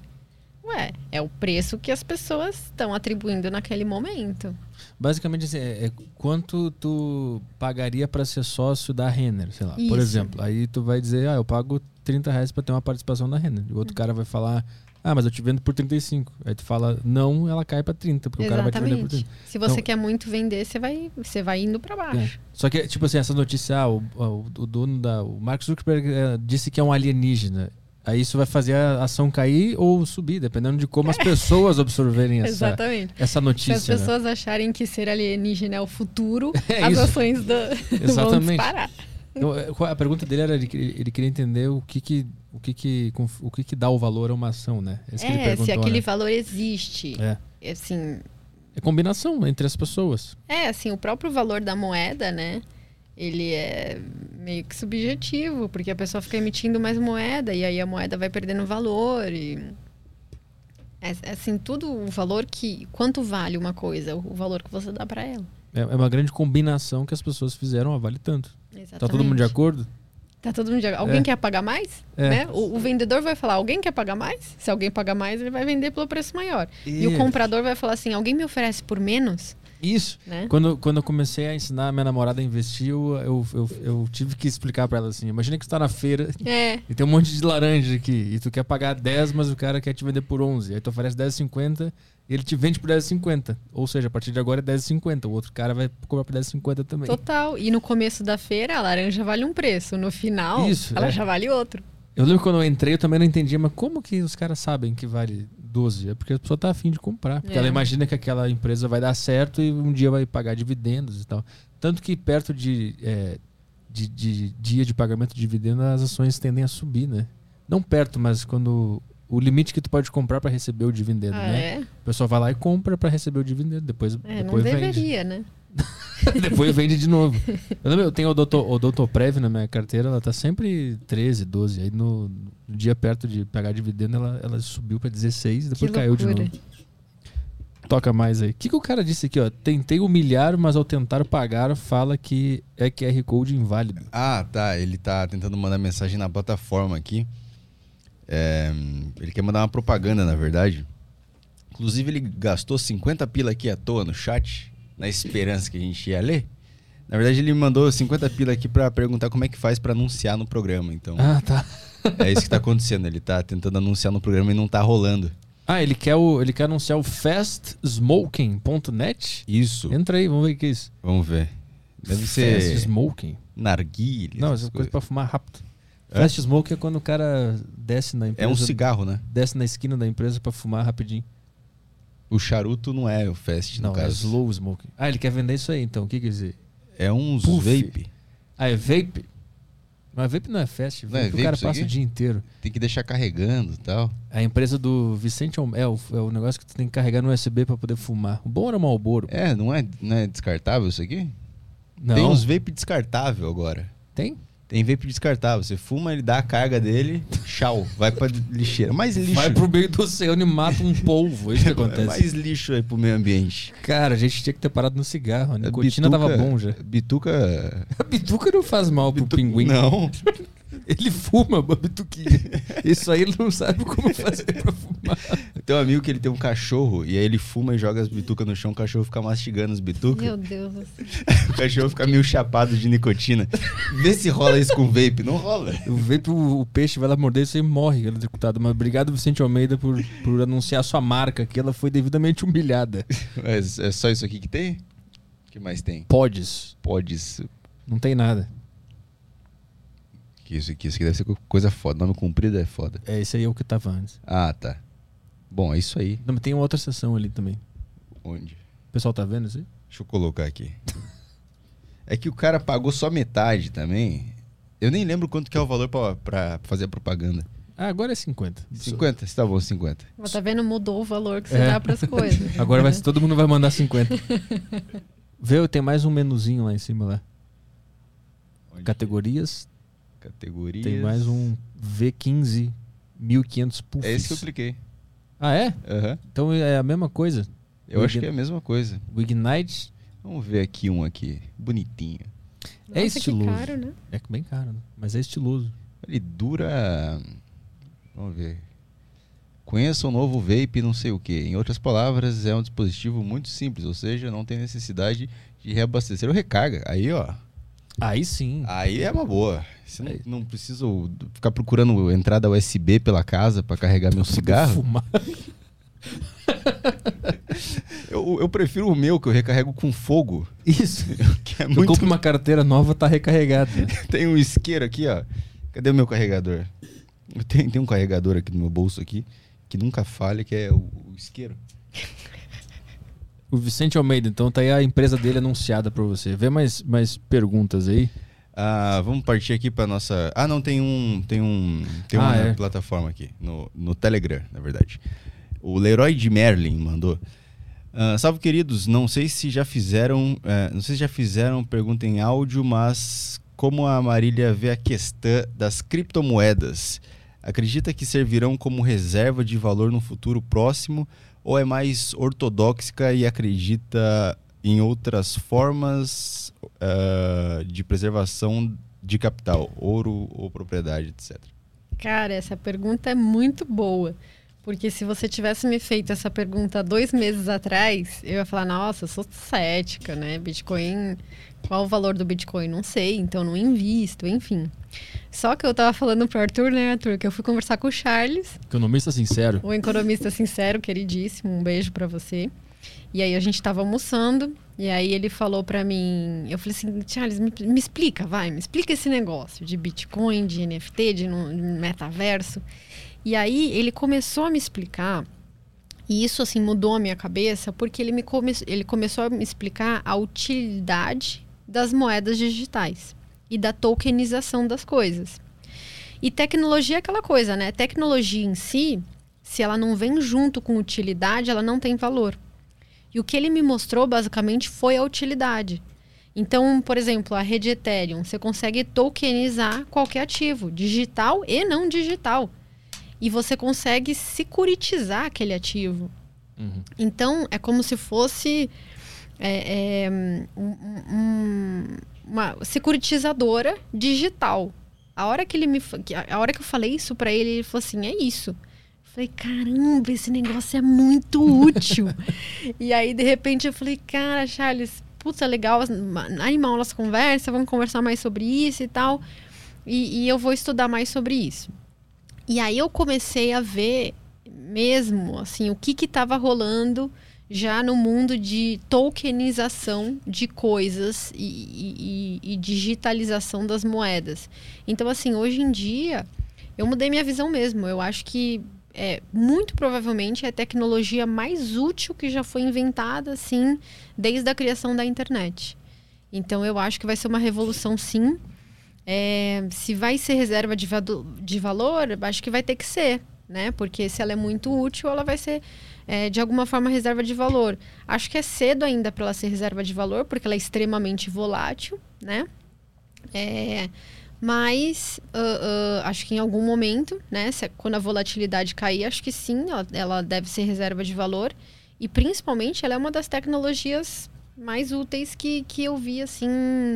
Ué, é o preço que as pessoas estão atribuindo naquele momento. Basicamente, assim, é, é quanto tu pagaria pra ser sócio da Renner, sei lá. Por Isso. exemplo, aí tu vai dizer, ah, eu pago 30 reais pra ter uma participação na Renner. E o outro cara vai falar, ah, mas eu te vendo por 35. Aí tu fala, não, ela cai pra 30, porque o cara vai te vender por 30. Se você Então- quer muito vender, você vai, você vai indo para baixo. É. Só que, tipo assim, essa notícia, ah, o, o, o dono da. O Mark Zuckerberg eh, disse que é um alienígena. Aí isso vai fazer a ação cair ou subir, dependendo de como as pessoas absorverem [LAUGHS] essa, essa Se as notícia. né? pessoas acharem que ser alienígena é o futuro, [LAUGHS] É as isso. ações do, [LAUGHS] vão Exatamente. disparar. Então, qual- a pergunta dele era, ele, queria- ele queria entender o que que, o que, que, o que, que dá o valor a uma ação, né? Esse É, perguntou, se aquele né? valor existe. É. Assim, É combinação entre as pessoas. É, assim, o próprio valor da moeda, né? Ele é meio que subjetivo, porque a pessoa fica emitindo mais moeda e aí a moeda vai perdendo valor e é, é, assim, tudo o valor que quanto vale uma coisa, o valor que você dá pra ela. É, é uma grande combinação que as pessoas fizeram, ó, vale tanto. Exatamente. Tá todo mundo de acordo? Tá todo mundo de acordo. Alguém É. quer pagar mais? É. Né? O, o vendedor vai falar, alguém quer pagar mais? Se alguém pagar mais, ele vai vender pelo preço maior. E, o comprador vai falar assim, alguém me oferece por menos? Isso. Né? Quando, quando eu comecei a ensinar a minha namorada a investir, eu, eu, eu, eu tive que explicar pra ela assim: imagina que você tá na feira É, e tem um monte de laranja aqui, e tu quer pagar 10, mas o cara quer te vender por 11. Aí tu oferece 10,50 e ele te vende por 10,50. Ou seja, a partir de agora é 10,50. O outro cara vai comprar por 10,50 também. total. E no começo da feira, a laranja vale um preço. No final, Isso, ela é. já vale outro. Eu lembro quando eu entrei, eu também não entendia, mas como que os caras sabem que vale 12? É porque a pessoa tá afim de comprar. Porque É. ela imagina que aquela empresa vai dar certo e um dia vai pagar dividendos e tal. Tanto que perto de, é, de, de dia de pagamento de dividendo, as ações tendem a subir, né? Não perto, mas quando. O limite que tu pode comprar para receber o dividendo, Ah, né? é? O pessoal vai lá e compra para receber o dividendo, depois, É, não depois vende. deveria, né? [LAUGHS] depois vende de novo. Eu, lembro, eu tenho o Doutor, o Doutor Prev na minha carteira, ela tá sempre 13, 12. Aí no, no dia perto de pagar dividendo, ela, ela subiu para 16 e depois que caiu de loucura. novo. Toca mais aí. O que, que o cara disse aqui, ó? Tentei humilhar, mas ao tentar pagar, fala que é QR Code inválido. Ah, tá. Ele tá tentando mandar mensagem na plataforma aqui. É, ele quer mandar uma propaganda, na verdade. Inclusive, ele gastou 50 pila aqui à toa no chat, na esperança que a gente ia ler. Na verdade, ele me mandou 50 pila aqui pra perguntar como é que faz pra anunciar no programa. Então, Ah, tá. é isso que tá acontecendo. Ele tá tentando anunciar no programa e não tá rolando. Ah, ele quer, o, ele quer anunciar o fastsmoking.net? Isso. Entra aí, vamos ver o que é isso. Vamos ver. Deve Fast ser Smoking. narguilha. Não, essas essa coisa coisas. pra fumar rápido. É? Fast Smoke é quando o cara desce na É empresa. um cigarro, né? Desce na esquina da empresa pra fumar rapidinho. O charuto não é o fast, no Não, é caso. slow smoking. Ah, ele quer vender isso aí então. O que quer dizer? É uns Puff. vape. Ah, é vape? Mas vape não é fast. Não é Vape o vape cara passa aqui? o dia inteiro. Tem que deixar carregando e tal. A empresa do Vicente é o, é o negócio que tu tem que carregar no USB pra poder fumar. O bom era o Malboro. É, não é, não é descartável isso aqui? Não. Tem uns vape descartável agora. Tem? Tem vape descartável. Você fuma, ele dá a carga dele, tchau, vai pra lixeira. Mais lixo. Vai pro meio do oceano e mata um polvo. É isso que [LAUGHS] É acontece. mais lixo aí pro meio ambiente. Cara, a gente tinha que ter parado no cigarro. A nicotina tava bom já. Bituca. [LAUGHS] A bituca não faz mal pro pinguim. Não. [LAUGHS] Ele fuma a bituquinha. Isso aí ele não sabe como fazer pra fumar. Tem um amigo que ele tem um cachorro e aí ele fuma e joga as bitucas no chão, o cachorro fica mastigando as bitucas. Meu Deus do céu. [LAUGHS] O cachorro fica meio chapado de nicotina. Vê se rola isso com vape. Não rola. Eu vejo o, o peixe vai lá morder e morre, eletrocutado. Mas obrigado, Vicente Almeida, por, por anunciar sua marca, que ela foi devidamente humilhada. Mas é só isso aqui que tem? O que mais tem? Podes. Podes. Não tem nada. Que isso aqui, isso aqui deve ser co- coisa foda. Nome comprido é foda. É, esse aí é o que tava antes. Ah, tá. Bom, é isso aí. Não, mas tem uma outra sessão ali também. Onde? O pessoal tá vendo isso aí? Deixa eu colocar aqui. É que o cara pagou só metade também. Eu nem lembro quanto que é o valor pra, pra fazer a propaganda. Ah, agora é 50. 50? Tá bom, 50. Mas tá vendo? Mudou o valor que você É. dá pras coisas. [LAUGHS] Agora vai, todo mundo vai mandar 50. [LAUGHS] Vê, tem mais um menuzinho lá em cima lá. Categorias, Categorias. tem mais um V15 1500 puffs. É esse que eu cliquei. Ah, é? Aham. Então é a mesma coisa. Eu O acho Ign- que é a mesma coisa. O Ignite Vamos ver aqui um aqui. Bonitinho. é Nossa, estiloso. Que caro, né? É bem caro, né? mas é estiloso. Ele dura. Vamos ver. Conheça o novo vape, não sei o que. Em outras palavras, é um dispositivo muito simples, ou seja, não tem necessidade de reabastecer ou recarga. Aí, ó. Aí sim. Aí é uma boa. Você não, não precisa ficar procurando entrada USB pela casa para carregar meu cigarro. Fumar. [LAUGHS] Eu, eu prefiro o meu, que eu recarrego com fogo. Isso. [LAUGHS] Que é Eu muito. compro uma carteira nova, tá recarregada. [LAUGHS] Tem um isqueiro aqui, ó. Cadê o meu carregador? Eu tenho, tem um carregador aqui no meu bolso aqui, que nunca falha, que é o, o isqueiro. O Vicente Almeida, então tá aí a empresa dele anunciada pra você. Vê mais, mais perguntas aí. Ah, vamos partir aqui para nossa. Ah, não tem um, tem um, tem Ah, uma é. plataforma aqui no, no Telegram, na verdade. O Leroy de Merlin mandou. Ah, salve queridos, não sei se já fizeram, eh, não sei se já fizeram pergunta em áudio, mas como a Marília vê a questão das criptomoedas? Acredita que servirão como reserva de valor no futuro próximo ou é mais ortodoxa e acredita em outras formas ah, de preservação de capital, ouro ou propriedade, etc. Cara, essa pergunta é muito boa. Porque se você tivesse me feito essa pergunta dois meses atrás, eu ia falar, nossa, eu sou cética, né? Bitcoin, qual o valor do Bitcoin? Não sei, então não invisto, enfim. Só que eu tava falando pro Arthur, né, Arthur, que eu fui conversar com o Charles, Economista sincero. o economista sincero, queridíssimo, um beijo pra você. E aí a gente tava almoçando, e aí ele falou pra mim, eu falei assim, Charles, me, me explica, vai, me explica esse negócio de Bitcoin, de NFT, de, no- de metaverso. E aí ele começou a me explicar, e isso assim mudou a minha cabeça, porque ele, me come, ele começou a me explicar a utilidade das moedas digitais e da tokenização das coisas. E tecnologia é aquela coisa, né? Tecnologia em si, se ela não vem junto com utilidade, ela não tem valor. E o que ele me mostrou basicamente foi a utilidade. Então, por exemplo, a rede Ethereum, você consegue tokenizar qualquer ativo, digital e não digital. E você consegue securitizar aquele ativo. Uhum. Então, é como se fosse é, é, um- um- uma securitizadora digital. A hora que ele me a hora que eu falei isso pra ele, ele falou assim: "É isso". Falei: "Caramba, esse negócio é muito útil". [LAUGHS] e aí de repente eu falei: "Cara, Charles, puta legal, animal nossa conversa, vamos conversar mais sobre isso e tal". E, e eu vou estudar mais sobre isso. E aí eu comecei a ver mesmo assim o que que estava rolando já no mundo de tokenização de coisas e, e- e- e digitalização das moedas. Então, assim, hoje em dia, eu mudei minha visão mesmo. Eu acho que é, muito provavelmente é a tecnologia mais útil que já foi inventada, assim, desde a criação da internet. Então, eu acho que vai ser uma revolução, sim. É, se vai ser reserva de, de valor, acho que vai ter que ser, né? Porque se ela é muito útil, ela vai ser é, de alguma forma reserva de valor. Acho que é cedo ainda para ela ser reserva de valor, porque ela é extremamente volátil, né? É, mas ah, ah, acho que em algum momento, né? se- quando a volatilidade cair, acho que sim, ela, ela deve ser reserva de valor. E principalmente ela é uma das tecnologias mais úteis que, que eu vi assim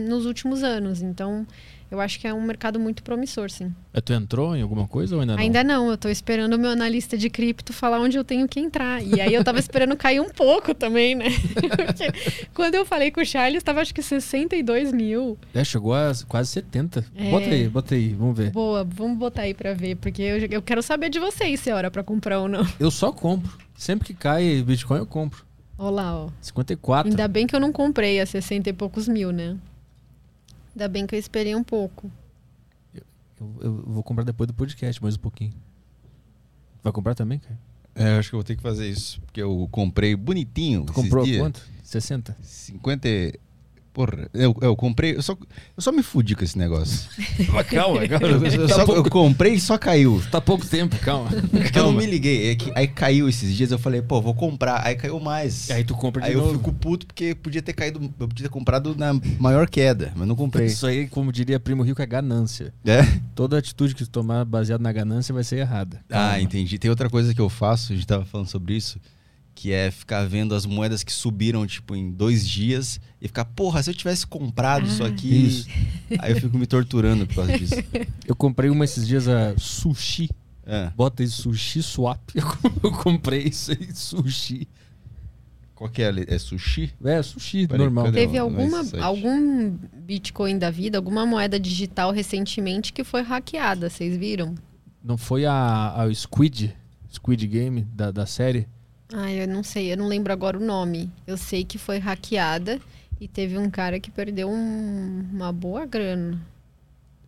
nos últimos anos. Então, eu acho que é um mercado muito promissor, sim. É, Tu entrou em alguma coisa ou ainda não? Ainda não, eu tô esperando o meu analista de cripto falar onde eu tenho que entrar. E aí eu tava esperando cair um pouco também, né? [LAUGHS] Porque quando eu falei com o Charles, tava acho que 62 mil. É, chegou a quase 70. É. Bota aí, bota aí, vamos ver. Boa, vamos botar aí pra ver, porque eu, eu quero saber de vocês se é hora pra comprar ou não. Eu só compro. Sempre que cai Bitcoin, eu compro. Olha lá, ó. 54. Ainda bem que eu não comprei a 60 e poucos mil, né? Ainda bem que eu esperei um pouco. Eu, eu vou comprar depois do podcast, mais um pouquinho. Vai comprar também, cara? É, eu acho que eu vou ter que fazer isso, porque eu comprei bonitinho Tu comprou dias. quanto? 60? 50, e- Porra, eu, eu comprei. Eu só, eu só me fudi com esse negócio. [LAUGHS] Mas calma, [LAUGHS] calma. Eu, eu tá, só- pouco, eu comprei e só caiu. tá pouco tempo, calma. [LAUGHS] Porque eu não me liguei. É que- aí caiu esses dias, eu falei, pô, vou comprar. Aí caiu mais. Aí tu compra de Aí eu novo. fico puto porque podia ter caído. Eu podia ter comprado na maior queda, mas não comprei. Isso aí, como diria Primo Rico, é ganância. É? Toda atitude que tu tomar baseada na ganância vai ser errada. Ah, entendi. Tem outra coisa que eu faço, a gente tava falando sobre isso, que é ficar vendo as moedas que subiram, tipo, em dois dias e ficar, porra, se eu tivesse comprado isso aqui. Isso. Aí eu fico me torturando por causa disso. [LAUGHS] Eu comprei uma esses dias a sushi. É. Bota aí sushi swap. [LAUGHS] Eu comprei isso aí, sushi. Qual que é? É sushi? É, sushi, Peraí, normal. cadê? Teve alguma, algum Bitcoin da vida, alguma moeda digital recentemente que foi hackeada, vocês viram? Não foi a, a Squid, Squid Game da, da série? Ai, eu não sei, eu não lembro agora o nome. Eu sei que foi hackeada e teve um cara que perdeu um- uma boa grana.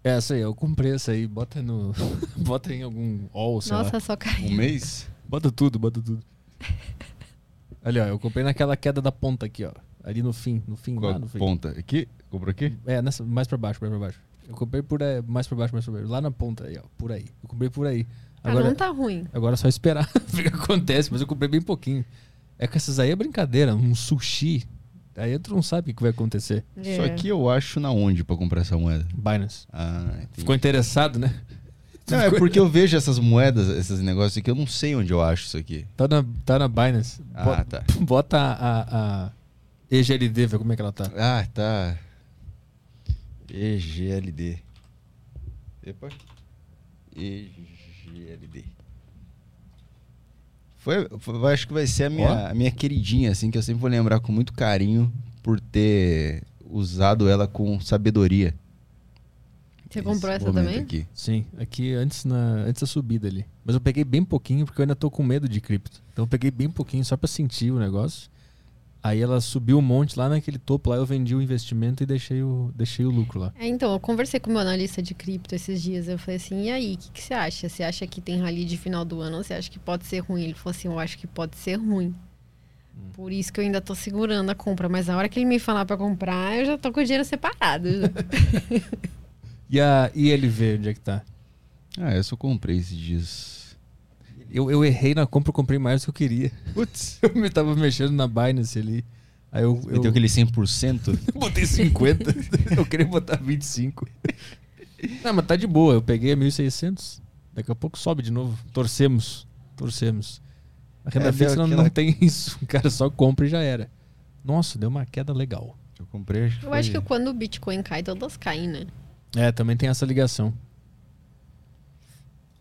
É, essa aí, eu comprei essa aí. Bota no. [LAUGHS] bota em algum all, sei lá. Nossa, só caiu. Um mês? Bota tudo, bota tudo. Ali, ó, eu comprei naquela queda da ponta aqui, ó. Ali no fim, no fim, Qual lá no fim. ponta? Aqui? Comprou aqui? É, nessa, mais pra baixo, mais pra baixo. Eu comprei por é, mais pra baixo, mais pra baixo. Lá na ponta aí, ó. Por aí. Eu comprei por aí. Ah, Agora, não tá ruim. agora é só esperar [LAUGHS] ver o que acontece, mas eu comprei bem pouquinho. É que essas aí é brincadeira, um sushi. Aí tu não sabe o que vai acontecer. Isso É. aqui eu acho na onde pra comprar essa moeda? Binance. Ah, entendi. Ficou interessado, né? Não, é porque eu vejo essas moedas, esses negócios aqui, eu não sei onde eu acho isso aqui. Tá na, tá na Binance. Ah, Bota, tá. [LAUGHS] bota a, a, a EGLD, vê como é que ela tá. Ah, tá. EGLD. Epa. EGLD. Foi, foi- acho que vai ser a minha, a minha queridinha, assim, que eu sempre vou lembrar com muito carinho por ter usado ela com sabedoria. Você comprou Esse essa também? Aqui. Sim, aqui antes, na, antes da subida ali. Mas eu peguei bem pouquinho porque eu ainda tô com medo de cripto. Então eu peguei bem pouquinho só pra sentir o negócio. Aí ela subiu um monte lá naquele topo lá, eu vendi o investimento e deixei o, deixei o lucro lá. É, então, eu conversei com o meu analista de cripto esses dias. Eu falei assim: e aí, o que, que você acha? Você acha que tem rally de final do ano ou você acha que pode ser ruim? Ele falou assim: eu acho que pode ser ruim. Por isso que eu ainda tô segurando a compra. Mas a hora que ele me falar pra comprar, eu já tô com o dinheiro separado. já. [LAUGHS] [LAUGHS] E a ILV, onde é que tá? Ah, essa eu comprei esses dias. Eu, eu errei na compra, eu comprei mais do que eu queria. [LAUGHS] Putz. [LAUGHS] Eu me tava mexendo na Binance ali. Aí eu, eu Meteu aquele 100%. [LAUGHS] botei 50. eu queria botar 25. Não, mas tá de boa. Eu peguei a 1.600. Daqui a pouco sobe de novo. Torcemos. Torcemos. A renda É, fixa aquela- não tem isso. O cara só compra e já era. Nossa, deu uma queda legal. Eu comprei, acho que Eu acho foi- que quando o Bitcoin cai, todas caem, né? É, também tem essa ligação.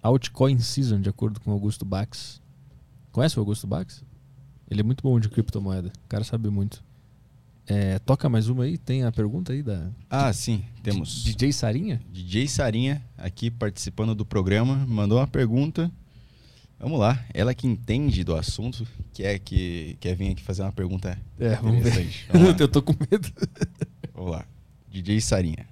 Altcoin Season, de acordo com Augusto Bax. Conhece o Augusto Bax? Ele é muito bom de criptomoeda. O cara sabe muito. É, toca mais uma aí? Tem a pergunta aí da Ah, sim, temos. DJ Sarinha? DJ Sarinha, aqui participando do programa, mandou uma pergunta. Vamos lá, ela que entende do assunto, quer, que, quer vir aqui fazer uma pergunta É, vamos ver. Vamos [LAUGHS] Eu tô com medo. vamos lá. DJ Sarinha.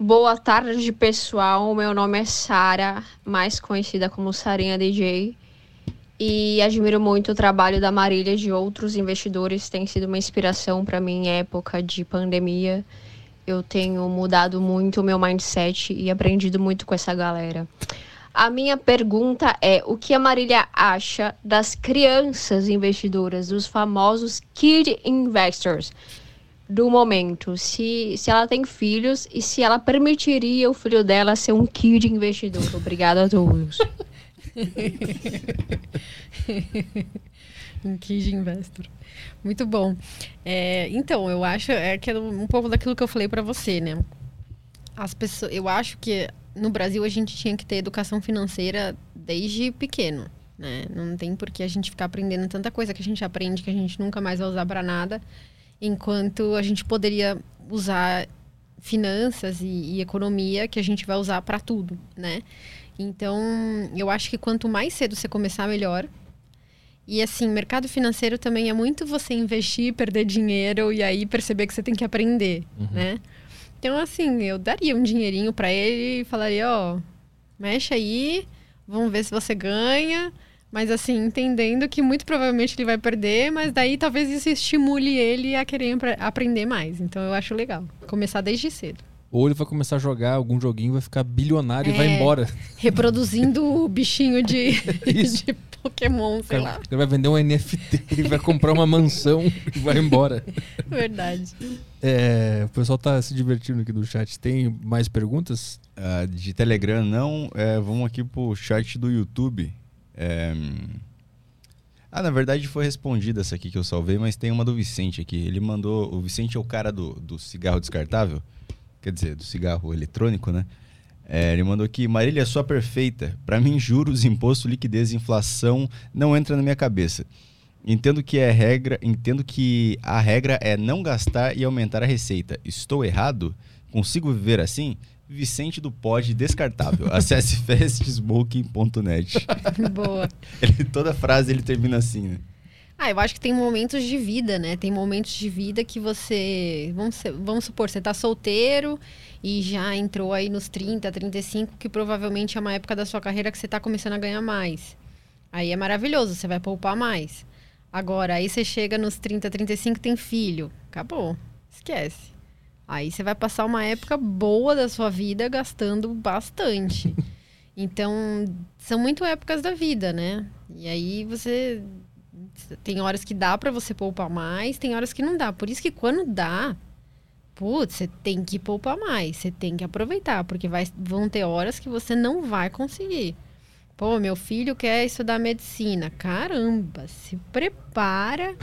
Boa tarde, pessoal. Meu nome é Sara, mais conhecida como Sarinha DJ. E admiro muito o trabalho da Marília e de outros investidores. Tem sido uma inspiração para mim em época de pandemia. Eu tenho mudado muito o meu mindset e aprendido muito com essa galera. A minha pergunta é: o que a Marília acha das crianças investidoras, dos famosos kid investors? Do momento, se, se ela tem filhos e se ela permitiria o filho dela ser um kid investidor. Obrigada a todos. [LAUGHS] Um Kid Investor. Muito bom. É, então, eu acho é que é um pouco daquilo que eu falei pra você, né? As pessoas, eu acho que no Brasil a gente tinha que ter educação financeira desde pequeno, né? Não tem por que a gente ficar aprendendo tanta coisa que a gente aprende que a gente nunca mais vai usar pra nada, enquanto a gente poderia usar finanças e, e economia que a gente vai usar pra tudo, né? Então, eu acho que quanto mais cedo você começar, melhor. E assim, mercado financeiro também é muito você investir, perder dinheiro e aí perceber que você tem que aprender, né? Então, assim, eu daria um dinheirinho pra ele e falaria, ó, mexe aí, vamos ver se você ganha, Mas assim, entendendo que muito provavelmente ele vai perder, mas daí talvez isso estimule ele a querer aprender mais. Então eu acho legal. Começar desde cedo. Ou ele vai começar a jogar algum joguinho, vai ficar bilionário é, e vai é, embora. Reproduzindo o bichinho de, [LAUGHS] de Pokémon, sei lá. Ele vai vender um NFT, ele vai comprar uma mansão e vai embora. Verdade. É, o pessoal tá se divertindo aqui do chat. Tem mais perguntas? Uh, de Telegram não. É, vamos aqui pro chat do YouTube. É... Ah, na verdade foi respondida essa aqui que eu salvei, mas tem uma do Vicente aqui. Ele mandou. O Vicente é o cara do, do cigarro descartável quer dizer, do cigarro eletrônico, né? É, ele mandou aqui, Marília, sua perfeita. Para mim, juros, imposto, liquidez, inflação não entra na minha cabeça. Entendo que é regra, entendo que a regra é não gastar e aumentar a receita. Estou errado? Consigo viver assim? Vicente do Pod Descartável. [LAUGHS] Acesse festsmoking.net. [LAUGHS] Boa. Ele, toda frase ele termina assim, né? Ah, eu acho que tem momentos de vida, né? Tem momentos de vida que você. Vamos, vamos supor, você tá solteiro e já entrou aí nos 30, 35, que provavelmente é uma época da sua carreira que você tá começando a ganhar mais. Aí é maravilhoso, você vai poupar mais. Agora, aí você chega nos 30, 35, tem filho. Acabou. Esquece. Aí você vai passar uma época boa da sua vida gastando bastante. Então, são muito épocas da vida, né? E aí você tem horas que dá para você poupar mais, tem horas que não dá. Por isso que quando dá, putz, você tem que poupar mais, você tem que aproveitar, porque vai, vão ter horas que você não vai conseguir. Pô, meu filho quer estudar medicina. Caramba, se prepara.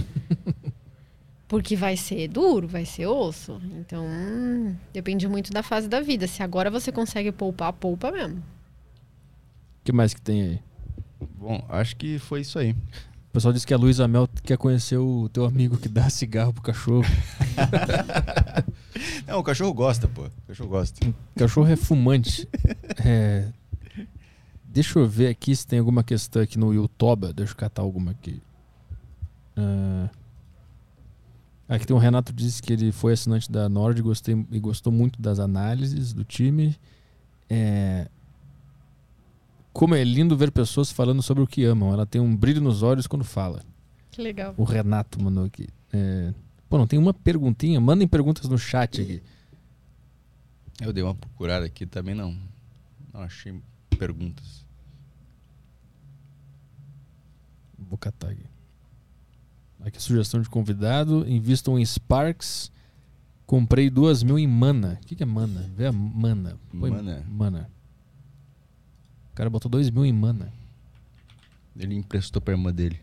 Porque vai ser duro, vai ser osso. Então, hum, depende muito da fase da vida. Se agora você consegue poupar, poupa mesmo. O que mais que tem aí? Bom, acho que foi isso aí pessoal disse que a Luísa Mel quer conhecer o teu amigo que dá cigarro pro cachorro. [LAUGHS] Não, o cachorro gosta, pô. O cachorro gosta. O cachorro é fumante. É... Deixa eu ver aqui se tem alguma questão aqui no YouTube. Deixa eu catar alguma aqui. Uh... Aqui tem o Renato disse que ele foi assinante da Nord gostei, e gostou muito das análises do time. É, como é lindo ver pessoas falando sobre o que amam. Ela tem um brilho nos olhos quando fala. Que legal. O Renato mandou aqui. É... Pô, não tem uma perguntinha? Mandem perguntas no chat aqui. Eu dei uma procurada aqui também, não. Não achei perguntas. Vou catar aqui. Aqui sugestão de convidado. Invistam em Sparks. Comprei duas mil em mana. O que, que é mana? Vê a mana. Põe mana. Mana. O cara botou 2 mil em mana. Ele emprestou pra irmã dele.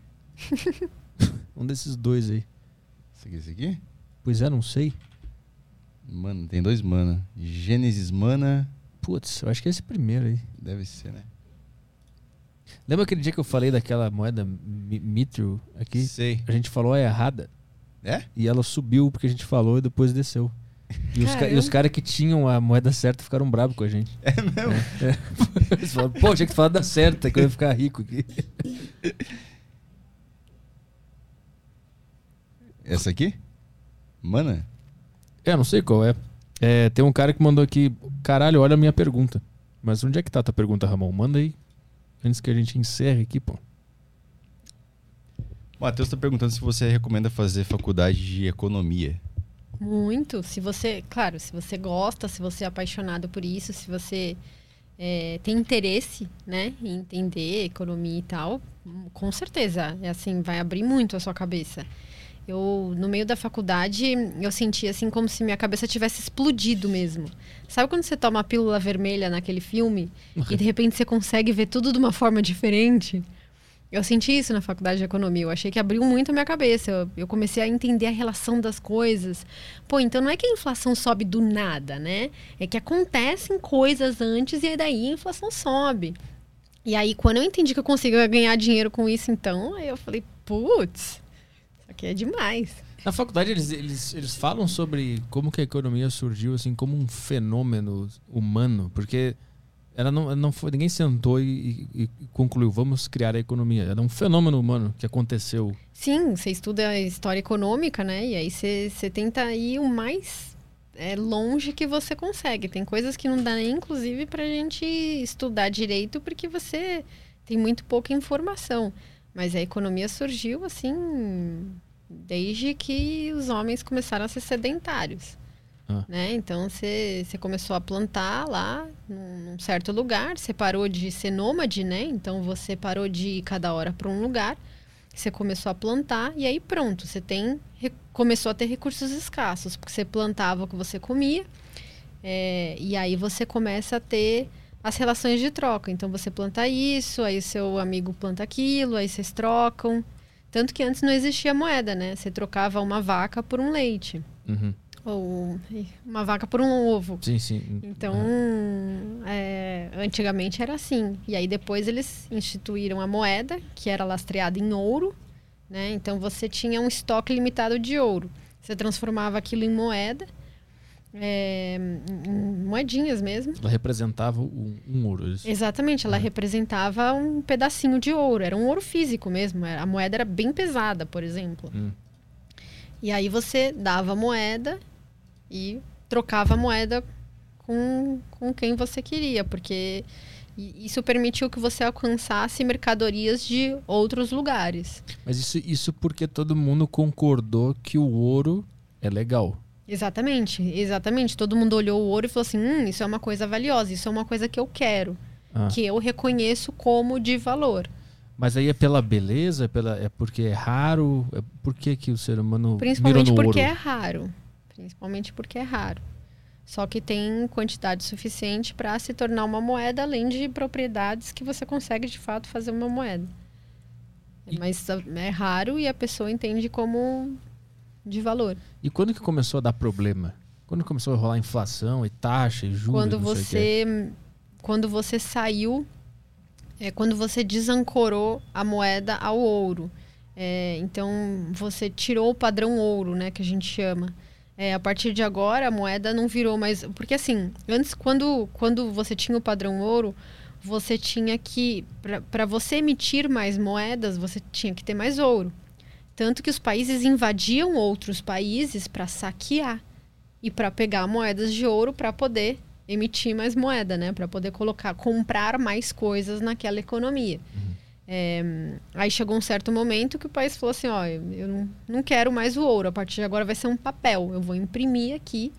[LAUGHS] um desses dois aí. Esse aqui, esse aqui? Pois é, não sei. Mano, tem dois mana. Gênesis mana. Putz, eu acho que é esse primeiro aí. Deve ser, né? Lembra aquele dia que eu falei daquela moeda Mithril aqui? Sei. A gente falou a errada. É? E ela subiu porque a gente falou e depois desceu. E os, e os caras que tinham a moeda certa ficaram bravos com a gente. É mesmo? É, é. [LAUGHS] Eles falaram, pô, tinha que falar da certa, que eu ia ficar rico aqui. Essa aqui? Mana? É, não sei qual é. é. Tem um cara que mandou aqui, caralho, olha a minha pergunta. Mas onde é que tá a tua pergunta, Ramon? Manda aí. Antes que a gente encerre aqui, pô. O Matheus tá perguntando se você recomenda fazer faculdade de economia. Muito. Se você, claro, se você gosta, se você é apaixonado por isso, se você é, tem interesse, né, em entender economia e tal, com certeza, é assim, vai abrir muito a sua cabeça. Eu, no meio da faculdade, eu senti assim como se minha cabeça tivesse explodido mesmo. Sabe quando você toma a pílula vermelha naquele filme [LAUGHS] e de repente você consegue ver tudo de uma forma diferente? Eu senti isso na faculdade de economia. Eu achei que abriu muito a minha cabeça. Eu, eu, comecei a entender a relação das coisas. Pô, então não é que a inflação sobe do nada, né? É que acontecem coisas antes e daí a inflação sobe. E aí, quando eu entendi que eu consigo ganhar dinheiro com isso, então, aí eu falei, putz, aqui é demais. Na faculdade, eles, eles, eles falam sobre como que a economia surgiu, assim, como um fenômeno humano. Porque ela não, não foi, ninguém sentou e, e, e, concluiu, vamos criar a economia. Era um fenômeno humano que aconteceu. Sim, você estuda a história econômica, né? E aí você, você tenta ir o mais é, longe que você consegue. Tem coisas que não dá nem, inclusive, para a gente estudar direito, porque você tem muito pouca informação. Mas a economia surgiu assim desde que os homens começaram a ser sedentários. Ah. Né? Então você começou a plantar lá num, certo lugar, você parou de ser nômade, né? Então você parou de ir cada hora para um lugar, você começou a plantar e aí pronto, você tem começou a ter recursos escassos, porque você plantava o que você comia, é, e aí você começa a ter as relações de troca. Então você planta isso, aí seu amigo planta aquilo, aí vocês trocam. Tanto que antes não existia moeda, né? Você trocava uma vaca por um leite. Uhum. Ou uma vaca por um ovo. Sim, sim. Então, é, antigamente era assim. E aí depois eles instituíram a moeda, que era lastreada em ouro. Né? Então você tinha um estoque limitado de ouro. Você transformava aquilo em moeda, é, moedinhas mesmo. Ela representava um, um ouro. Isso. Exatamente, ela representava um pedacinho de ouro. Era um ouro físico mesmo. A moeda era bem pesada, por exemplo. Hum. E aí você dava a moeda e trocava a moeda com, com quem você queria, porque isso permitiu que você alcançasse mercadorias de outros lugares. Mas isso, isso porque todo mundo concordou que o ouro é legal. Exatamente, exatamente. Todo mundo olhou o ouro e falou assim: hum, isso é uma coisa valiosa, isso é uma coisa que eu quero, Ah. que eu reconheço como de valor. Mas aí é pela beleza, é, pela, é porque é raro? É por que, que o ser humano Principalmente porque ouro? é raro. Principalmente porque é raro. Só que tem quantidade suficiente para se tornar uma moeda, além de propriedades que você consegue de fato fazer uma moeda. E- Mas é raro e a pessoa entende como de valor. E quando que começou a dar problema? Quando começou a rolar inflação e taxa e juros? quando você quando você saiu é quando você desancorou a moeda ao ouro É, então você tirou o padrão ouro né que a gente chama É, a partir de agora a moeda não virou mais porque assim antes quando quando você tinha o padrão ouro você tinha que para você emitir mais moedas você tinha que ter mais ouro tanto que os países invadiam outros países para saquear e para pegar moedas de ouro para poder emitir mais moeda, né? Para poder colocar, comprar mais coisas naquela economia. É, aí chegou um certo momento que o país falou assim, ó, eu não, não quero mais o ouro, a partir de agora vai ser um papel, eu vou imprimir aqui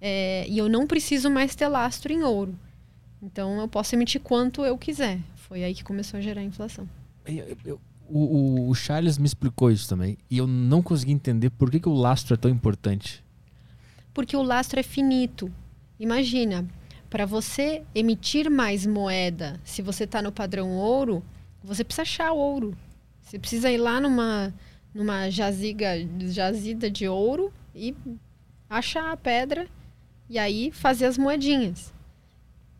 é, e eu não preciso mais ter lastro em ouro. Então eu posso emitir quanto eu quiser. Foi aí que começou a gerar a inflação. Eu- eu- o, o- Charles me explicou isso também. E eu não consegui entender por que, que o lastro é tão importante. porque o lastro é finito. Imagina, para você emitir mais moeda, se você está no padrão ouro, você precisa achar ouro. Você precisa ir lá numa, numa jaziga, jazida de ouro e achar a pedra e aí fazer as moedinhas.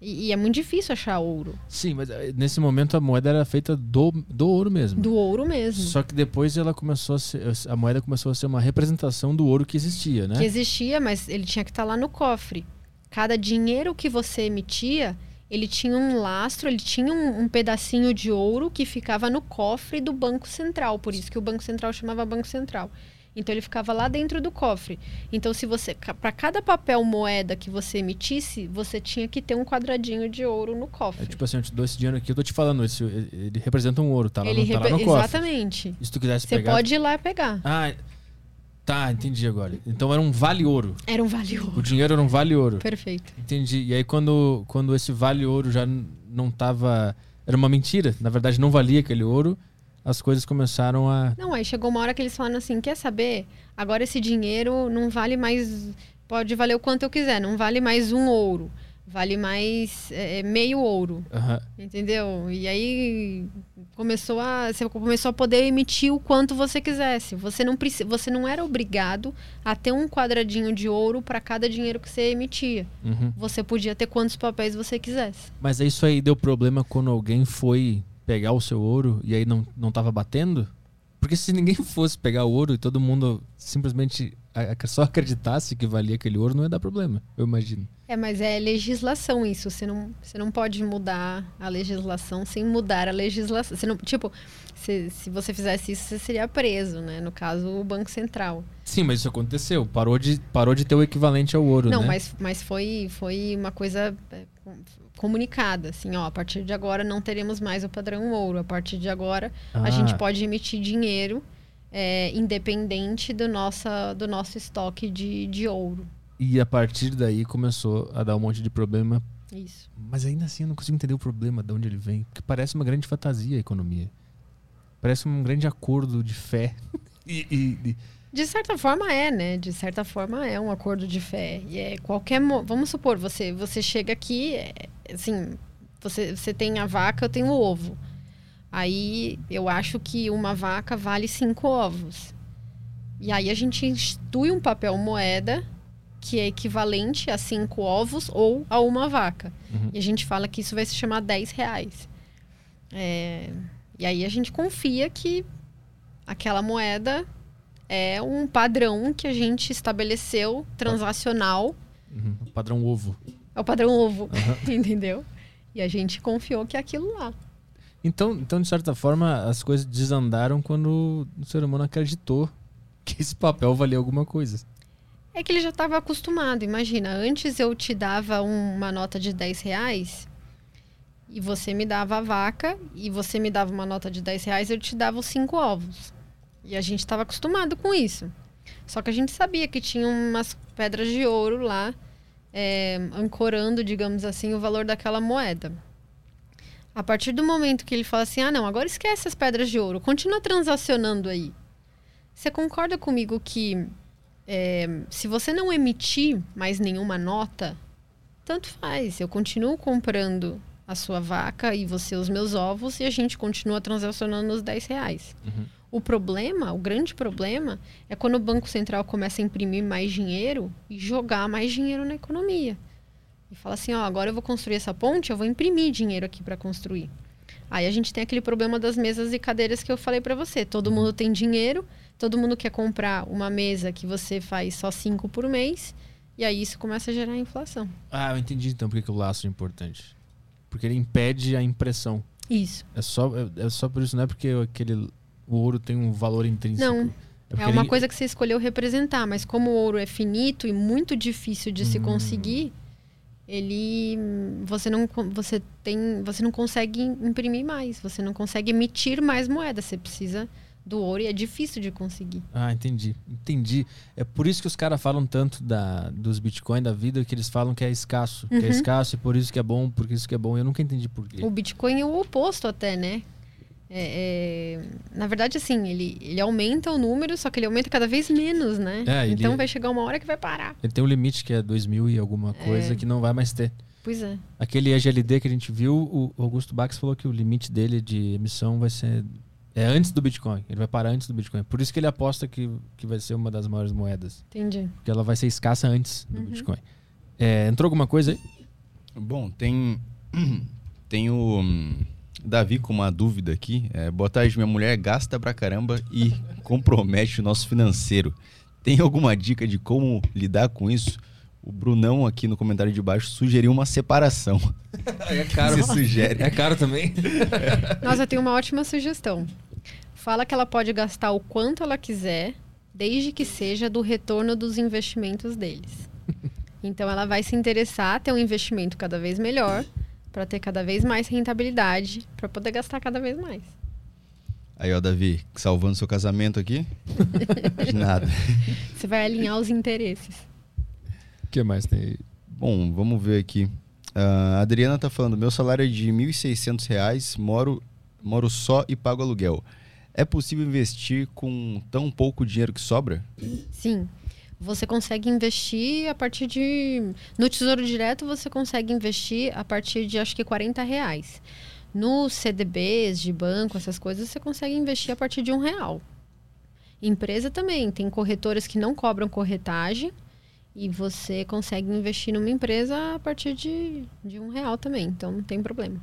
E, e é muito difícil achar ouro. Sim, mas eh, nesse momento a moeda era feita do, do ouro mesmo. Do ouro mesmo. Só que depois ela começou a ser, a moeda começou a ser uma representação do ouro que existia, né? que existia, mas ele tinha que estar lá no cofre. Cada dinheiro que você emitia, ele tinha um lastro, ele tinha um, um pedacinho de ouro que ficava no cofre do Banco Central. Por isso que o Banco Central chamava Banco Central. Então ele ficava lá dentro do cofre. Então se você para cada papel moeda que você emitisse, você tinha que ter um quadradinho de ouro no cofre. É tipo assim, eu te dou esse dinheiro aqui, eu tô te falando, esse, ele representa um ouro, tá lá, ele no, tá lá no cofre. Exatamente. Se tu quisesse Você pegar... pode ir lá pegar. Ah, tá, entendi agora. Então era um vale ouro. Era um vale O ouro. dinheiro era um vale ouro. Perfeito. Entendi. E aí quando, quando esse vale ouro já não tava... Era uma mentira, na verdade não valia aquele ouro, as coisas começaram a... Não, aí chegou uma hora que eles falaram assim: quer saber? Agora esse dinheiro não vale mais. Pode valer o quanto eu quiser, não vale mais um ouro. Vale mais é, meio ouro. Aham. Entendeu? E aí começou a. Você começou a poder emitir o quanto você quisesse. Você não, preci- você não era obrigado a ter um quadradinho de ouro para cada dinheiro que você emitia. Uhum. Você podia ter quantos papéis você quisesse. Mas isso aí deu problema quando alguém foi pegar o seu ouro e aí não, não tava batendo? Porque se ninguém [LAUGHS] fosse pegar o ouro e todo mundo simplesmente só acreditasse que valia aquele ouro, não ia dar problema, eu imagino. É, mas é legislação isso. Você não, você não pode mudar a legislação sem mudar a legislação. Você não, tipo, se, se você fizesse isso, você seria preso, né? No caso, o Banco Central. Sim, mas isso aconteceu. Parou de, parou de ter o equivalente ao ouro, não, né? mas, mas foi, foi uma coisa é, comunicada, assim, ó, a partir de agora não teremos mais o padrão ouro, a partir de agora Ah, a gente pode emitir dinheiro é, independente do, nossa, do nosso estoque de, de ouro. E a partir daí começou a dar um monte de problema. Isso. Mas ainda assim eu não consigo entender o problema, de onde ele vem. Porque parece uma grande fantasia a economia. Parece um grande acordo de fé. [LAUGHS] E, e- e- De certa forma é, né? De certa forma é um acordo de fé. E é qualquer. mo- Vamos supor, você, você chega aqui, é, assim, você, você tem a vaca, eu tenho o ovo. Aí eu acho que uma vaca vale cinco ovos. E aí a gente institui um papel moeda que é equivalente a cinco ovos ou a uma vaca. Uhum. E a gente fala que isso vai se chamar 10 reais. É, E aí a gente confia que aquela moeda é um padrão que a gente estabeleceu transacional. Uhum, o padrão ovo. É o padrão ovo, [LAUGHS] entendeu? E a gente confiou que é aquilo lá. Então, então, de certa forma, as coisas desandaram quando o ser humano acreditou [LAUGHS] que esse papel valia alguma coisa. É que ele já estava acostumado. Imagina, antes eu te dava um- uma nota de 10 reais e você me dava a vaca e você me dava uma nota de 10 reais eu te dava os cinco ovos. E a gente estava acostumado com isso. Só que a gente sabia que tinha umas pedras de ouro lá é, ancorando, digamos assim, o valor daquela moeda. A partir do momento que ele fala assim, ah não, agora esquece as pedras de ouro, continua transacionando aí. Você concorda comigo que é, se você não emitir mais nenhuma nota, tanto faz. Eu continuo comprando a sua vaca e você os meus ovos e a gente continua transacionando os 10 reais. Uhum. O problema, o grande problema, é quando o Banco Central começa a imprimir mais dinheiro e jogar mais dinheiro na economia. E fala assim, ó, agora eu vou construir essa ponte, eu vou imprimir dinheiro aqui para construir. Aí a gente tem aquele problema das mesas e cadeiras que eu falei para você. Todo mundo tem dinheiro, todo mundo quer comprar uma mesa que você faz só cinco por mês, e aí isso começa a gerar inflação. Ah, eu entendi então porque que o laço é importante. Porque ele impede a impressão. Isso. É só, é, é só por isso, não é porque aquele, o ouro tem um valor intrínseco. Não. É, É uma ele- coisa que você escolheu representar, mas como o ouro é finito e muito difícil de se Hum. conseguir, ele você não você tem você não consegue imprimir mais, você não consegue emitir mais moeda, você precisa do ouro e é difícil de conseguir. Ah, entendi. Entendi. É por isso que os caras falam tanto da, dos Bitcoin da vida, que eles falam que é escasso. Que é Uhum. escasso e por isso que é bom, por isso que é bom. Eu nunca entendi por quê. O Bitcoin é o oposto até, né? É- é- na verdade, assim, ele, ele aumenta o número, só que ele aumenta cada vez menos, né? É, ele- Então vai chegar uma hora que vai parar. Ele tem um limite que é 2 mil e alguma É. coisa que não vai mais ter. Pois é. Aquele EGLD que a gente viu, o Augusto Bax falou que o limite dele de emissão vai ser. É antes do Bitcoin. Ele vai parar antes do Bitcoin. Por isso que ele aposta que, que vai ser uma das maiores moedas. Entendi. Porque ela vai ser escassa antes do Uhum. Bitcoin. É, entrou alguma coisa aí? Bom, tem, [CLEARS THROAT] tem o hum, Davi com uma dúvida aqui. É, boa tarde, minha mulher gasta pra caramba e compromete o nosso financeiro. Tem alguma dica de como lidar com isso? O Brunão aqui no comentário de baixo sugeriu uma separação. [LAUGHS] É Você sugere? É caro também? [LAUGHS] Nossa, eu tenho uma ótima sugestão. Fala que ela pode gastar o quanto ela quiser, desde que seja do retorno dos investimentos deles. Então ela vai se interessar a ter um investimento cada vez melhor, para ter cada vez mais rentabilidade, para poder gastar cada vez mais. Aí, ó, Davi, salvando seu casamento aqui. [LAUGHS] De nada. Você vai alinhar os interesses. O que mais tem aí? Bom, vamos ver aqui. Ah, a Adriana tá falando, meu salário é de 1.600 reais, moro, moro só e pago aluguel. É possível investir com tão pouco dinheiro que sobra? Sim. Você consegue investir a partir de. No Tesouro Direto, você consegue investir a partir de acho que 40 reais. Nos CDBs de banco, essas coisas, você consegue investir a partir de um real. Empresa também. Tem corretoras que não cobram corretagem e você consegue investir numa empresa a partir de, de um real também. Então não tem problema.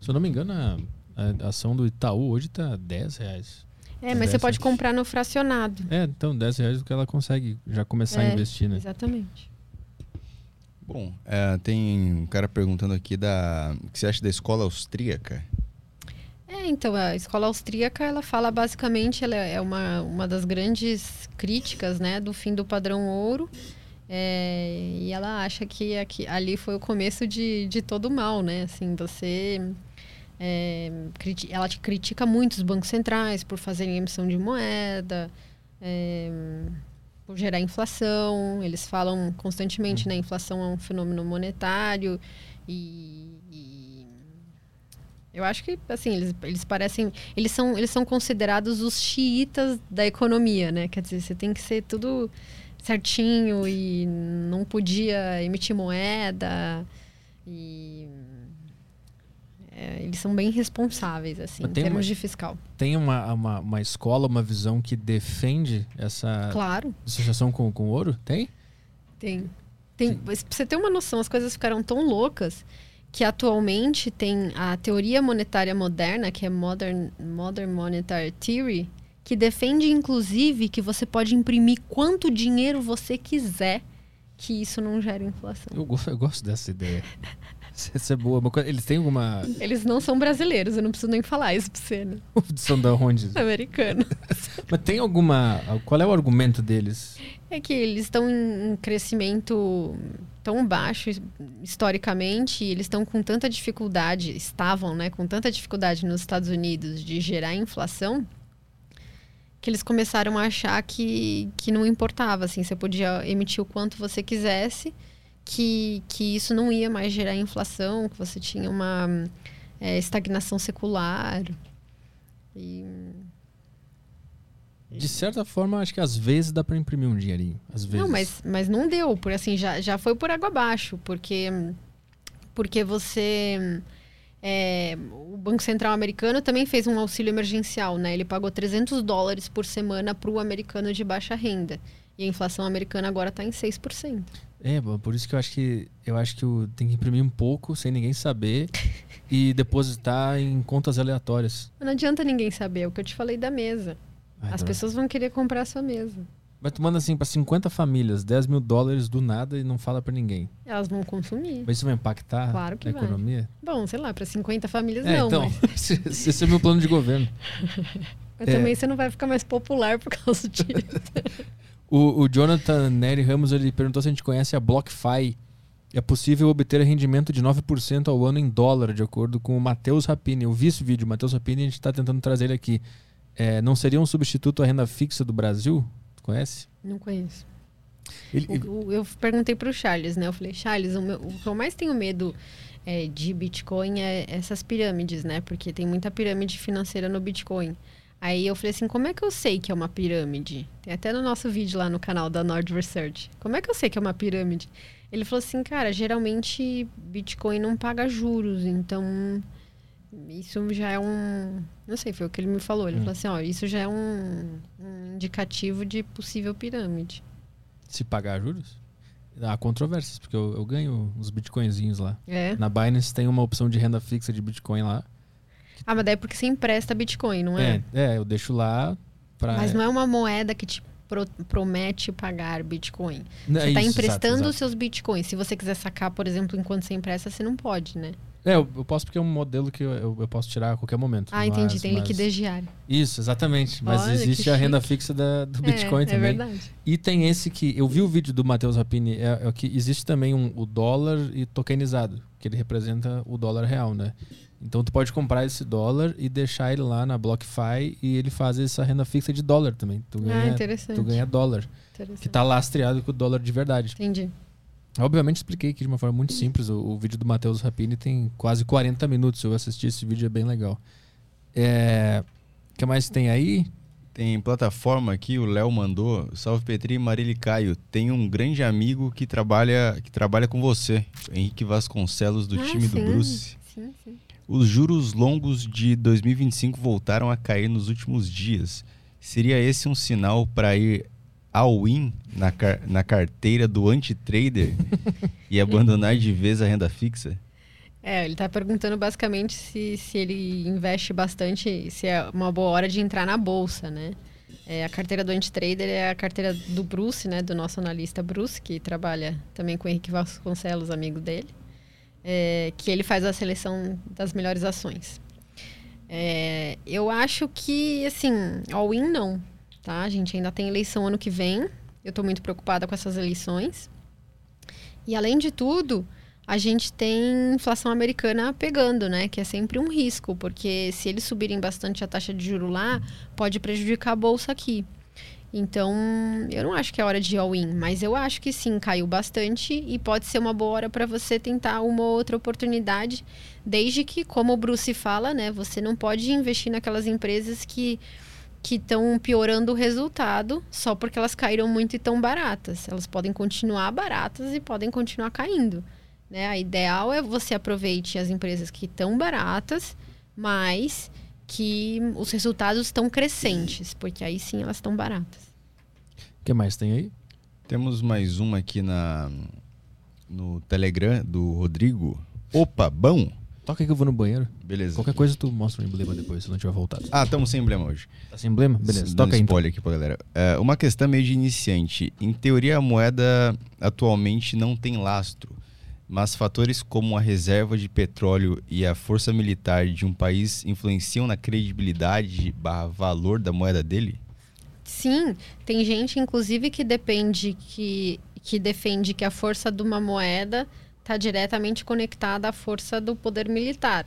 Se eu não me engano, a, a ação do Itaú hoje tá 10 reais. É, mas você pode comprar no fracionado. É, então 10 reais é o que ela consegue já começar a É, investir, né? Exatamente. Bom, é, tem um cara perguntando aqui da. O que você acha da escola austríaca? É, então, a escola austríaca, ela fala basicamente, ela é uma, uma das grandes críticas, né, do fim do padrão ouro. É, e ela acha que aqui, ali foi o começo de, de todo o mal, né? Assim, você... É, ela critica muito os bancos centrais por fazerem emissão de moeda, é, por gerar inflação. Eles falam constantemente, né? Inflação é um fenômeno monetário e, e eu acho que assim eles, eles parecem eles são eles são considerados os xiitas da economia, né? Quer dizer, você tem que ser tudo certinho e não podia emitir moeda e é, eles são bem responsáveis, assim, em termos uma, de fiscal. Tem uma, uma, uma, escola, uma visão que defende essa claro. associação com, com ouro? Tem? Tem. tem pra você ter uma noção, as coisas ficaram tão loucas que atualmente tem a teoria monetária moderna, que é Modern, Modern Monetary Theory, que defende, inclusive, que você pode imprimir quanto dinheiro você quiser, que isso não gera inflação. Eu, eu gosto dessa ideia. [LAUGHS] Isso é boa. Eles têm alguma. Eles não são brasileiros, eu não preciso nem falar isso pra você, né? [LAUGHS] são da onde? Americano. [LAUGHS] Mas tem alguma. Qual é o argumento deles? É que eles estão em crescimento tão baixo historicamente, e eles estão com tanta dificuldade, estavam, né, com tanta dificuldade nos Estados Unidos de gerar inflação, que eles começaram a achar que, que não importava, assim, você podia emitir o quanto você quisesse que, que isso não ia mais gerar inflação, que você tinha uma é, estagnação secular. E... De certa forma, acho que às vezes dá para imprimir um dinheirinho. Às vezes. Não, mas, mas não deu, por assim, já, já foi por água abaixo, porque, porque você. É, o Banco Central americano também fez um auxílio emergencial, né? Ele pagou 300 dólares por semana para o americano de baixa renda. E a inflação americana agora está em 6%. É, por isso que eu acho que eu acho que eu tenho que imprimir um pouco sem ninguém saber [LAUGHS] e depositar em contas aleatórias. Não adianta ninguém saber, é o que eu te falei da mesa. Ai, As pessoas vão querer comprar a sua mesa. Mas tu manda assim para 50 famílias, 10 mil dólares do nada e não fala para ninguém. Elas vão consumir. Mas isso vai impactar claro que a vai. economia? Bom, sei lá, para 50 famílias é, não. Então, mas... [LAUGHS] esse é o meu plano de governo. [LAUGHS] mas é. também você não vai ficar mais popular por causa disso. O, o Jonathan Nery Ramos ele perguntou se a gente conhece a BlockFi. É possível obter rendimento de 9% ao ano em dólar, de acordo com o Matheus Rapini. Eu vi esse vídeo, Matheus Rapini, a gente está tentando trazer ele aqui. É, não seria um substituto à renda fixa do Brasil? Tu conhece? Não conheço. Ele, o, o, eu perguntei para o Charles, né? Eu falei, Charles, o, meu, o que eu mais tenho medo é, de Bitcoin é essas pirâmides, né? Porque tem muita pirâmide financeira no Bitcoin. Aí eu falei assim, como é que eu sei que é uma pirâmide? Tem até no nosso vídeo lá no canal da Nord Research. Como é que eu sei que é uma pirâmide? Ele falou assim, cara, geralmente Bitcoin não paga juros, então isso já é um. Não sei, foi o que ele me falou. Ele hum. falou assim, ó, isso já é um, um indicativo de possível pirâmide. Se pagar juros? Há controvérsias, porque eu, eu ganho uns bitcoinzinhos lá. É. Na Binance tem uma opção de renda fixa de Bitcoin lá. Ah, mas daí é porque você empresta Bitcoin, não é? É, é eu deixo lá para. Mas não é uma moeda que te pro, promete pagar Bitcoin. Você está emprestando exato, os seus Bitcoins. Se você quiser sacar, por exemplo, enquanto você empresta, você não pode, né? É, eu, eu posso porque é um modelo que eu, eu, posso tirar a qualquer momento. Ah, entendi. Tem mas... liquidez diária. Isso, exatamente. Mas Olha, existe a renda fixa da, do é, Bitcoin é, também. É verdade. E tem esse que... Eu vi o vídeo do Matheus Rapini. É, é que existe também um, o dólar e tokenizado. Que ele representa o dólar real, né? Então tu pode comprar esse dólar e deixar ele lá na BlockFi e ele faz essa renda fixa de dólar também. Tu ah, ganha, ah, interessante. Tu ganha dólar. Que está lastreado com o dólar de verdade. Entendi. Obviamente expliquei aqui de uma forma muito simples. O, o vídeo do Matheus Rapini tem quase 40 minutos. Eu assisti esse vídeo, é bem legal. É... O que mais tem aí? Tem plataforma aqui, o Léo mandou. Salve Petri, Marília Caio. Tem um grande amigo que trabalha, que trabalha com você, Henrique Vasconcelos, do ah, time sim. do Bruce. Sim, sim. Os juros longos de 2025 voltaram a cair nos últimos dias. Seria esse um sinal para ir all-in na, car na carteira do anti-trader [LAUGHS] e abandonar de vez a renda fixa? É, ele está perguntando basicamente se, se ele investe bastante, se é uma boa hora de entrar na bolsa, né? É, a carteira do anti-trader é a carteira do Bruce, né? Do nosso analista Bruce, que trabalha também com o Henrique Vasconcelos, amigo dele é, que ele faz a seleção das melhores ações. É, eu acho que, assim, all-in não, tá? A gente ainda tem eleição ano que vem. Eu estou muito preocupada com essas eleições. E além de tudo, a gente tem inflação americana pegando, né? Que é sempre um risco, porque se eles subirem bastante a taxa de juro lá, pode prejudicar a bolsa aqui. Então, eu não acho que é hora de all-in, mas eu acho que sim, caiu bastante e pode ser uma boa hora para você tentar uma outra oportunidade, desde que, como o Bruce fala, né, você não pode investir naquelas empresas que que estão piorando o resultado só porque elas caíram muito e tão baratas. Elas podem continuar baratas e podem continuar caindo. Né? A ideal é você aproveite as empresas que estão baratas, mas que os resultados estão crescentes, porque aí sim elas estão baratas. O que mais tem aí? Temos mais uma aqui na no Telegram do Rodrigo. Opa, bom. Toca aí que eu vou no banheiro. Beleza. Qualquer coisa tu mostra o emblema depois, se não tiver voltado. Ah, estamos sem emblema hoje. Tá sem emblema? Beleza, toca aí. então. spoiler aqui pra galera. É, uma questão meio de iniciante. Em teoria, a moeda atualmente não tem lastro, mas fatores como a reserva de petróleo e a força militar de um país influenciam na credibilidade barra valor da moeda dele? Sim, tem gente, inclusive, que depende que, que defende que a força de uma moeda está diretamente conectada à força do poder militar.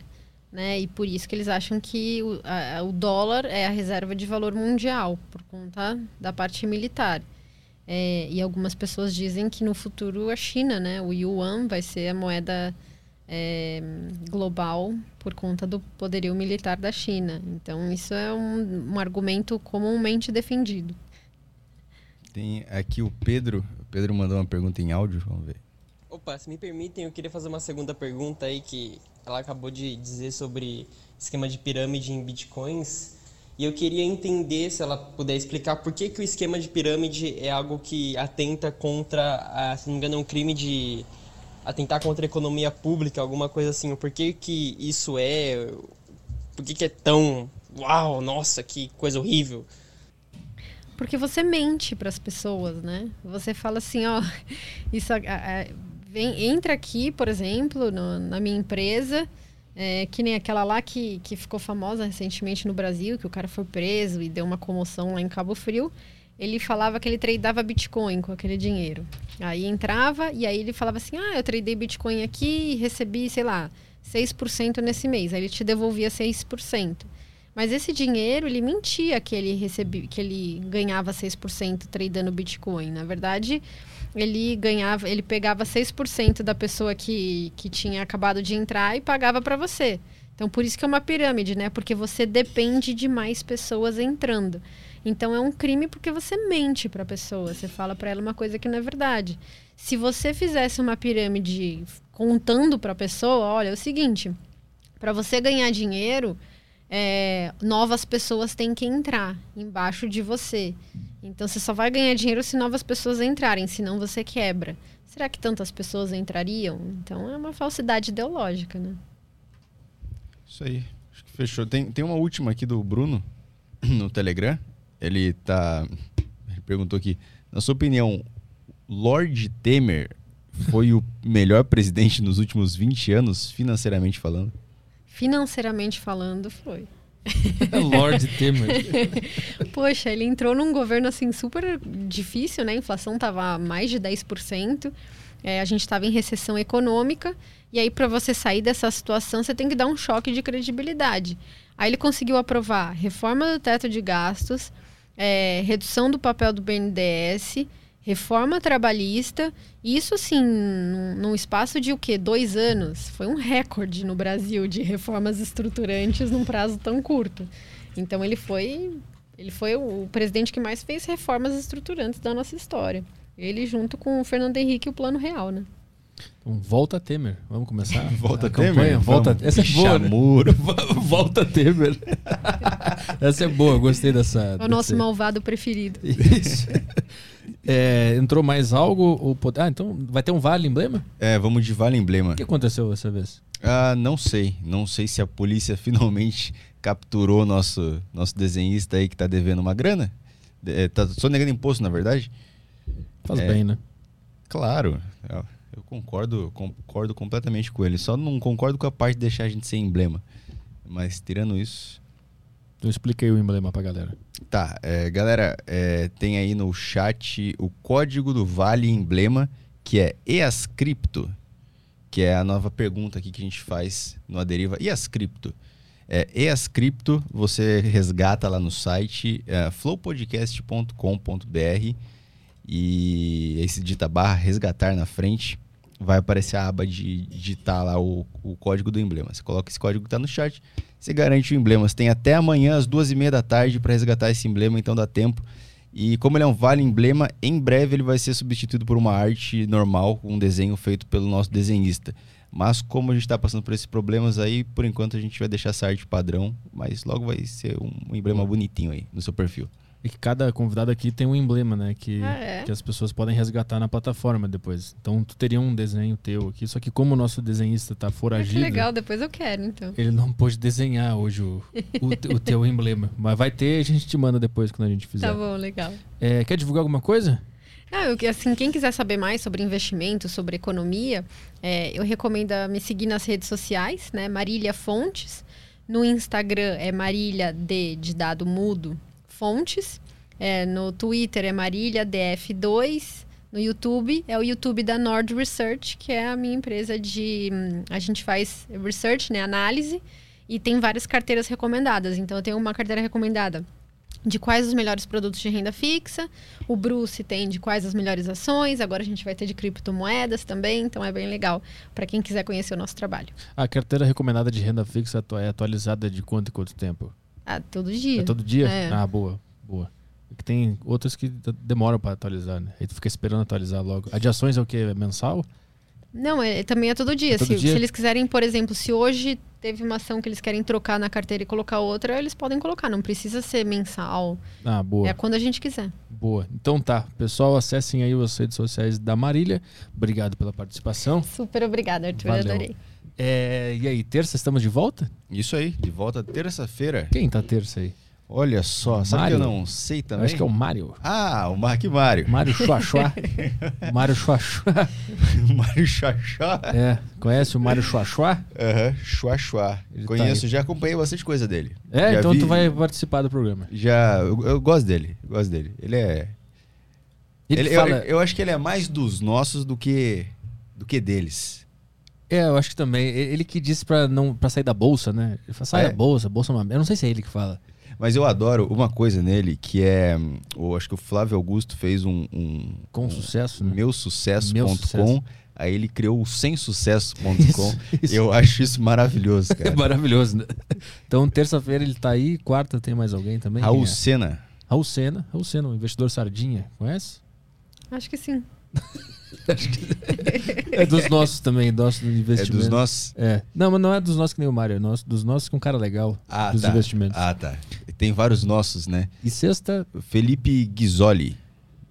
Né? E por isso que eles acham que o, a, o dólar é a reserva de valor mundial, por conta da parte militar. É, e algumas pessoas dizem que no futuro a China, né, o yuan, vai ser a moeda é, global por conta do poderio militar da China. Então, isso é um, um argumento comumente defendido. Tem aqui o Pedro. O Pedro mandou uma pergunta em áudio, vamos ver. Opa, se me permitem, eu queria fazer uma segunda pergunta aí que ela acabou de dizer sobre esquema de pirâmide em bitcoins. E eu queria entender, se ela puder explicar, por que, que o esquema de pirâmide é algo que atenta contra, a, se não me engano, é um crime de atentar contra a economia pública, alguma coisa assim. Por que, que isso é? Por que, que é tão. Uau, nossa, que coisa horrível. Porque você mente para as pessoas, né? Você fala assim, ó, [LAUGHS] isso a, a, vem, entra aqui, por exemplo, no, na minha empresa, é, que nem aquela lá que, que ficou famosa recentemente no Brasil, que o cara foi preso e deu uma comoção lá em Cabo Frio. Ele falava que ele tradeava Bitcoin com aquele dinheiro. Aí entrava e aí ele falava assim: Ah, eu tradei Bitcoin aqui e recebi, sei lá, 6% nesse mês. Aí ele te devolvia 6%. Mas esse dinheiro, ele mentia que ele recebia, que ele ganhava 6% tradando Bitcoin. Na verdade, ele ganhava, ele pegava 6% da pessoa que, que tinha acabado de entrar e pagava para você. Então, por isso que é uma pirâmide, né? Porque você depende de mais pessoas entrando. Então, é um crime porque você mente para a pessoa. Você fala para ela uma coisa que não é verdade. Se você fizesse uma pirâmide contando para a pessoa, olha, é o seguinte: para você ganhar dinheiro, é, novas pessoas têm que entrar embaixo de você. Então você só vai ganhar dinheiro se novas pessoas entrarem, senão você quebra. Será que tantas pessoas entrariam? Então é uma falsidade ideológica, né? Isso aí. Acho que fechou. Tem, tem uma última aqui do Bruno [CLEARS THROAT] no Telegram. Ele tá. Ele perguntou aqui. Na sua opinião, Lord Temer foi o [LAUGHS] melhor presidente nos últimos 20 anos, financeiramente falando? Financeiramente falando, foi. Lord Temer. [LAUGHS] Poxa, ele entrou num governo assim super difícil, né? A inflação tava mais de 10%. É, a gente estava em recessão econômica. E aí, para você sair dessa situação, você tem que dar um choque de credibilidade. Aí ele conseguiu aprovar reforma do teto de gastos, é, redução do papel do BNDES, reforma trabalhista. Isso, assim, num, num espaço de o quê? Dois anos. Foi um recorde no Brasil de reformas estruturantes num prazo tão curto. Então ele foi, ele foi o presidente que mais fez reformas estruturantes da nossa história. Ele junto com o Fernando Henrique e o Plano Real, né? Então, volta Temer. Vamos começar? [LAUGHS] Volta a Temer? campanha? Volta. [LAUGHS] Vamos. [LAUGHS] Essa é boa. né? Chamuro. volta Temer. Essa é boa, gostei dessa. É o nosso desse- malvado preferido. Isso. É, entrou mais algo? Ou. Ah, então vai ter um vale emblema? É, vamos de Vale Emblema. O que aconteceu dessa vez? Ah, não sei. Não sei se a polícia [LAUGHS] finalmente capturou nosso, nosso desenhista aí que tá devendo uma grana. É, tá só negando imposto, na verdade? Faz É. bem, né? Claro. Eu, eu concordo, concordo completamente com ele. Só não concordo com a parte de deixar a gente sem emblema. Mas tirando isso. Então expliquei o emblema pra galera. Tá, é, galera, é, tem aí no chat o código do Vale Emblema que é e as cripto, que é a nova pergunta aqui que a gente faz no Aderiva. E as cripto? É, e as cripto, você resgata lá no site é, flowpodcast.com.br e aí se digita barra resgatar na frente, vai aparecer a aba de digitar lá o, o código do emblema. Você coloca esse código que está no chat, você garante o emblema. Você tem até amanhã às duas e meia da tarde para resgatar esse emblema, então dá tempo. E como ele é um vale emblema, em breve ele vai ser substituído por uma arte normal, um desenho feito pelo nosso desenhista. Mas como a gente está passando por esses problemas aí, por enquanto a gente vai deixar essa arte padrão, mas logo vai ser um emblema bonitinho aí no seu perfil. E que cada convidado aqui tem um emblema, né? Que, Ah, é? que as pessoas podem resgatar na plataforma depois. Então tu teria um desenho teu aqui, só que como o nosso desenhista tá Ah, que foragido, legal, depois eu quero, então. ele não pôde desenhar hoje o, o, o teu emblema. [LAUGHS] Mas vai ter, a gente te manda depois quando a gente fizer. Tá bom, legal. É, quer divulgar alguma coisa? Ah, eu, que- assim, quem quiser saber mais sobre investimento, sobre economia, é, eu recomendo me seguir nas redes sociais, né? Marília Fontes. No Instagram é Marília D de dado mudo Fontes. É, no Twitter é Marília DF2. No YouTube é o YouTube da Nord Research, que é a minha empresa de. hum, A gente faz research, né? Análise. E tem várias carteiras recomendadas. Então eu tenho uma carteira recomendada de quais os melhores produtos de renda fixa. O Bruce tem de quais as melhores ações. Agora a gente vai ter de criptomoedas também. Então é bem legal para quem quiser conhecer o nosso trabalho. A carteira recomendada de renda fixa é atualizada de quanto em quanto tempo? Ah, todo dia. É todo dia? É. Ah, boa, boa. É que tem outras que demoram para atualizar, né? Aí tu fica esperando atualizar logo. A de ações é o quê? É mensal? Não, é, também é todo dia. É todo se, dia? se eles quiserem, por exemplo, se hoje teve uma ação que eles querem trocar na carteira e colocar outra, eles podem colocar. Não precisa ser mensal. Ah, boa. É quando a gente quiser. Boa. Então tá, pessoal, acessem aí as redes sociais da Marília. Obrigado pela participação. Super obrigada, Arthur. Valeu. Adorei. É, e aí, terça estamos de volta? Isso aí, de volta terça-feira. Quem tá terça aí? Olha só, sabe Mário? que eu não sei Eu também? acho que é o Mário. Ah, o Mark Mário. Mário Chuachua. [LAUGHS] Mário Chuachua. [LAUGHS] o Mário Xaxá. É, conhece o Mário Chuachua? Aham, Chua Chua. Ele tá Conheço, já acompanhei bastante coisa dele. É, Já então vi- tu vai participar do programa. Já, eu, eu gosto dele, eu gosto dele. Ele é... Ele ele- fala... eu, eu acho que ele é mais dos nossos do que, do que deles. É, eu acho que também. Ele que disse pra, não, pra sair da bolsa, né? Ele fala, sai É. da bolsa, bolsa é uma... Eu não sei se é ele que fala. Mas eu adoro uma coisa nele, que é... Eu acho que o Flávio Augusto fez um... um Com um sucesso, né? Meusucesso.com. Meu Sucesso. Aí ele criou o semsucesso.com. Eu acho isso maravilhoso, [LAUGHS] É cara. maravilhoso, né? Então, terça-feira ele tá aí, quarta tem mais alguém também? Raul é? Sena. Raul Sena. Raul Sena, um investidor sardinha. Conhece? Acho que sim. [LAUGHS] É dos nossos também, nossos É investimentos. dos nossos... É. Não, mas não é dos nossos que nem o Mário, é nosso, dos nossos que é um cara legal. Ah, dos tá. investimentos. Ah, tá. Tem vários nossos, né? E sexta, Felipe Ghisoli.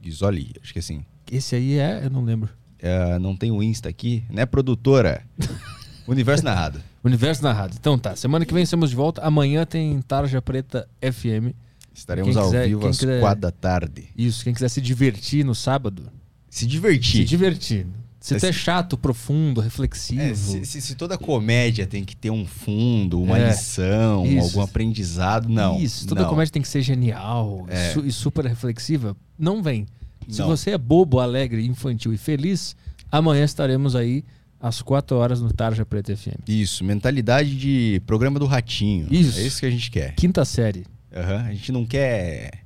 Ghisoli, acho que é assim. esse aí é, eu não lembro. É, não tem o Insta aqui, né, produtora? [LAUGHS] Universo Narrado. Universo Narrado. Então tá, semana que vem estamos de volta. Amanhã tem Tarja Preta FM. Estaremos Quem ao quiser- vivo às quiser- quatro da tarde. Isso, quem quiser se divertir no sábado, Se se divertir. divertir. Se tu é chato, profundo, reflexivo. É, se, se- se toda comédia tem que ter um fundo, uma É. lição, Isso. algum aprendizado, não. Isso, toda não. comédia tem que ser genial É. e super reflexiva. Não vem. Se Não. você é bobo, alegre, infantil e feliz, amanhã estaremos aí às 4 horas no Tarja Preta FM. Isso, mentalidade de programa do ratinho. Isso. É isso que a gente quer. Quinta série. Aham, A gente não quer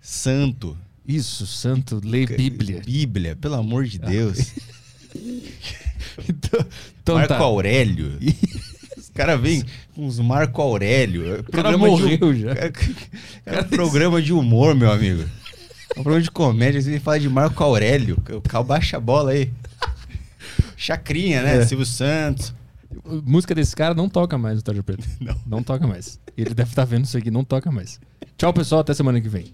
santo. Isso, santo, lê Bíblia. Bíblia, pelo amor de Deus. [LAUGHS] então, então Marco tá. Aurélio. Os caras vêm com uns Marco Aurélio. É O cara programa de morreu hum- já. É um programa de humor, meu amigo. É um programa de comédia. Você fala de Marco Aurélio. O Cal baixa a bola aí. Chacrinha, né? É. Silvio Santos. Música desse cara não toca mais no Tarja Preta. Não. Não toca mais. Ele deve estar vendo isso aqui, não toca mais. Tchau, pessoal. Até semana que vem.